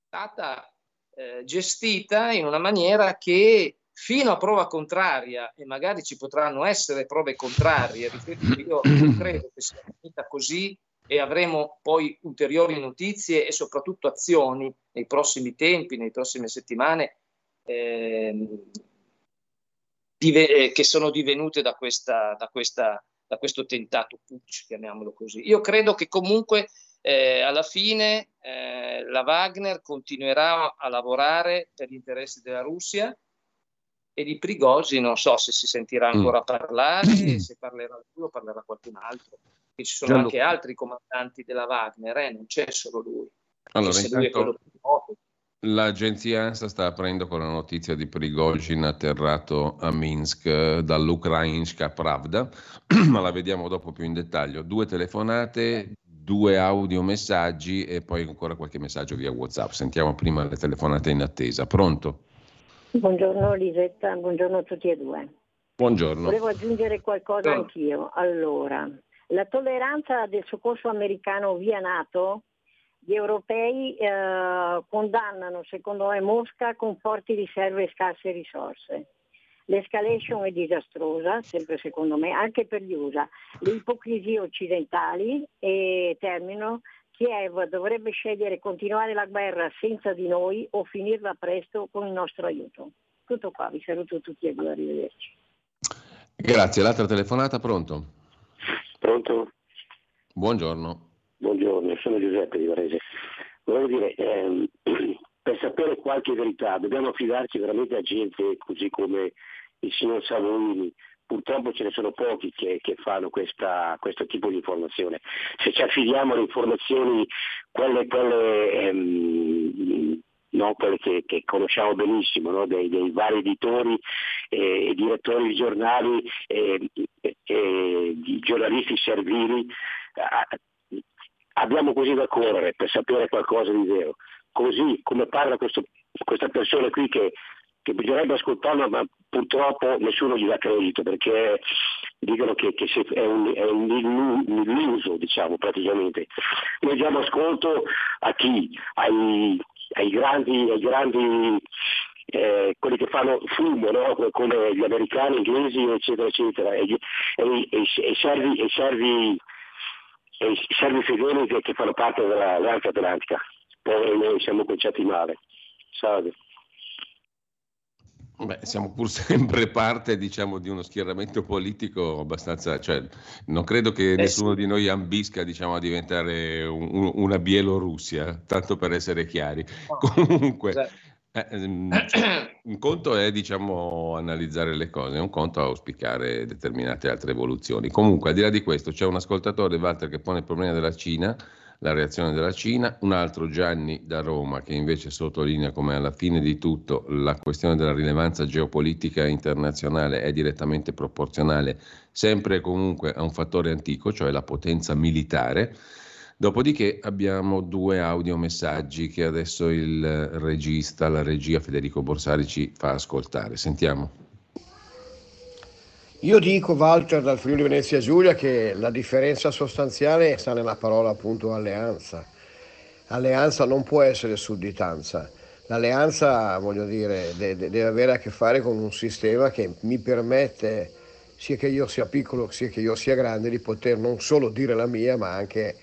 stata eh, gestita in una maniera che fino a prova contraria, e magari ci potranno essere prove contrarie, ripeto, io credo che sia finita così e avremo poi ulteriori notizie e soprattutto azioni nei prossimi tempi, nei prossime settimane, eh, dive- eh, che sono divenute da, questa, da, questa, da questo tentato putsch, chiamiamolo così. Io credo che comunque eh, alla fine eh, la Wagner continuerà a lavorare per gli interessi della Russia e di Prigosi non so se si sentirà mm. ancora parlare, se parlerà lui o parlerà qualcun altro. E ci sono Gianluca. anche altri comandanti della Wagner, eh? non c'è solo lui. Allora, intanto, lui L'agenzia ANSA sta aprendo con la notizia di Prigozhin atterrato a Minsk eh, dall'Ukrainska Pravda, ma la vediamo dopo più in dettaglio. Due telefonate, due audiomessaggi e poi ancora qualche messaggio via WhatsApp. Sentiamo prima le telefonate in attesa. Pronto? Buongiorno Lisetta, buongiorno a tutti e due. Buongiorno. Volevo aggiungere qualcosa no. anch'io. Allora, la tolleranza del soccorso americano via NATO, gli europei eh, condannano secondo me Mosca con forti riserve e scarse risorse. L'escalation è disastrosa, sempre secondo me, anche per gli USA. Le ipocrisie occidentali, e termino, Kiev dovrebbe scegliere continuare la guerra senza di noi o finirla presto con il nostro aiuto. Tutto qua, vi saluto tutti e due, arrivederci. Grazie, l'altra telefonata, pronto? Pronto? Buongiorno. Buongiorno, sono Giuseppe di Varese. Volevo dire, ehm, per sapere qualche verità dobbiamo affidarci veramente a gente così come il signor Salvini, purtroppo ce ne sono pochi che, che fanno questa, questo tipo di informazione. Se ci affidiamo alle informazioni, quelle, quelle, ehm, no, quelle che, che, conosciamo benissimo, no? dei, dei, vari editori e eh, direttori di giornali eh, eh, di giornalisti servili, eh, abbiamo così da correre per sapere qualcosa di vero. Così come parla questo, questa persona qui che che bisognerebbe ascoltarlo, ma purtroppo nessuno gli dà credito perché dicono che, che è, un, è un, illuso, diciamo, praticamente. Noi diamo ascolto a chi? Ai, ai grandi, ai grandi eh, quelli che fanno fumo, no? come gli americani, inglesi, eccetera, eccetera, e, e, e, e servi, e servi fedeli che, che fanno parte dell'Alleanza Atlantica. Poi noi siamo conciati male. Salve. Beh, siamo pur sempre parte, diciamo, di uno schieramento politico abbastanza, cioè, non credo che eh, nessuno sì. di noi ambisca, diciamo, a diventare un, una Bielorussia, tanto per essere chiari. Oh, Comunque, eh, ehm, un conto è, diciamo, analizzare le cose, un conto è auspicare determinate altre evoluzioni. Comunque, al di là di questo, c'è un ascoltatore, Walter, che pone il problema della Cina la reazione della Cina, un altro Gianni da Roma che invece sottolinea come alla fine di tutto la questione della rilevanza geopolitica internazionale è direttamente proporzionale sempre e comunque a un fattore antico, cioè la potenza militare. Dopodiché abbiamo due audiomessaggi che adesso il regista, la regia Federico Borsari ci fa ascoltare. Sentiamo. Io dico, Walter, dal Friuli Venezia Giulia, che la differenza sostanziale sta nella parola appunto alleanza. Alleanza non può essere sudditanza. L'alleanza, voglio dire, deve avere a che fare con un sistema che mi permette, sia che io sia piccolo sia che io sia grande, di poter non solo dire la mia, ma anche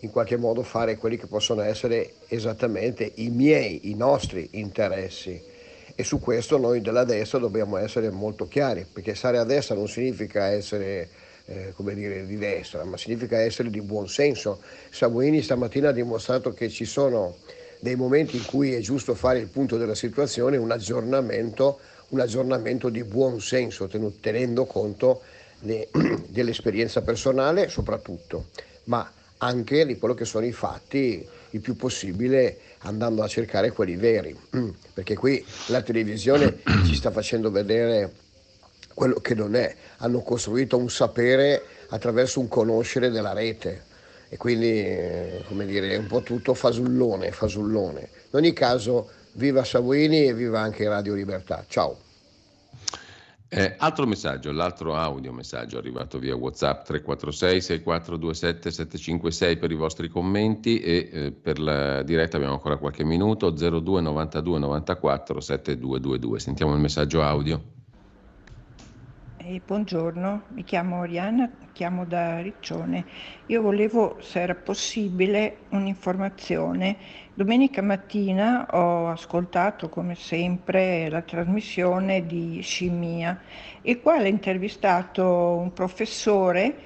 in qualche modo fare quelli che possono essere esattamente i miei, i nostri interessi e su questo noi della destra dobbiamo essere molto chiari, perché stare a destra non significa essere eh, come dire, di destra, ma significa essere di buon senso. Samuini stamattina ha dimostrato che ci sono dei momenti in cui è giusto fare il punto della situazione, un aggiornamento, un aggiornamento di buon senso, tenendo conto le, dell'esperienza personale soprattutto, ma anche di quello che sono i fatti il più possibile andando a cercare quelli veri, perché qui la televisione ci sta facendo vedere quello che non è, hanno costruito un sapere attraverso un conoscere della rete e quindi eh, come dire, è un po' tutto fasullone, fasullone. In ogni caso, viva Savuini e viva anche Radio Libertà. Ciao. Eh, altro messaggio, l'altro audio messaggio arrivato via WhatsApp 346 6427 756 per i vostri commenti e eh, per la diretta abbiamo ancora qualche minuto 02 92 94 7222. Sentiamo il messaggio audio. Buongiorno, mi chiamo Oriana, chiamo da Riccione. Io volevo, se era possibile, un'informazione. Domenica mattina ho ascoltato, come sempre, la trasmissione di Scimmia, il quale ha intervistato un professore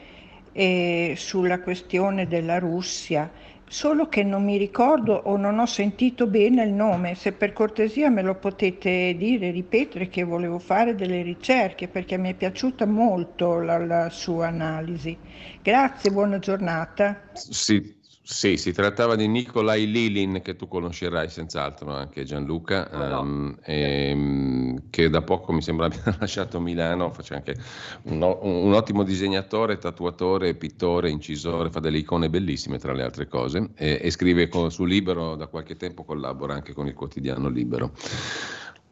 eh, sulla questione della Russia solo che non mi ricordo o non ho sentito bene il nome. Se per cortesia me lo potete dire, ripetere che volevo fare delle ricerche perché mi è piaciuta molto la, la sua analisi. Grazie, buona giornata. Sì, sì, si trattava di Nikolai Lilin, che tu conoscerai senz'altro anche Gianluca, no, um, ehm, che da poco mi sembra abbia lasciato Milano, faccia anche un, un, ottimo disegnatore, tatuatore, pittore, incisore, fa delle icone bellissime tra le altre cose e, e scrive con, su Libero da qualche tempo, collabora anche con il quotidiano Libero.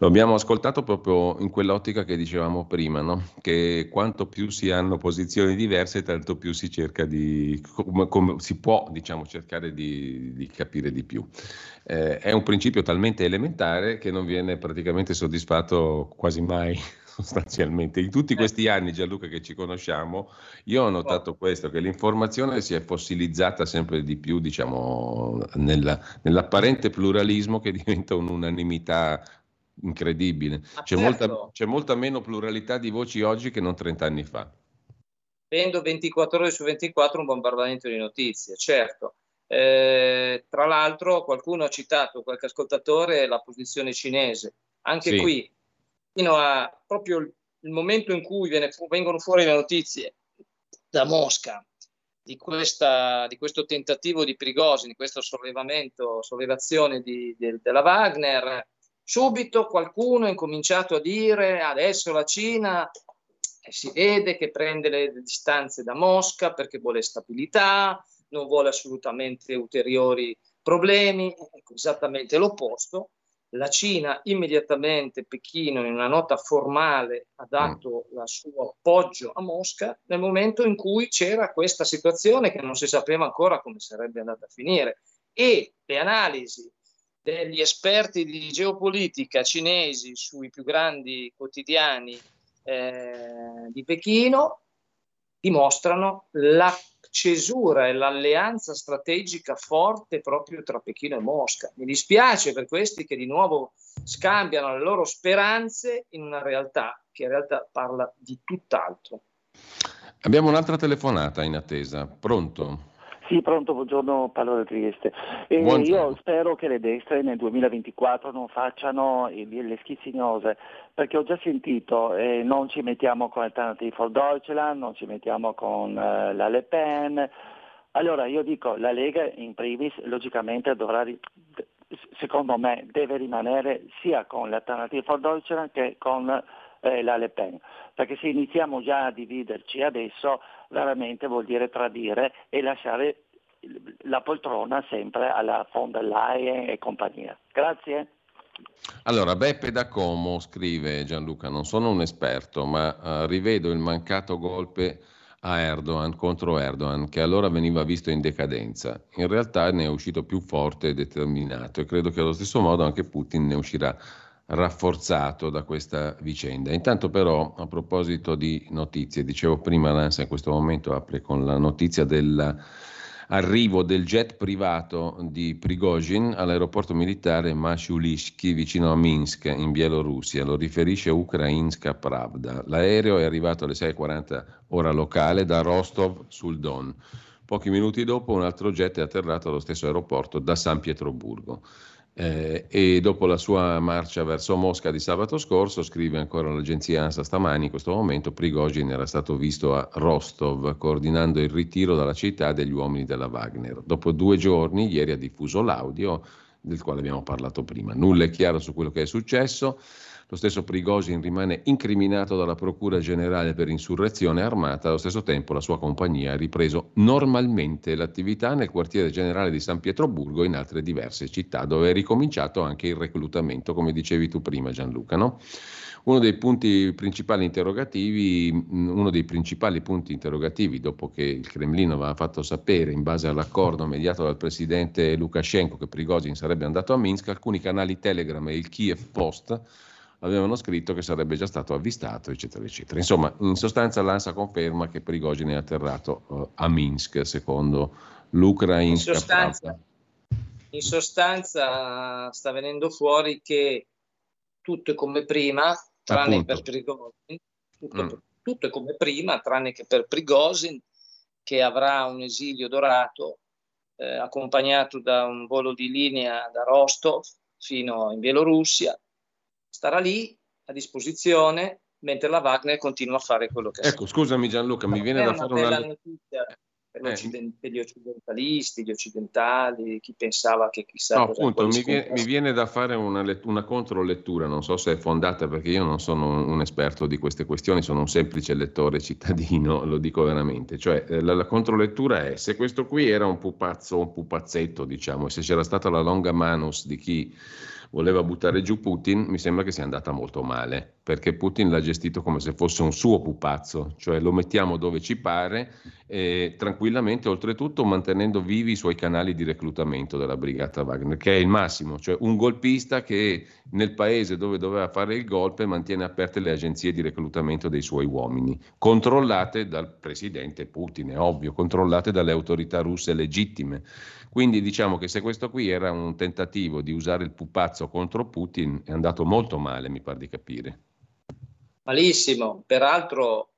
Lo abbiamo ascoltato proprio in quell'ottica che dicevamo prima, no? che quanto più si hanno posizioni diverse, tanto più si cerca di, come, come si può diciamo, cercare di, di, capire di più. Eh, è un principio talmente elementare che non viene praticamente soddisfatto quasi mai sostanzialmente. In tutti questi anni, Gianluca, che ci conosciamo, io ho notato questo, che l'informazione si è fossilizzata sempre di più, diciamo, nella, nell'apparente pluralismo che diventa un'unanimità incredibile. C'è, certo. molta, c'è, molta, meno pluralità di voci oggi che non 30 anni fa. Vendo 24 ore su 24 un bombardamento di notizie, certo. Eh, tra l'altro qualcuno ha citato, qualche ascoltatore, la posizione cinese. Anche sì. qui, fino a proprio il, momento in cui viene, vengono fuori le notizie da Mosca di, questa, di, questo tentativo di Prigozhin, di questo sollevamento, sollevazione di, di, della Wagner, subito qualcuno ha incominciato a dire adesso la Cina eh, si vede che prende le distanze da Mosca perché vuole stabilità, non vuole assolutamente ulteriori problemi, ecco, esattamente l'opposto. La Cina immediatamente, Pechino, in una nota formale, ha dato il suo appoggio a Mosca nel momento in cui c'era questa situazione che non si sapeva ancora come sarebbe andata a finire. E le analisi degli esperti di geopolitica cinesi sui più grandi quotidiani eh, di Pechino dimostrano la cesura e l'alleanza strategica forte proprio tra Pechino e Mosca. Mi dispiace per questi che di nuovo scambiano le loro speranze in una realtà che in realtà parla di tutt'altro. Abbiamo un'altra telefonata in attesa. Pronto? Sì, pronto, buongiorno, parlo da Trieste. Eh, io spero che le destre nel 2024 non facciano le schizzignose, perché ho già sentito eh, non ci mettiamo con Alternative for Deutschland, non ci mettiamo con eh, la Le Pen. Allora io dico, la Lega in primis logicamente dovrà, secondo me, deve rimanere sia con l'Alternative for Deutschland che con eh, la Le Pen, perché se iniziamo già a dividerci adesso veramente vuol dire tradire e lasciare la poltrona sempre alla von der Leyen e compagnia. Grazie. Allora, Beppe da Como scrive Gianluca, non sono un esperto, ma uh, rivedo il mancato golpe a Erdogan contro Erdogan, che allora veniva visto in decadenza. In realtà ne è uscito più forte e determinato e credo che allo stesso modo anche Putin ne uscirà rafforzato da questa vicenda. Intanto però, a proposito di notizie, dicevo prima, l'ANSA in questo momento apre con la notizia dell'arrivo del jet privato di Prigozhin all'aeroporto militare Mashulisky vicino a Minsk in Bielorussia, lo riferisce Ukrainska Pravda. L'aereo è arrivato alle 6.40 ora locale da Rostov sul Don. Pochi minuti dopo un altro jet è atterrato allo stesso aeroporto da San Pietroburgo. Eh, e dopo la sua marcia verso Mosca di sabato scorso, scrive ancora l'agenzia ANSA stamani, in questo momento Prigozhin era stato visto a Rostov coordinando il ritiro dalla città degli uomini della Wagner. Dopo due giorni, ieri ha diffuso l'audio del quale abbiamo parlato prima. Nulla è chiaro su quello che è successo. Lo stesso Prigozhin rimane incriminato dalla Procura Generale per insurrezione armata, allo stesso tempo la sua compagnia ha ripreso normalmente l'attività nel quartiere generale di San Pietroburgo e in altre diverse città, dove è ricominciato anche il reclutamento, come dicevi tu prima Gianluca. No? Uno dei punti principali interrogativi, uno dei principali punti interrogativi, dopo che il Cremlino aveva fatto sapere, in base all'accordo mediato dal presidente Lukashenko, che Prigozhin sarebbe andato a Minsk, alcuni canali Telegram e il Kiev Post avevano scritto che sarebbe già stato avvistato, eccetera, eccetera. Insomma, in sostanza l'ANSA conferma che Prigogine è atterrato uh, a Minsk, secondo l'Ucraina. In sostanza, in sostanza sta venendo fuori che tutto è come prima, tranne Appunto. per Prigozhin, tutto, mm. tutto, è come prima, tranne che per Prigozhin, che avrà un esilio dorato, eh, accompagnato da un volo di linea da Rostov fino in Bielorussia, starà lì a disposizione mentre la Wagner continua a fare quello che ecco, sa. scusami Gianluca, mi viene da fare una... notizia per, eh. per, gli occidentalisti, gli occidentali, chi pensava che chissà... No, appunto, mi viene, mi viene, da fare una, let- una controlettura, non so se è fondata perché io non sono un esperto di queste questioni, sono un semplice lettore cittadino, lo dico veramente. Cioè, eh, la, la controlettura è se questo qui era un pupazzo, un pupazzetto, diciamo, e se c'era stata la longa manus di chi voleva buttare giù Putin, mi sembra che sia andata molto male, perché Putin l'ha gestito come se fosse un suo pupazzo, cioè lo mettiamo dove ci pare, e tranquillamente, oltretutto mantenendo vivi i suoi canali di reclutamento della brigata Wagner, che è il massimo, cioè un golpista che nel paese dove doveva fare il golpe mantiene aperte le agenzie di reclutamento dei suoi uomini, controllate dal presidente Putin, è ovvio, controllate dalle autorità russe legittime. Quindi diciamo che se questo qui era un tentativo di usare il pupazzo contro Putin, è andato molto male, mi pare di capire. Malissimo, peraltro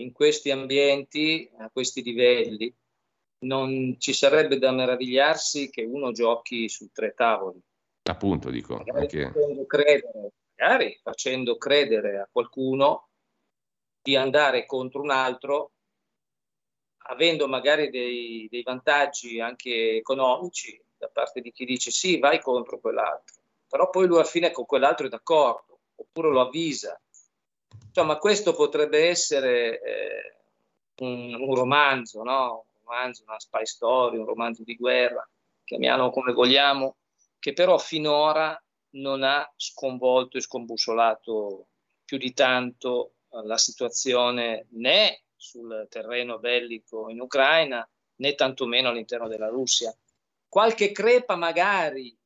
in questi ambienti, a questi livelli, non ci sarebbe da meravigliarsi che uno giochi su tre tavoli. Appunto, dico. Magari, perché... facendo credere, magari facendo credere a qualcuno di andare contro un altro avendo magari dei, dei, vantaggi anche economici da parte di chi dice sì, vai contro quell'altro, però poi lui alla fine con quell'altro è d'accordo, oppure lo avvisa. Insomma, questo potrebbe essere eh, un, un, romanzo, no? un romanzo, una spy story, un romanzo di guerra, chiamiamolo come vogliamo, che però finora non ha sconvolto e scombussolato più di tanto la situazione né sul terreno bellico in Ucraina, né tantomeno all'interno della Russia. Qualche crepa magari,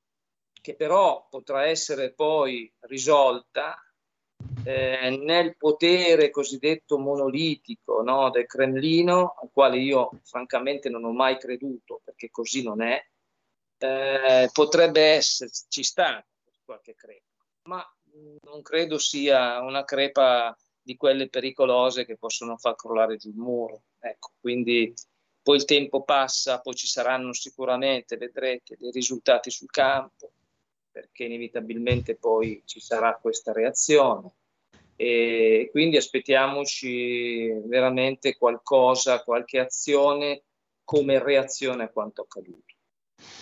che però potrà essere poi risolta eh, nel potere cosiddetto monolitico no, del Cremlino, al quale io francamente non ho mai creduto, perché così non è, eh, potrebbe esserci stata qualche crepa, ma non credo sia una crepa di quelle pericolose che possono far crollare giù il muro. Ecco, quindi poi il tempo passa, poi ci saranno sicuramente, vedrete, dei risultati sul campo, perché inevitabilmente poi ci sarà questa reazione. E quindi aspettiamoci veramente qualcosa, qualche azione come reazione a quanto accaduto.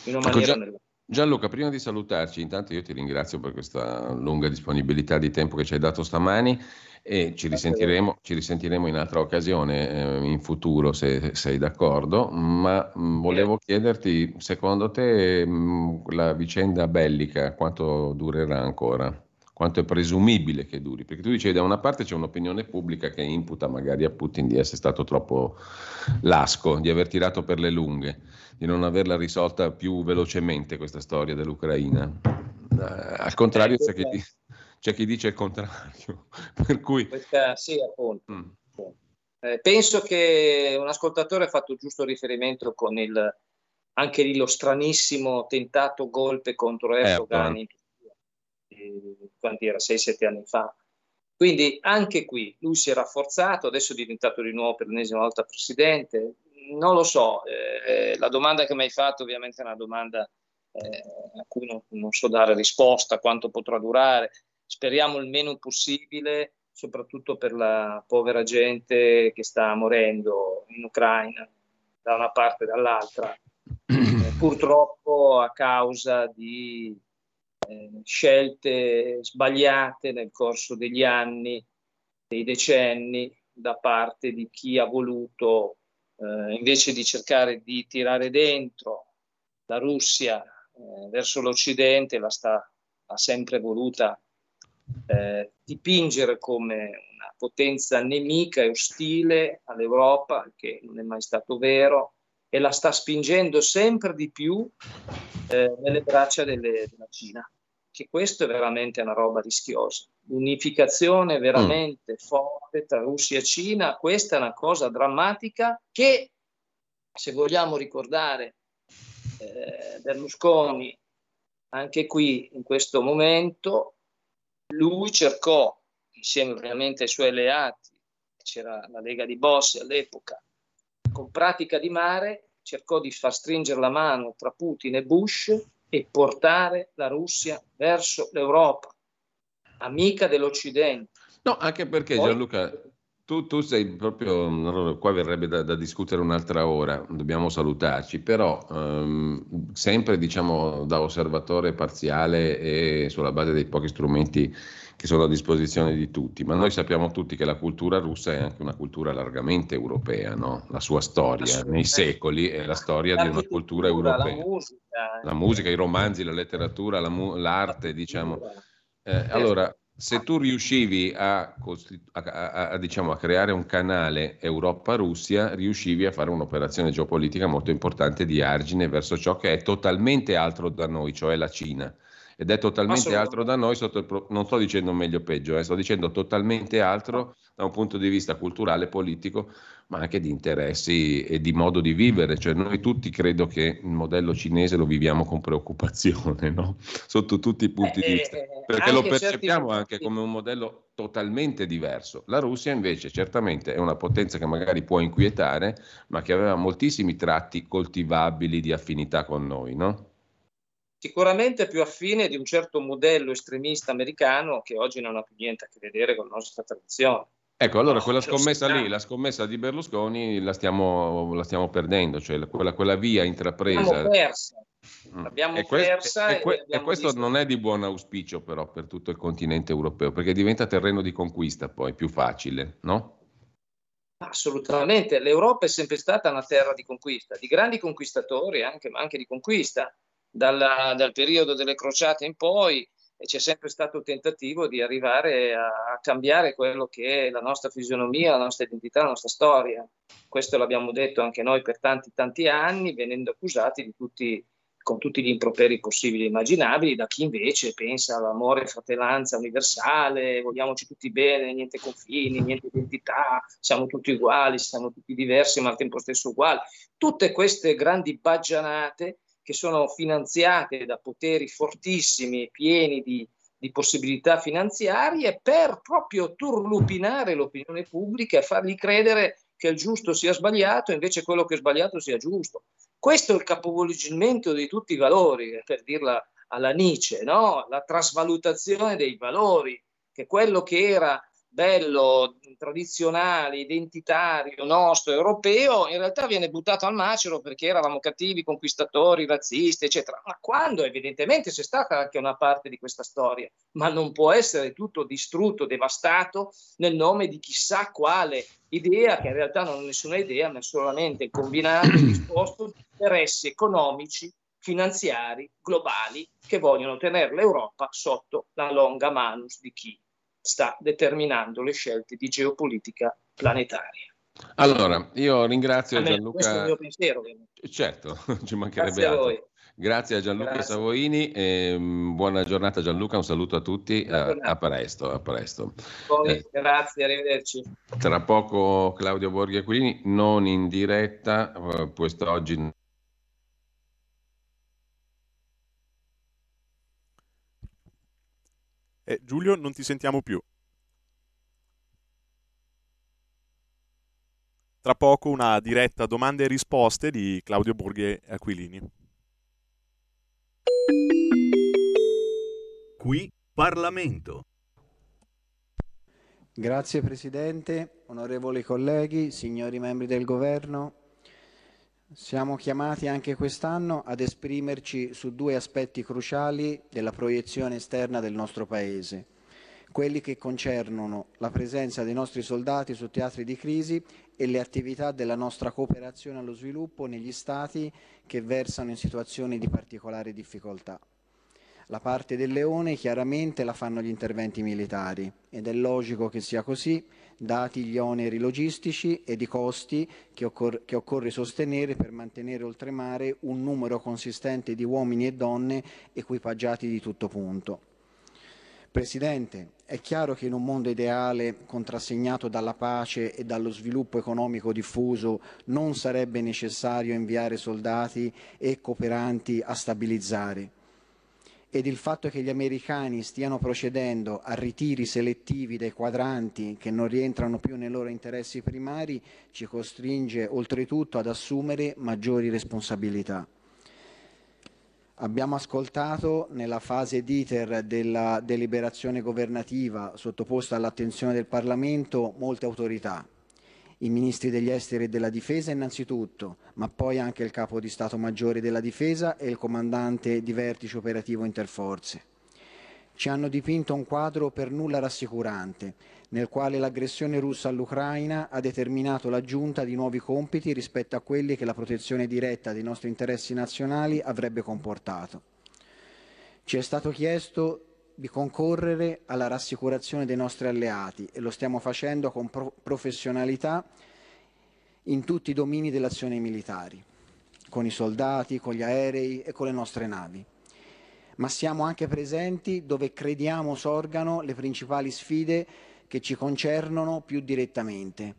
In una ecco, maniera già, Gianluca, prima di salutarci, intanto io ti ringrazio per questa lunga disponibilità di tempo che ci hai dato stamani e ci risentiremo, ci risentiremo in altra occasione eh, in futuro se sei d'accordo, ma mh, mm, volevo chiederti, secondo te mh, mm, la vicenda bellica quanto durerà ancora? Quanto è presumibile che duri? Perché tu dicevi da una parte c'è un'opinione pubblica che imputa magari a Putin di essere stato troppo lasco, di aver tirato per le lunghe, di non averla risolta più velocemente questa storia dell'Ucraina. Eh, al contrario, c'è chi, c'è chi dice il contrario. per cui... Questa, sì, appunto. Mm. Eh, penso che un ascoltatore ha fatto giusto riferimento con il, anche lì lo stranissimo tentato golpe contro eh, Erdogan eh, in quanti era 6-7 anni fa. Quindi anche qui lui si è rafforzato, adesso è diventato di nuovo per l'ennesima volta presidente. Non lo so, eh, la domanda che mi hai fatto ovviamente è una domanda eh, a cui non, non, so dare risposta, quanto potrà durare speriamo il meno possibile, soprattutto per la povera gente che sta morendo in Ucraina da una parte e dall'altra, eh, purtroppo a causa di eh, scelte sbagliate nel corso degli anni, dei decenni, da parte di chi ha voluto, eh, invece di cercare di tirare dentro la Russia eh, verso l'Occidente, la sta, ha sempre voluta eh, dipingere come una potenza nemica e ostile all'Europa, che non è mai stato vero, e la sta spingendo sempre di più eh, nelle braccia delle, della Cina. Che questo è veramente una roba rischiosa. L'unificazione veramente mm. forte tra Russia e Cina, questa è una cosa drammatica che, se vogliamo ricordare eh, Berlusconi, anche qui in questo momento lui cercò, insieme ovviamente ai suoi alleati, c'era la Lega di Bossi all'epoca, con pratica di mare cercò di far stringere la mano tra Putin e Bush e portare la Russia verso l'Europa, amica dell'Occidente. No, anche perché Poi, Gianluca, tu, tu, sei proprio, allora, qua verrebbe da, da, discutere un'altra ora, dobbiamo salutarci, però um, sempre diciamo da osservatore parziale e sulla base dei pochi strumenti che sono a disposizione di tutti, ma noi sappiamo tutti che la cultura russa è anche una cultura largamente europea, no? la sua storia nei secoli è la storia di una cultura europea. La musica, la musica i romanzi, la letteratura, la mu- l'arte, diciamo. Eh, allora, se tu riuscivi a, a, a, a, diciamo, creare un canale Europa-Russia, riuscivi a fare un'operazione geopolitica molto importante di argine verso ciò che è totalmente altro da noi, cioè la Cina. Ed è totalmente altro da noi, pro- non sto dicendo meglio o peggio, eh, sto dicendo totalmente altro da un punto di vista culturale, politico, ma anche di interessi e di modo di vivere. Cioè noi tutti credo che il modello cinese lo viviamo con preoccupazione, no? sotto tutti i punti eh, di vista, eh, perché lo percepiamo anche come un modello totalmente diverso. La Russia invece certamente è una potenza che magari può inquietare, ma che aveva moltissimi tratti coltivabili di affinità con noi, no? Sicuramente più affine di un certo modello estremista americano che oggi non ha più niente a che vedere con la nostra tradizione. Ecco, allora quella scommessa lì, la scommessa di Berlusconi la stiamo, la stiamo perdendo, cioè quella, quella via intrapresa. L'abbiamo persa. Mm. L'abbiamo e, que- persa e, que- e questo visto... non è di buon auspicio però per tutto il continente europeo, perché diventa terreno di conquista poi, più facile, no? Assolutamente, l'Europa è sempre stata una terra di conquista, di grandi conquistatori anche, ma anche di conquista. Dalla, dal periodo delle crociate in poi c'è sempre stato il tentativo di arrivare a, a, cambiare quello che è la nostra fisionomia, la nostra identità, la nostra storia. Questo l'abbiamo detto anche noi per tanti tanti anni, venendo accusati tutti, con tutti gli improperi possibili e immaginabili, da chi invece pensa all'amore e fratellanza universale, vogliamoci tutti bene, niente confini, niente identità, siamo tutti uguali, siamo tutti diversi ma al tempo stesso uguali. Tutte queste grandi baggianate che sono finanziate da poteri fortissimi, pieni di, di possibilità finanziarie, per proprio turlupinare l'opinione pubblica e fargli credere che il giusto sia sbagliato, invece quello che è sbagliato sia giusto. Questo è il capovolgimento di tutti i valori, per dirla alla Nietzsche, no? la trasvalutazione dei valori, che quello che era bello, tradizionale, identitario, nostro, europeo, in realtà viene buttato al macero perché eravamo cattivi, conquistatori, razzisti, eccetera. Ma quando evidentemente c'è stata anche una parte di questa storia, ma non può essere tutto distrutto, devastato nel nome di chissà quale idea, che in realtà non è nessuna idea, ma è solamente il combinato disposto di interessi economici finanziari globali che vogliono tenere l'Europa sotto la longa manus di chi sta determinando le scelte di geopolitica planetaria. Allora, io ringrazio me, Gianluca. Questo è il mio pensiero. Ovviamente. Certo, ci mancherebbe Grazie altro. A Grazie a Gianluca Grazie. Savoini, e, um, buona giornata Gianluca, un saluto a tutti, a, a, presto. A presto. Eh, grazie, arrivederci. Tra poco Claudio Borghi Aquilini, non in diretta, uh, quest'oggi Eh, Giulio, non ti sentiamo più. Tra poco una diretta domande e risposte di Claudio Borghi Aquilini. Qui Parlamento. Grazie Presidente, onorevoli colleghi, signori membri del Governo, siamo chiamati anche quest'anno ad esprimerci su due aspetti cruciali della proiezione esterna del nostro Paese, quelli che concernono la presenza dei nostri soldati su teatri di crisi e le attività della nostra cooperazione allo sviluppo negli Stati che versano in situazioni di particolare difficoltà. La parte del leone chiaramente la fanno gli interventi militari ed è logico che sia così, dati gli oneri logistici ed i costi che, occor- che occorre sostenere per mantenere oltremare un numero consistente di uomini e donne equipaggiati di tutto punto. Presidente, è chiaro che in un mondo ideale contrassegnato dalla pace e dallo sviluppo economico diffuso non sarebbe necessario inviare soldati e cooperanti a stabilizzare ed il fatto che gli americani stiano procedendo a ritiri selettivi dai quadranti che non rientrano più nei loro interessi primari ci costringe oltretutto ad assumere maggiori responsabilità. Abbiamo ascoltato nella fase d'iter della deliberazione governativa sottoposta all'attenzione del Parlamento molte autorità, i ministri degli esteri e della difesa innanzitutto, ma poi anche il capo di Stato Maggiore della Difesa e il comandante di vertice operativo interforze. Ci hanno dipinto un quadro per nulla rassicurante, nel quale l'aggressione russa all'Ucraina ha determinato l'aggiunta di nuovi compiti rispetto a quelli che la protezione diretta dei nostri interessi nazionali avrebbe comportato. Ci è stato chiesto di concorrere alla rassicurazione dei nostri alleati e lo stiamo facendo con pro- professionalità in tutti i domini delle azioni militari, con i soldati, con gli aerei e con le nostre navi. Ma siamo anche presenti dove crediamo sorgano le principali sfide che ci concernono più direttamente,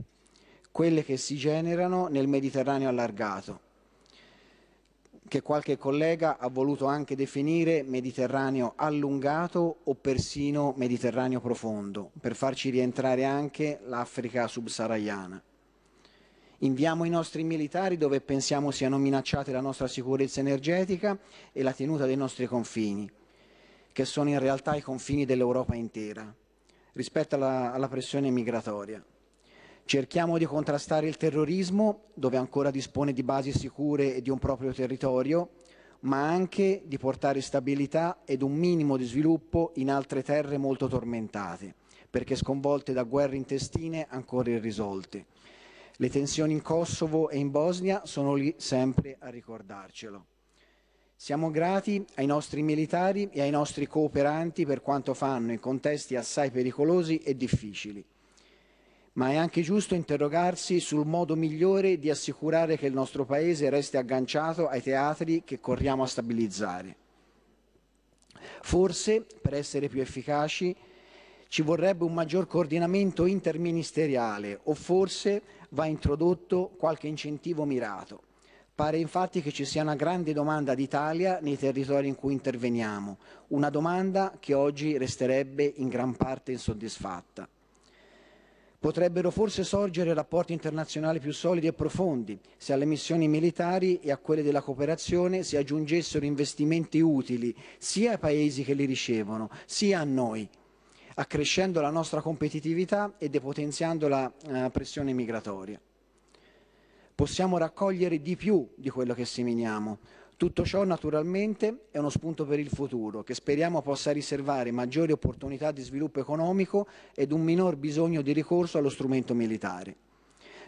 quelle che si generano nel Mediterraneo allargato, che qualche collega ha voluto anche definire Mediterraneo allungato o persino Mediterraneo profondo, per farci rientrare anche l'Africa subsahariana. Inviamo i nostri militari dove pensiamo siano minacciate la nostra sicurezza energetica e la tenuta dei nostri confini, che sono in realtà i confini dell'Europa intera, rispetto alla, alla pressione migratoria. Cerchiamo di contrastare il terrorismo dove ancora dispone di basi sicure e di un proprio territorio, ma anche di portare stabilità ed un minimo di sviluppo in altre terre molto tormentate, perché sconvolte da guerre intestine ancora irrisolte. Le tensioni in Kosovo e in Bosnia sono lì sempre a ricordarcelo. Siamo grati ai nostri militari e ai nostri cooperanti per quanto fanno in contesti assai pericolosi e difficili ma è anche giusto interrogarsi sul modo migliore di assicurare che il nostro Paese resti agganciato ai teatri che corriamo a stabilizzare. Forse, per essere più efficaci, ci vorrebbe un maggior coordinamento interministeriale o forse va introdotto qualche incentivo mirato. Pare infatti che ci sia una grande domanda d'Italia nei territori in cui interveniamo, una domanda che oggi resterebbe in gran parte insoddisfatta. Potrebbero forse sorgere rapporti internazionali più solidi e profondi se alle missioni militari e a quelle della cooperazione si aggiungessero investimenti utili sia ai paesi che li ricevono, sia a noi, accrescendo la nostra competitività e depotenziando la uh, pressione migratoria. Possiamo raccogliere di più di quello che seminiamo, tutto ciò naturalmente è uno spunto per il futuro che speriamo possa riservare maggiori opportunità di sviluppo economico ed un minor bisogno di ricorso allo strumento militare.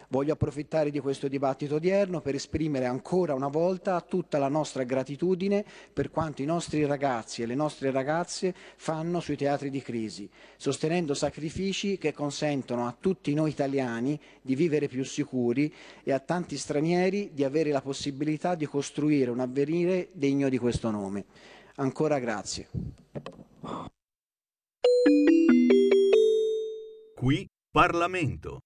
Voglio approfittare di questo dibattito odierno per esprimere ancora una volta tutta la nostra gratitudine per quanto i nostri ragazzi e le nostre ragazze fanno sui teatri di crisi, sostenendo sacrifici che consentono a tutti noi italiani di vivere più sicuri e a tanti stranieri di avere la possibilità di costruire un avvenire degno di questo nome. Ancora grazie. Qui Parlamento.